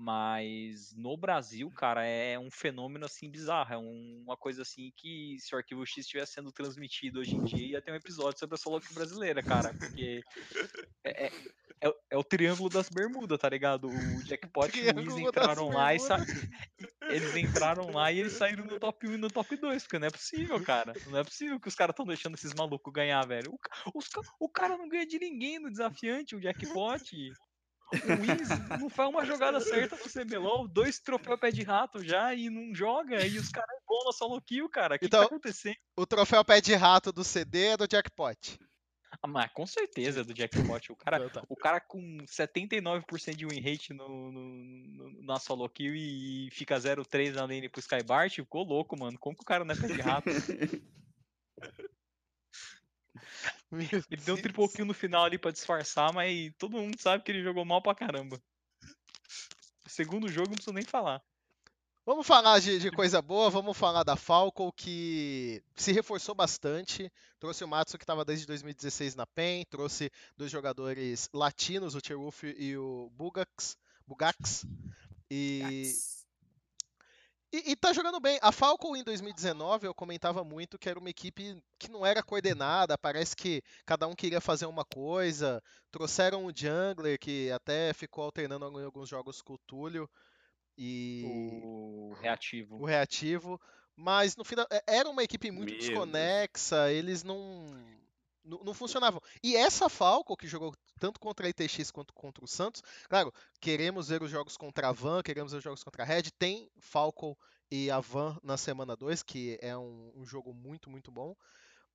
Mas no Brasil, cara, é um fenômeno assim bizarro. É um- uma coisa assim que se o Arquivo X estivesse sendo transmitido hoje em dia, ia ter um episódio sobre a solo kill brasileira, cara. Porque é, é- é o- é o triângulo das bermudas, tá ligado? O Jackpot e o Wiz entraram lá e sa... eles entraram lá e eles saíram no top 1 e no top 2, porque não é possível, cara. Não é possível que os caras estão deixando esses malucos ganhar, velho. O, os o cara não ganha de ninguém no desafiante, o Jackpot. O Wiz não faz uma jogada certa no CBLOL, dois troféus pé de rato já e não joga, e os caras vão na solo kill, cara. O que, que Então- tá acontecendo? O troféu pé de rato do CD é do jackpot. Ah, mas com certeza é do Jackpot. O cara, Então tá. o cara com 79% de win rate no, no- no- na solo kill e fica 0-3 na lane pro Skybart, ficou louco, mano. Como que o cara não é pé de rato? Meu Ele deu um Deus. triple kill no final ali pra disfarçar, mas todo mundo sabe que ele jogou mal pra caramba. Segundo jogo, não preciso nem falar. Vamos falar de, de coisa boa, vamos falar da Falco, que se reforçou bastante. Trouxe o Matsu, que estava desde 2016 na PEN, trouxe dois jogadores latinos, o Cherwolf e o Bugax. Bugax. E, Gax. E, e tá jogando bem. A Falco em 2019 eu comentava muito que era uma equipe que não era coordenada, parece que cada um queria fazer uma coisa. Trouxeram o Jungler, que até ficou alternando em alguns jogos com o Túlio. E O reativo. o reativo, mas no final é- era uma equipe muito Meu Deus. desconexa, eles não, não não funcionavam. E essa Falco que jogou tanto contra a ITX quanto contra o Santos, claro, queremos ver os jogos contra a Van, queremos ver os jogos contra a Red, tem Falco e a Van na semana 2, que é um, um jogo muito, muito bom.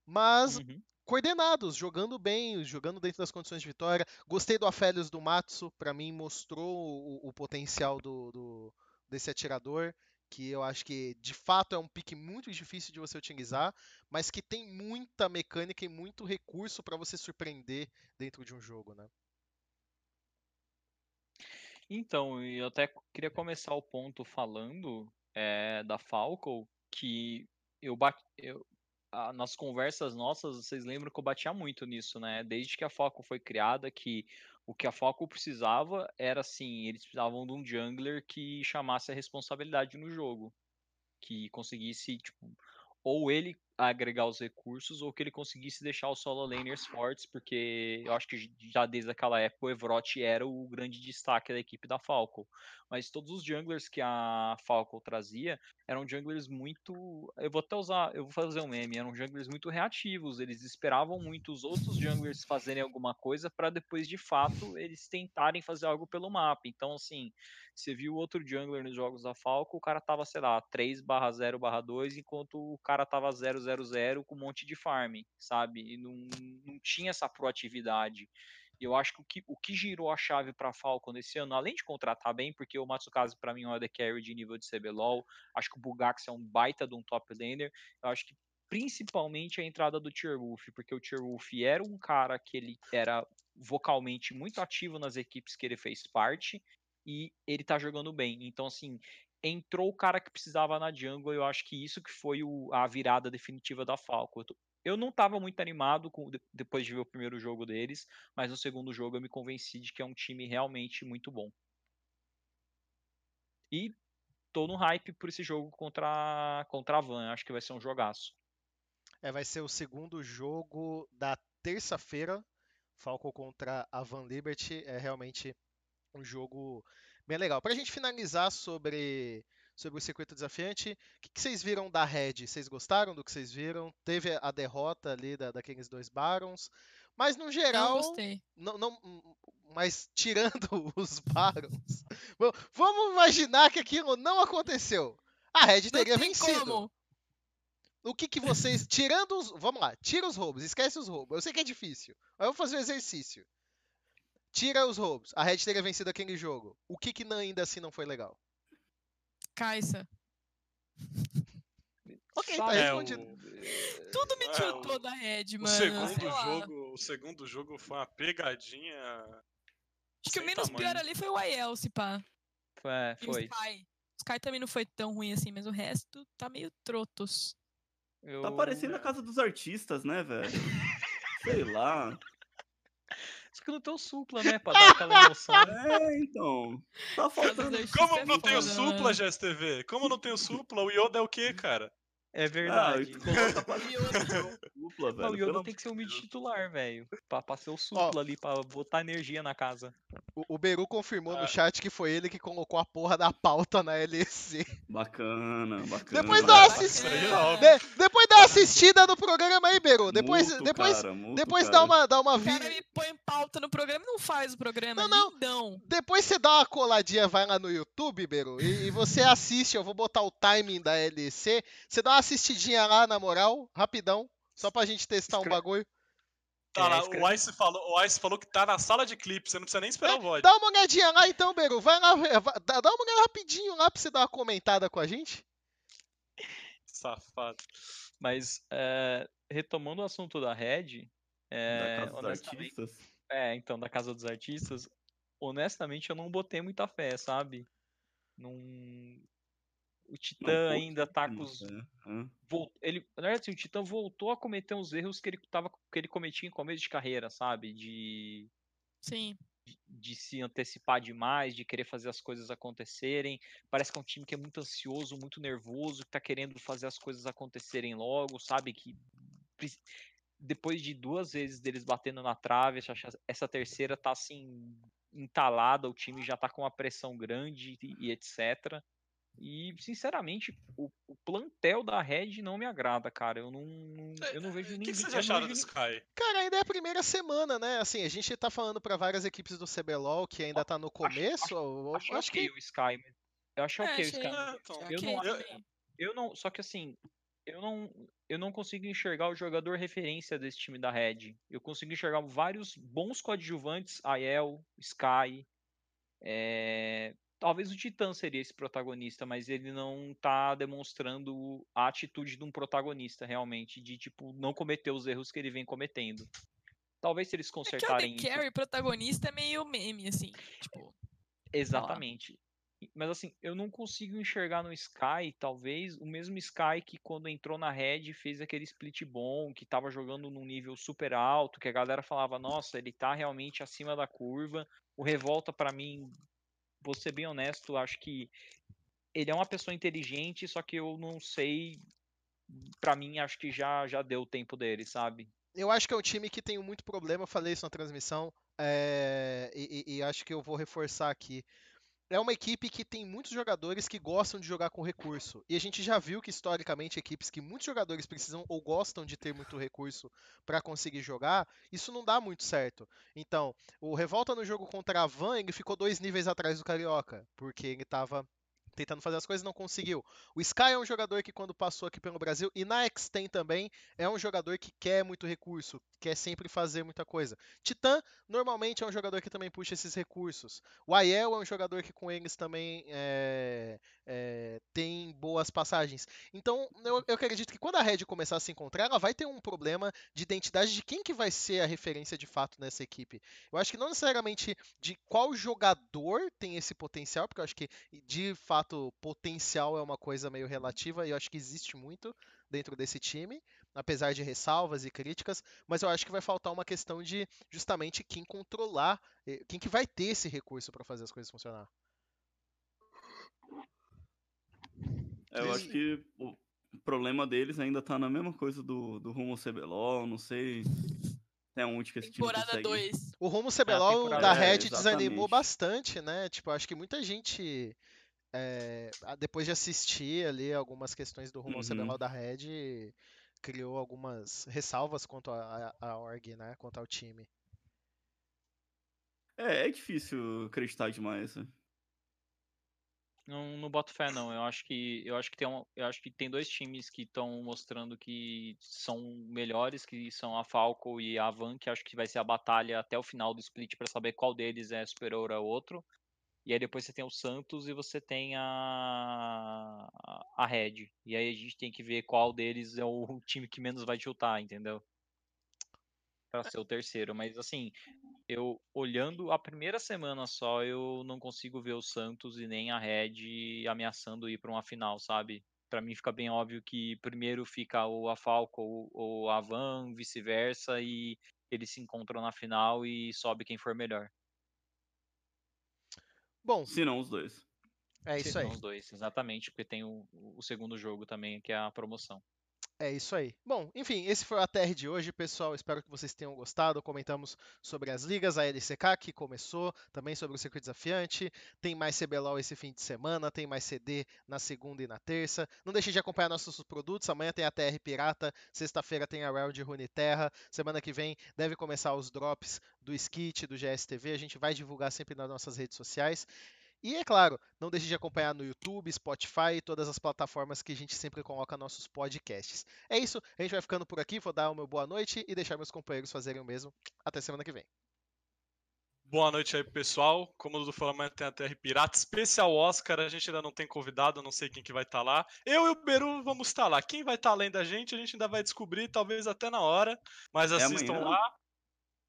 Mas Uhum. coordenados, jogando bem, jogando dentro das condições de vitória. Gostei do Afélios do Matsu, pra mim mostrou o, o potencial do, do- desse atirador, que eu acho que de fato é um pique muito difícil de você utilizar, mas que tem muita mecânica e muito recurso pra você surpreender dentro de um jogo, né? Então, eu até queria começar o ponto falando eh, da Falco, que eu, eu nas conversas nossas, vocês lembram que eu batia muito nisso, né? Desde que a Falco foi criada, que o que a Falco precisava era assim, eles precisavam de um jungler que chamasse a responsabilidade no jogo, que conseguisse, tipo, ou ele agregar os recursos ou que ele conseguisse deixar os solo laners fortes, porque eu acho que já desde aquela época o Evrot era o grande destaque da equipe da Falco. Mas todos os junglers que a Falco trazia eram junglers muito. Eu vou até usar, eu vou fazer um meme, eram junglers muito reativos, eles esperavam muito os outros junglers fazerem alguma coisa para depois de fato eles tentarem fazer algo pelo mapa. Então, assim, você viu outro jungler nos jogos da Falco, o cara tava, sei lá, 3/0/2, enquanto o cara tava 0/0/0 com um monte de farm, sabe? E não, não tinha essa proatividade. E eu acho que o que, o que girou a chave para Falcon nesse ano, além de contratar bem, porque o Matsukaze para mim é o AD Carry de nível de CBLOL, acho que o Bugax é um baita de um top laner, eu acho que principalmente a entrada do Wolf, porque o Wolf era um cara que ele era vocalmente muito ativo nas equipes que ele fez parte, e ele tá jogando bem. Então, assim, entrou o cara que precisava na jungle, eu acho que isso que foi o, a virada definitiva da Falco. Eu, tô, eu não estava muito animado com, depois de ver o primeiro jogo deles, mas no segundo jogo eu me convenci de que é um time realmente muito bom. E tô no hype por esse jogo contra, contra a Van, acho que vai ser um jogaço. É, vai ser o segundo jogo da terça-feira, Falco contra a Van Liberty, é realmente um jogo bem legal. Para a gente finalizar sobre, sobre o circuito desafiante, o que, que, vocês viram da Red? Vocês gostaram do que vocês viram? Teve a derrota ali da, daqueles dois Barons, mas no geral. Não gostei. Não, não, mas tirando os Barons, vamos imaginar que aquilo não aconteceu. A Red teria vencido. Como. O que, que vocês. Tirando os. Vamos lá, tira os roubos, esquece os roubos. Eu sei que é difícil. Mas eu vou fazer o um exercício. Tira os roubos. A Red teria vencido aquele jogo. O que, que ainda assim não foi legal? Caixa. ok, tá é, respondido. O... Tudo me tiltou é, da Red, mano. O segundo, jogo, o segundo jogo foi uma pegadinha. Acho que o menos tamanho. pior ali foi o Aiel, se pá. É, foi. O Sky. o Sky também não foi tão ruim assim, mas o resto tá meio trotos. Eu... Tá parecendo a casa dos artistas, né, velho? Sei lá. Só que não tem o supla, né? Pra dar aquela emoção. É, então. Tá faltando. Como não tem o supla? GSTV? Como não tem o supla? O Yoda é o quê, cara? É verdade. Ah, coloca supla, velho. Não, o Yoda tem que ser um mid titular, velho. Pra, pra ser o supla Ó, ali, pra botar energia na casa. O, o Beru confirmou ah. no chat que foi ele que colocou a porra da pauta na LEC. Bacana, bacana. Depois dá assistida. De, depois dá assistida no programa aí, Beru. Depois, muito, depois, cara, muito, depois dá uma, dá uma vida. O cara me põe pauta no programa e não faz o programa. Não, não. Lindão. Depois você dá uma coladinha, vai lá no YouTube, Beru, e, e você assiste. Eu vou botar o timing da LEC. Você dá uma assistidinha lá, na moral, rapidão. Só pra gente testar um bagulho. Tá lá, é, o, Ice falou, o Ice falou que tá na sala de clipe, você não precisa nem esperar é, o VOD. Dá uma olhadinha lá então, Beru. Vai lá, dá uma olhada rapidinho lá pra você dar uma comentada com a gente. Safado. Mas, é, retomando o assunto da Red. É, da Casa dos Artistas? É, então, da Casa dos Artistas. Honestamente, eu não botei muita fé, sabe? Não, o Titã ainda tá com os. Volt... Ele, na verdade, assim, o Titã voltou a cometer uns erros que ele, tava... que ele cometia em começo de carreira, sabe? De. Sim. De, de, se antecipar demais, de querer fazer as coisas acontecerem. Parece que é um time que é muito ansioso, muito nervoso, que tá querendo fazer as coisas acontecerem logo, sabe? Que depois de duas vezes deles batendo na trave, essa terceira tá assim entalada, o time já tá com uma pressão grande e, e etc. E, sinceramente, o, o, plantel da Red não me agrada, cara. Eu não, eu não vejo ninguém. O que vocês acharam do Sky? Cara, ainda é a primeira semana, né? Assim, a gente tá falando para várias equipes do CBLOL que ainda tá no começo. Acho, eu, acho, acho que o Sky. Eu acho é, ok o Sky. É, então, eu, não, eu, eu não. Só que assim, eu não, eu não consigo enxergar o jogador referência desse time da Red. Eu consigo enxergar vários bons coadjuvantes, Aiel, Sky. É, Talvez o Titã seria esse protagonista, mas ele não tá demonstrando a atitude de um protagonista realmente, de tipo, não cometer os erros que ele vem cometendo. Talvez se eles consertarem é que o Carry, protagonista, é meio meme, assim. Tipo... Exatamente. Mas assim, eu não consigo enxergar no Sky, talvez, o mesmo Sky que quando entrou na Red fez aquele split bom, que tava jogando num nível super alto, que a galera falava, nossa, ele tá realmente acima da curva. O Revolta, para mim, vou ser bem honesto, acho que ele é uma pessoa inteligente, só que eu não sei. Pra mim, acho que já, já deu o tempo dele, sabe? Eu acho que é um time que tem muito problema, falei isso na transmissão, é, e, e acho que eu vou reforçar aqui é uma equipe que tem muitos jogadores que gostam de jogar com recurso. E a gente já viu que historicamente equipes que muitos jogadores precisam ou gostam de ter muito recurso para conseguir jogar, isso não dá muito certo. Então, o Revolta no jogo contra a Van, ele ficou dois níveis atrás do Carioca, porque ele estava tentando fazer as coisas não conseguiu. O Sky é um jogador que quando passou aqui pelo Brasil e na X-Ten também é um jogador que quer muito recurso, quer sempre fazer muita coisa. Titã normalmente é um jogador que também puxa esses recursos. O Aiel é um jogador que com eles também é, é, tem boas passagens. Então eu, eu acredito que quando a Red começar a se encontrar, ela vai ter um problema de identidade de quem que vai ser a referência de fato nessa equipe. Eu acho que não necessariamente de qual jogador tem esse potencial, porque eu acho que de fato fato, potencial é uma coisa meio relativa e eu acho que existe muito dentro desse time, apesar de ressalvas e críticas, mas eu acho que vai faltar uma questão de justamente quem controlar, quem que vai ter esse recurso para fazer as coisas funcionar. É, eu acho que o problema deles ainda tá na mesma coisa do, do Rumo CBLOL, não sei até onde que esse temporada time consegue... 2. O Rumo CBLOL da Red é, desanimou bastante, né? Tipo, acho que muita gente é, depois de assistir ali algumas questões do rumo uhum. da Red, criou algumas ressalvas quanto a, a, a org, né? Quanto ao time. É, é difícil acreditar demais. Né? Não, não boto fé não. Eu acho que eu acho que tem um, eu acho que tem dois times que estão mostrando que são melhores, que são a Falco e a Van, que acho que vai ser a batalha até o final do split para saber qual deles é superior ao outro. E aí depois você tem o Santos e você tem a, a Red. E aí a gente tem que ver qual deles é o time que menos vai chutar, entendeu? Pra é. ser o terceiro. Mas assim, eu olhando a primeira semana só, eu não consigo ver o Santos e nem a Red ameaçando ir para uma final, sabe? Para mim fica bem óbvio que primeiro fica o a Falco ou, ou a Van, vice-versa, e eles se encontram na final e sobe quem for melhor. Bom. Se não os dois. É isso Se aí. os dois, exatamente, porque tem o, o segundo jogo também, que é a promoção. É isso aí. Bom, enfim, esse foi o ATR de hoje, pessoal. Espero que vocês tenham gostado. Comentamos sobre as ligas, a LCK que começou, também sobre o circuito desafiante. Tem mais CBLOL esse fim de semana, tem mais CD na segunda e na terça. Não deixe de acompanhar nossos produtos. Amanhã tem a TR Pirata, sexta-feira tem a Round Runeterra. Semana que vem deve começar os drops do Skit, do GSTV. A gente vai divulgar sempre nas nossas redes sociais. E é claro, não deixe de acompanhar no YouTube, Spotify e todas as plataformas que a gente sempre coloca nossos podcasts. É isso, a gente vai ficando por aqui, vou dar o meu boa noite e deixar meus companheiros fazerem o mesmo. Até semana que vem. Boa noite aí, pessoal. Como o Dudu falou, amanhã tem a TR Pirata. Especial Oscar, a gente ainda não tem convidado, não sei quem que vai estar tá lá. Eu e o Beru vamos estar tá lá. Quem vai estar tá além da gente, a gente ainda vai descobrir, talvez até na hora. Mas é assistam é lá.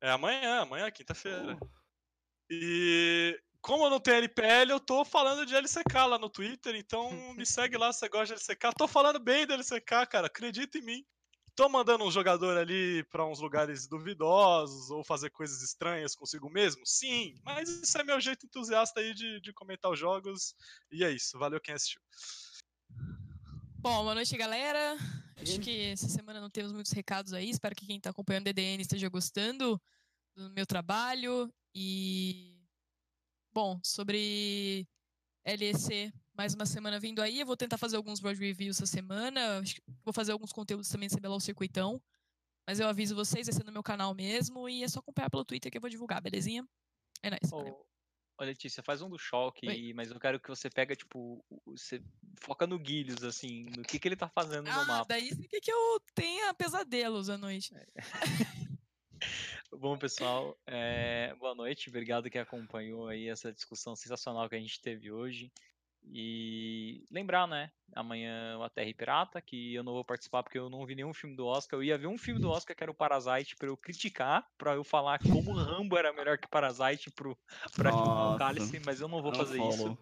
É amanhã, amanhã, quinta-feira. Oh. E como eu não tenho LPL, eu tô falando de LCK lá no Twitter, então me segue lá se você gosta de LCK. Tô falando bem de LCK, cara, acredita em mim. Tô mandando um jogador ali para uns lugares duvidosos ou fazer coisas estranhas consigo mesmo? Sim, mas isso é meu jeito entusiasta aí de, de comentar os jogos. E é isso, valeu quem assistiu. Bom, boa noite, galera. Acho que essa semana não temos muitos recados aí. Espero que quem está acompanhando o DDN esteja gostando do meu trabalho. E Bom, sobre LEC, mais uma semana vindo aí. Eu vou tentar fazer alguns road reviews essa semana. Vou fazer alguns conteúdos também sobre o circuitão. Mas eu aviso vocês, vai ser no meu canal mesmo. E é só acompanhar pelo Twitter que eu vou divulgar, belezinha? É nóis. Nice, Ô, Letícia, faz um do choque, Oi. mas eu quero que você pega, tipo, você foca no Guilhos, assim, no que, que ele tá fazendo ah, no mapa. daí sim que eu tenha pesadelos à noite. É. Bom, pessoal, é, boa noite. Obrigado que acompanhou aí essa discussão sensacional que a gente teve hoje. E lembrar, né? Amanhã a Terra Pirata, que eu não vou participar porque eu não vi nenhum filme do Oscar. Eu ia ver um filme do Oscar que era o Parasite pra eu criticar, pra eu falar como Rambo era melhor que Parasite pro, pra o. Cálice, mas eu não vou Não fazer isso. follow.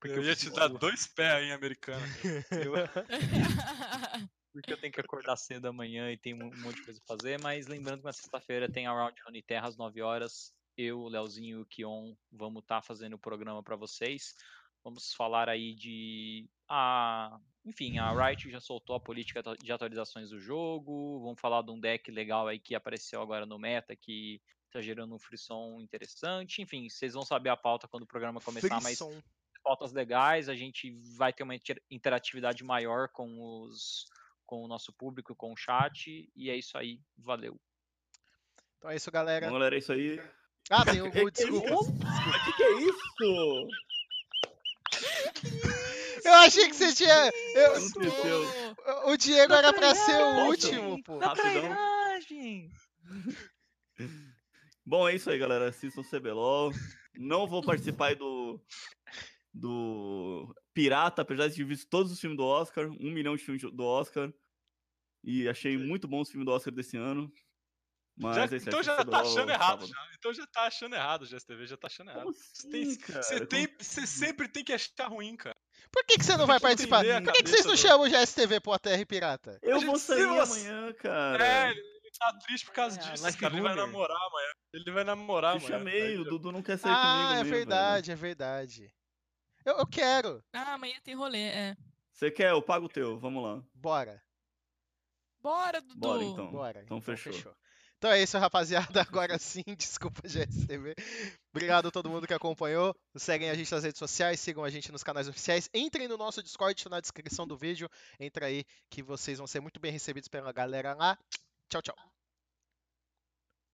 Porque eu ia te dar eu- dois pés aí em americano. eu- porque eu tenho que acordar cedo amanhã e tem um monte de coisa pra fazer, mas lembrando que na sexta-feira tem a Round Rony Terra às 9 horas. Eu, o Leozinho e o Kion vamos estar fazendo o programa pra vocês. Vamos falar aí de a, enfim, a Riot já soltou a política de atualizações do jogo. Vamos falar de um deck legal aí que apareceu agora no meta que tá gerando um frisson interessante. Enfim, vocês vão saber a pauta quando o programa começar, mas Frisson. pautas legais, a gente vai ter uma inter- interatividade maior com os com o nosso público, com o chat, e é isso aí, valeu. Então é isso, galera. Bom, galera, é isso aí. Ah, tem o que é desculpa. isso? Mas que que é isso? Eu achei que você tinha. eu- o Diego era pra ser o último, pô. Da trairagem! Bom, é isso aí, galera. Assistam o CBLOL. Não vou participar aí do. Do Pirata, apesar de ter visto todos os filmes do Oscar, um milhão de filmes do Oscar. E achei muito bom os filmes do Oscar desse ano. Mas Já- é isso aí, então já tá achando errado. Já. Então já tá achando errado, o GSTV já tá achando errado. Como tem- assim, cara? você tem- você sempre tem que achar ruim, cara. Por que, que você não vai participar? Por que, que vocês não do- chamam o GSTV pro ATR Pirata? Eu vou sair você- amanhã, cara. É, ele tá triste por causa É, disso, cara. Ele vai namorar amanhã. Ele vai namorar Te amanhã. chamei, Aí o já- Dudu não quer sair comigo Ah, é amanhã, velho. verdade, é verdade. Eu, eu quero. ah, amanhã tem rolê, é. Você quer? Eu pago o teu, vamos lá. Bora, Bora, Dudu! Bora, então. bora. Então fechou. Então é isso, rapaziada. Agora sim, desculpa, GSTV. Obrigado a todo mundo que acompanhou. Seguem a gente nas redes sociais, sigam a gente nos canais oficiais. Entrem no nosso Discord, tá na descrição do vídeo. Entra aí que vocês vão ser muito bem recebidos pela galera lá. Tchau, tchau.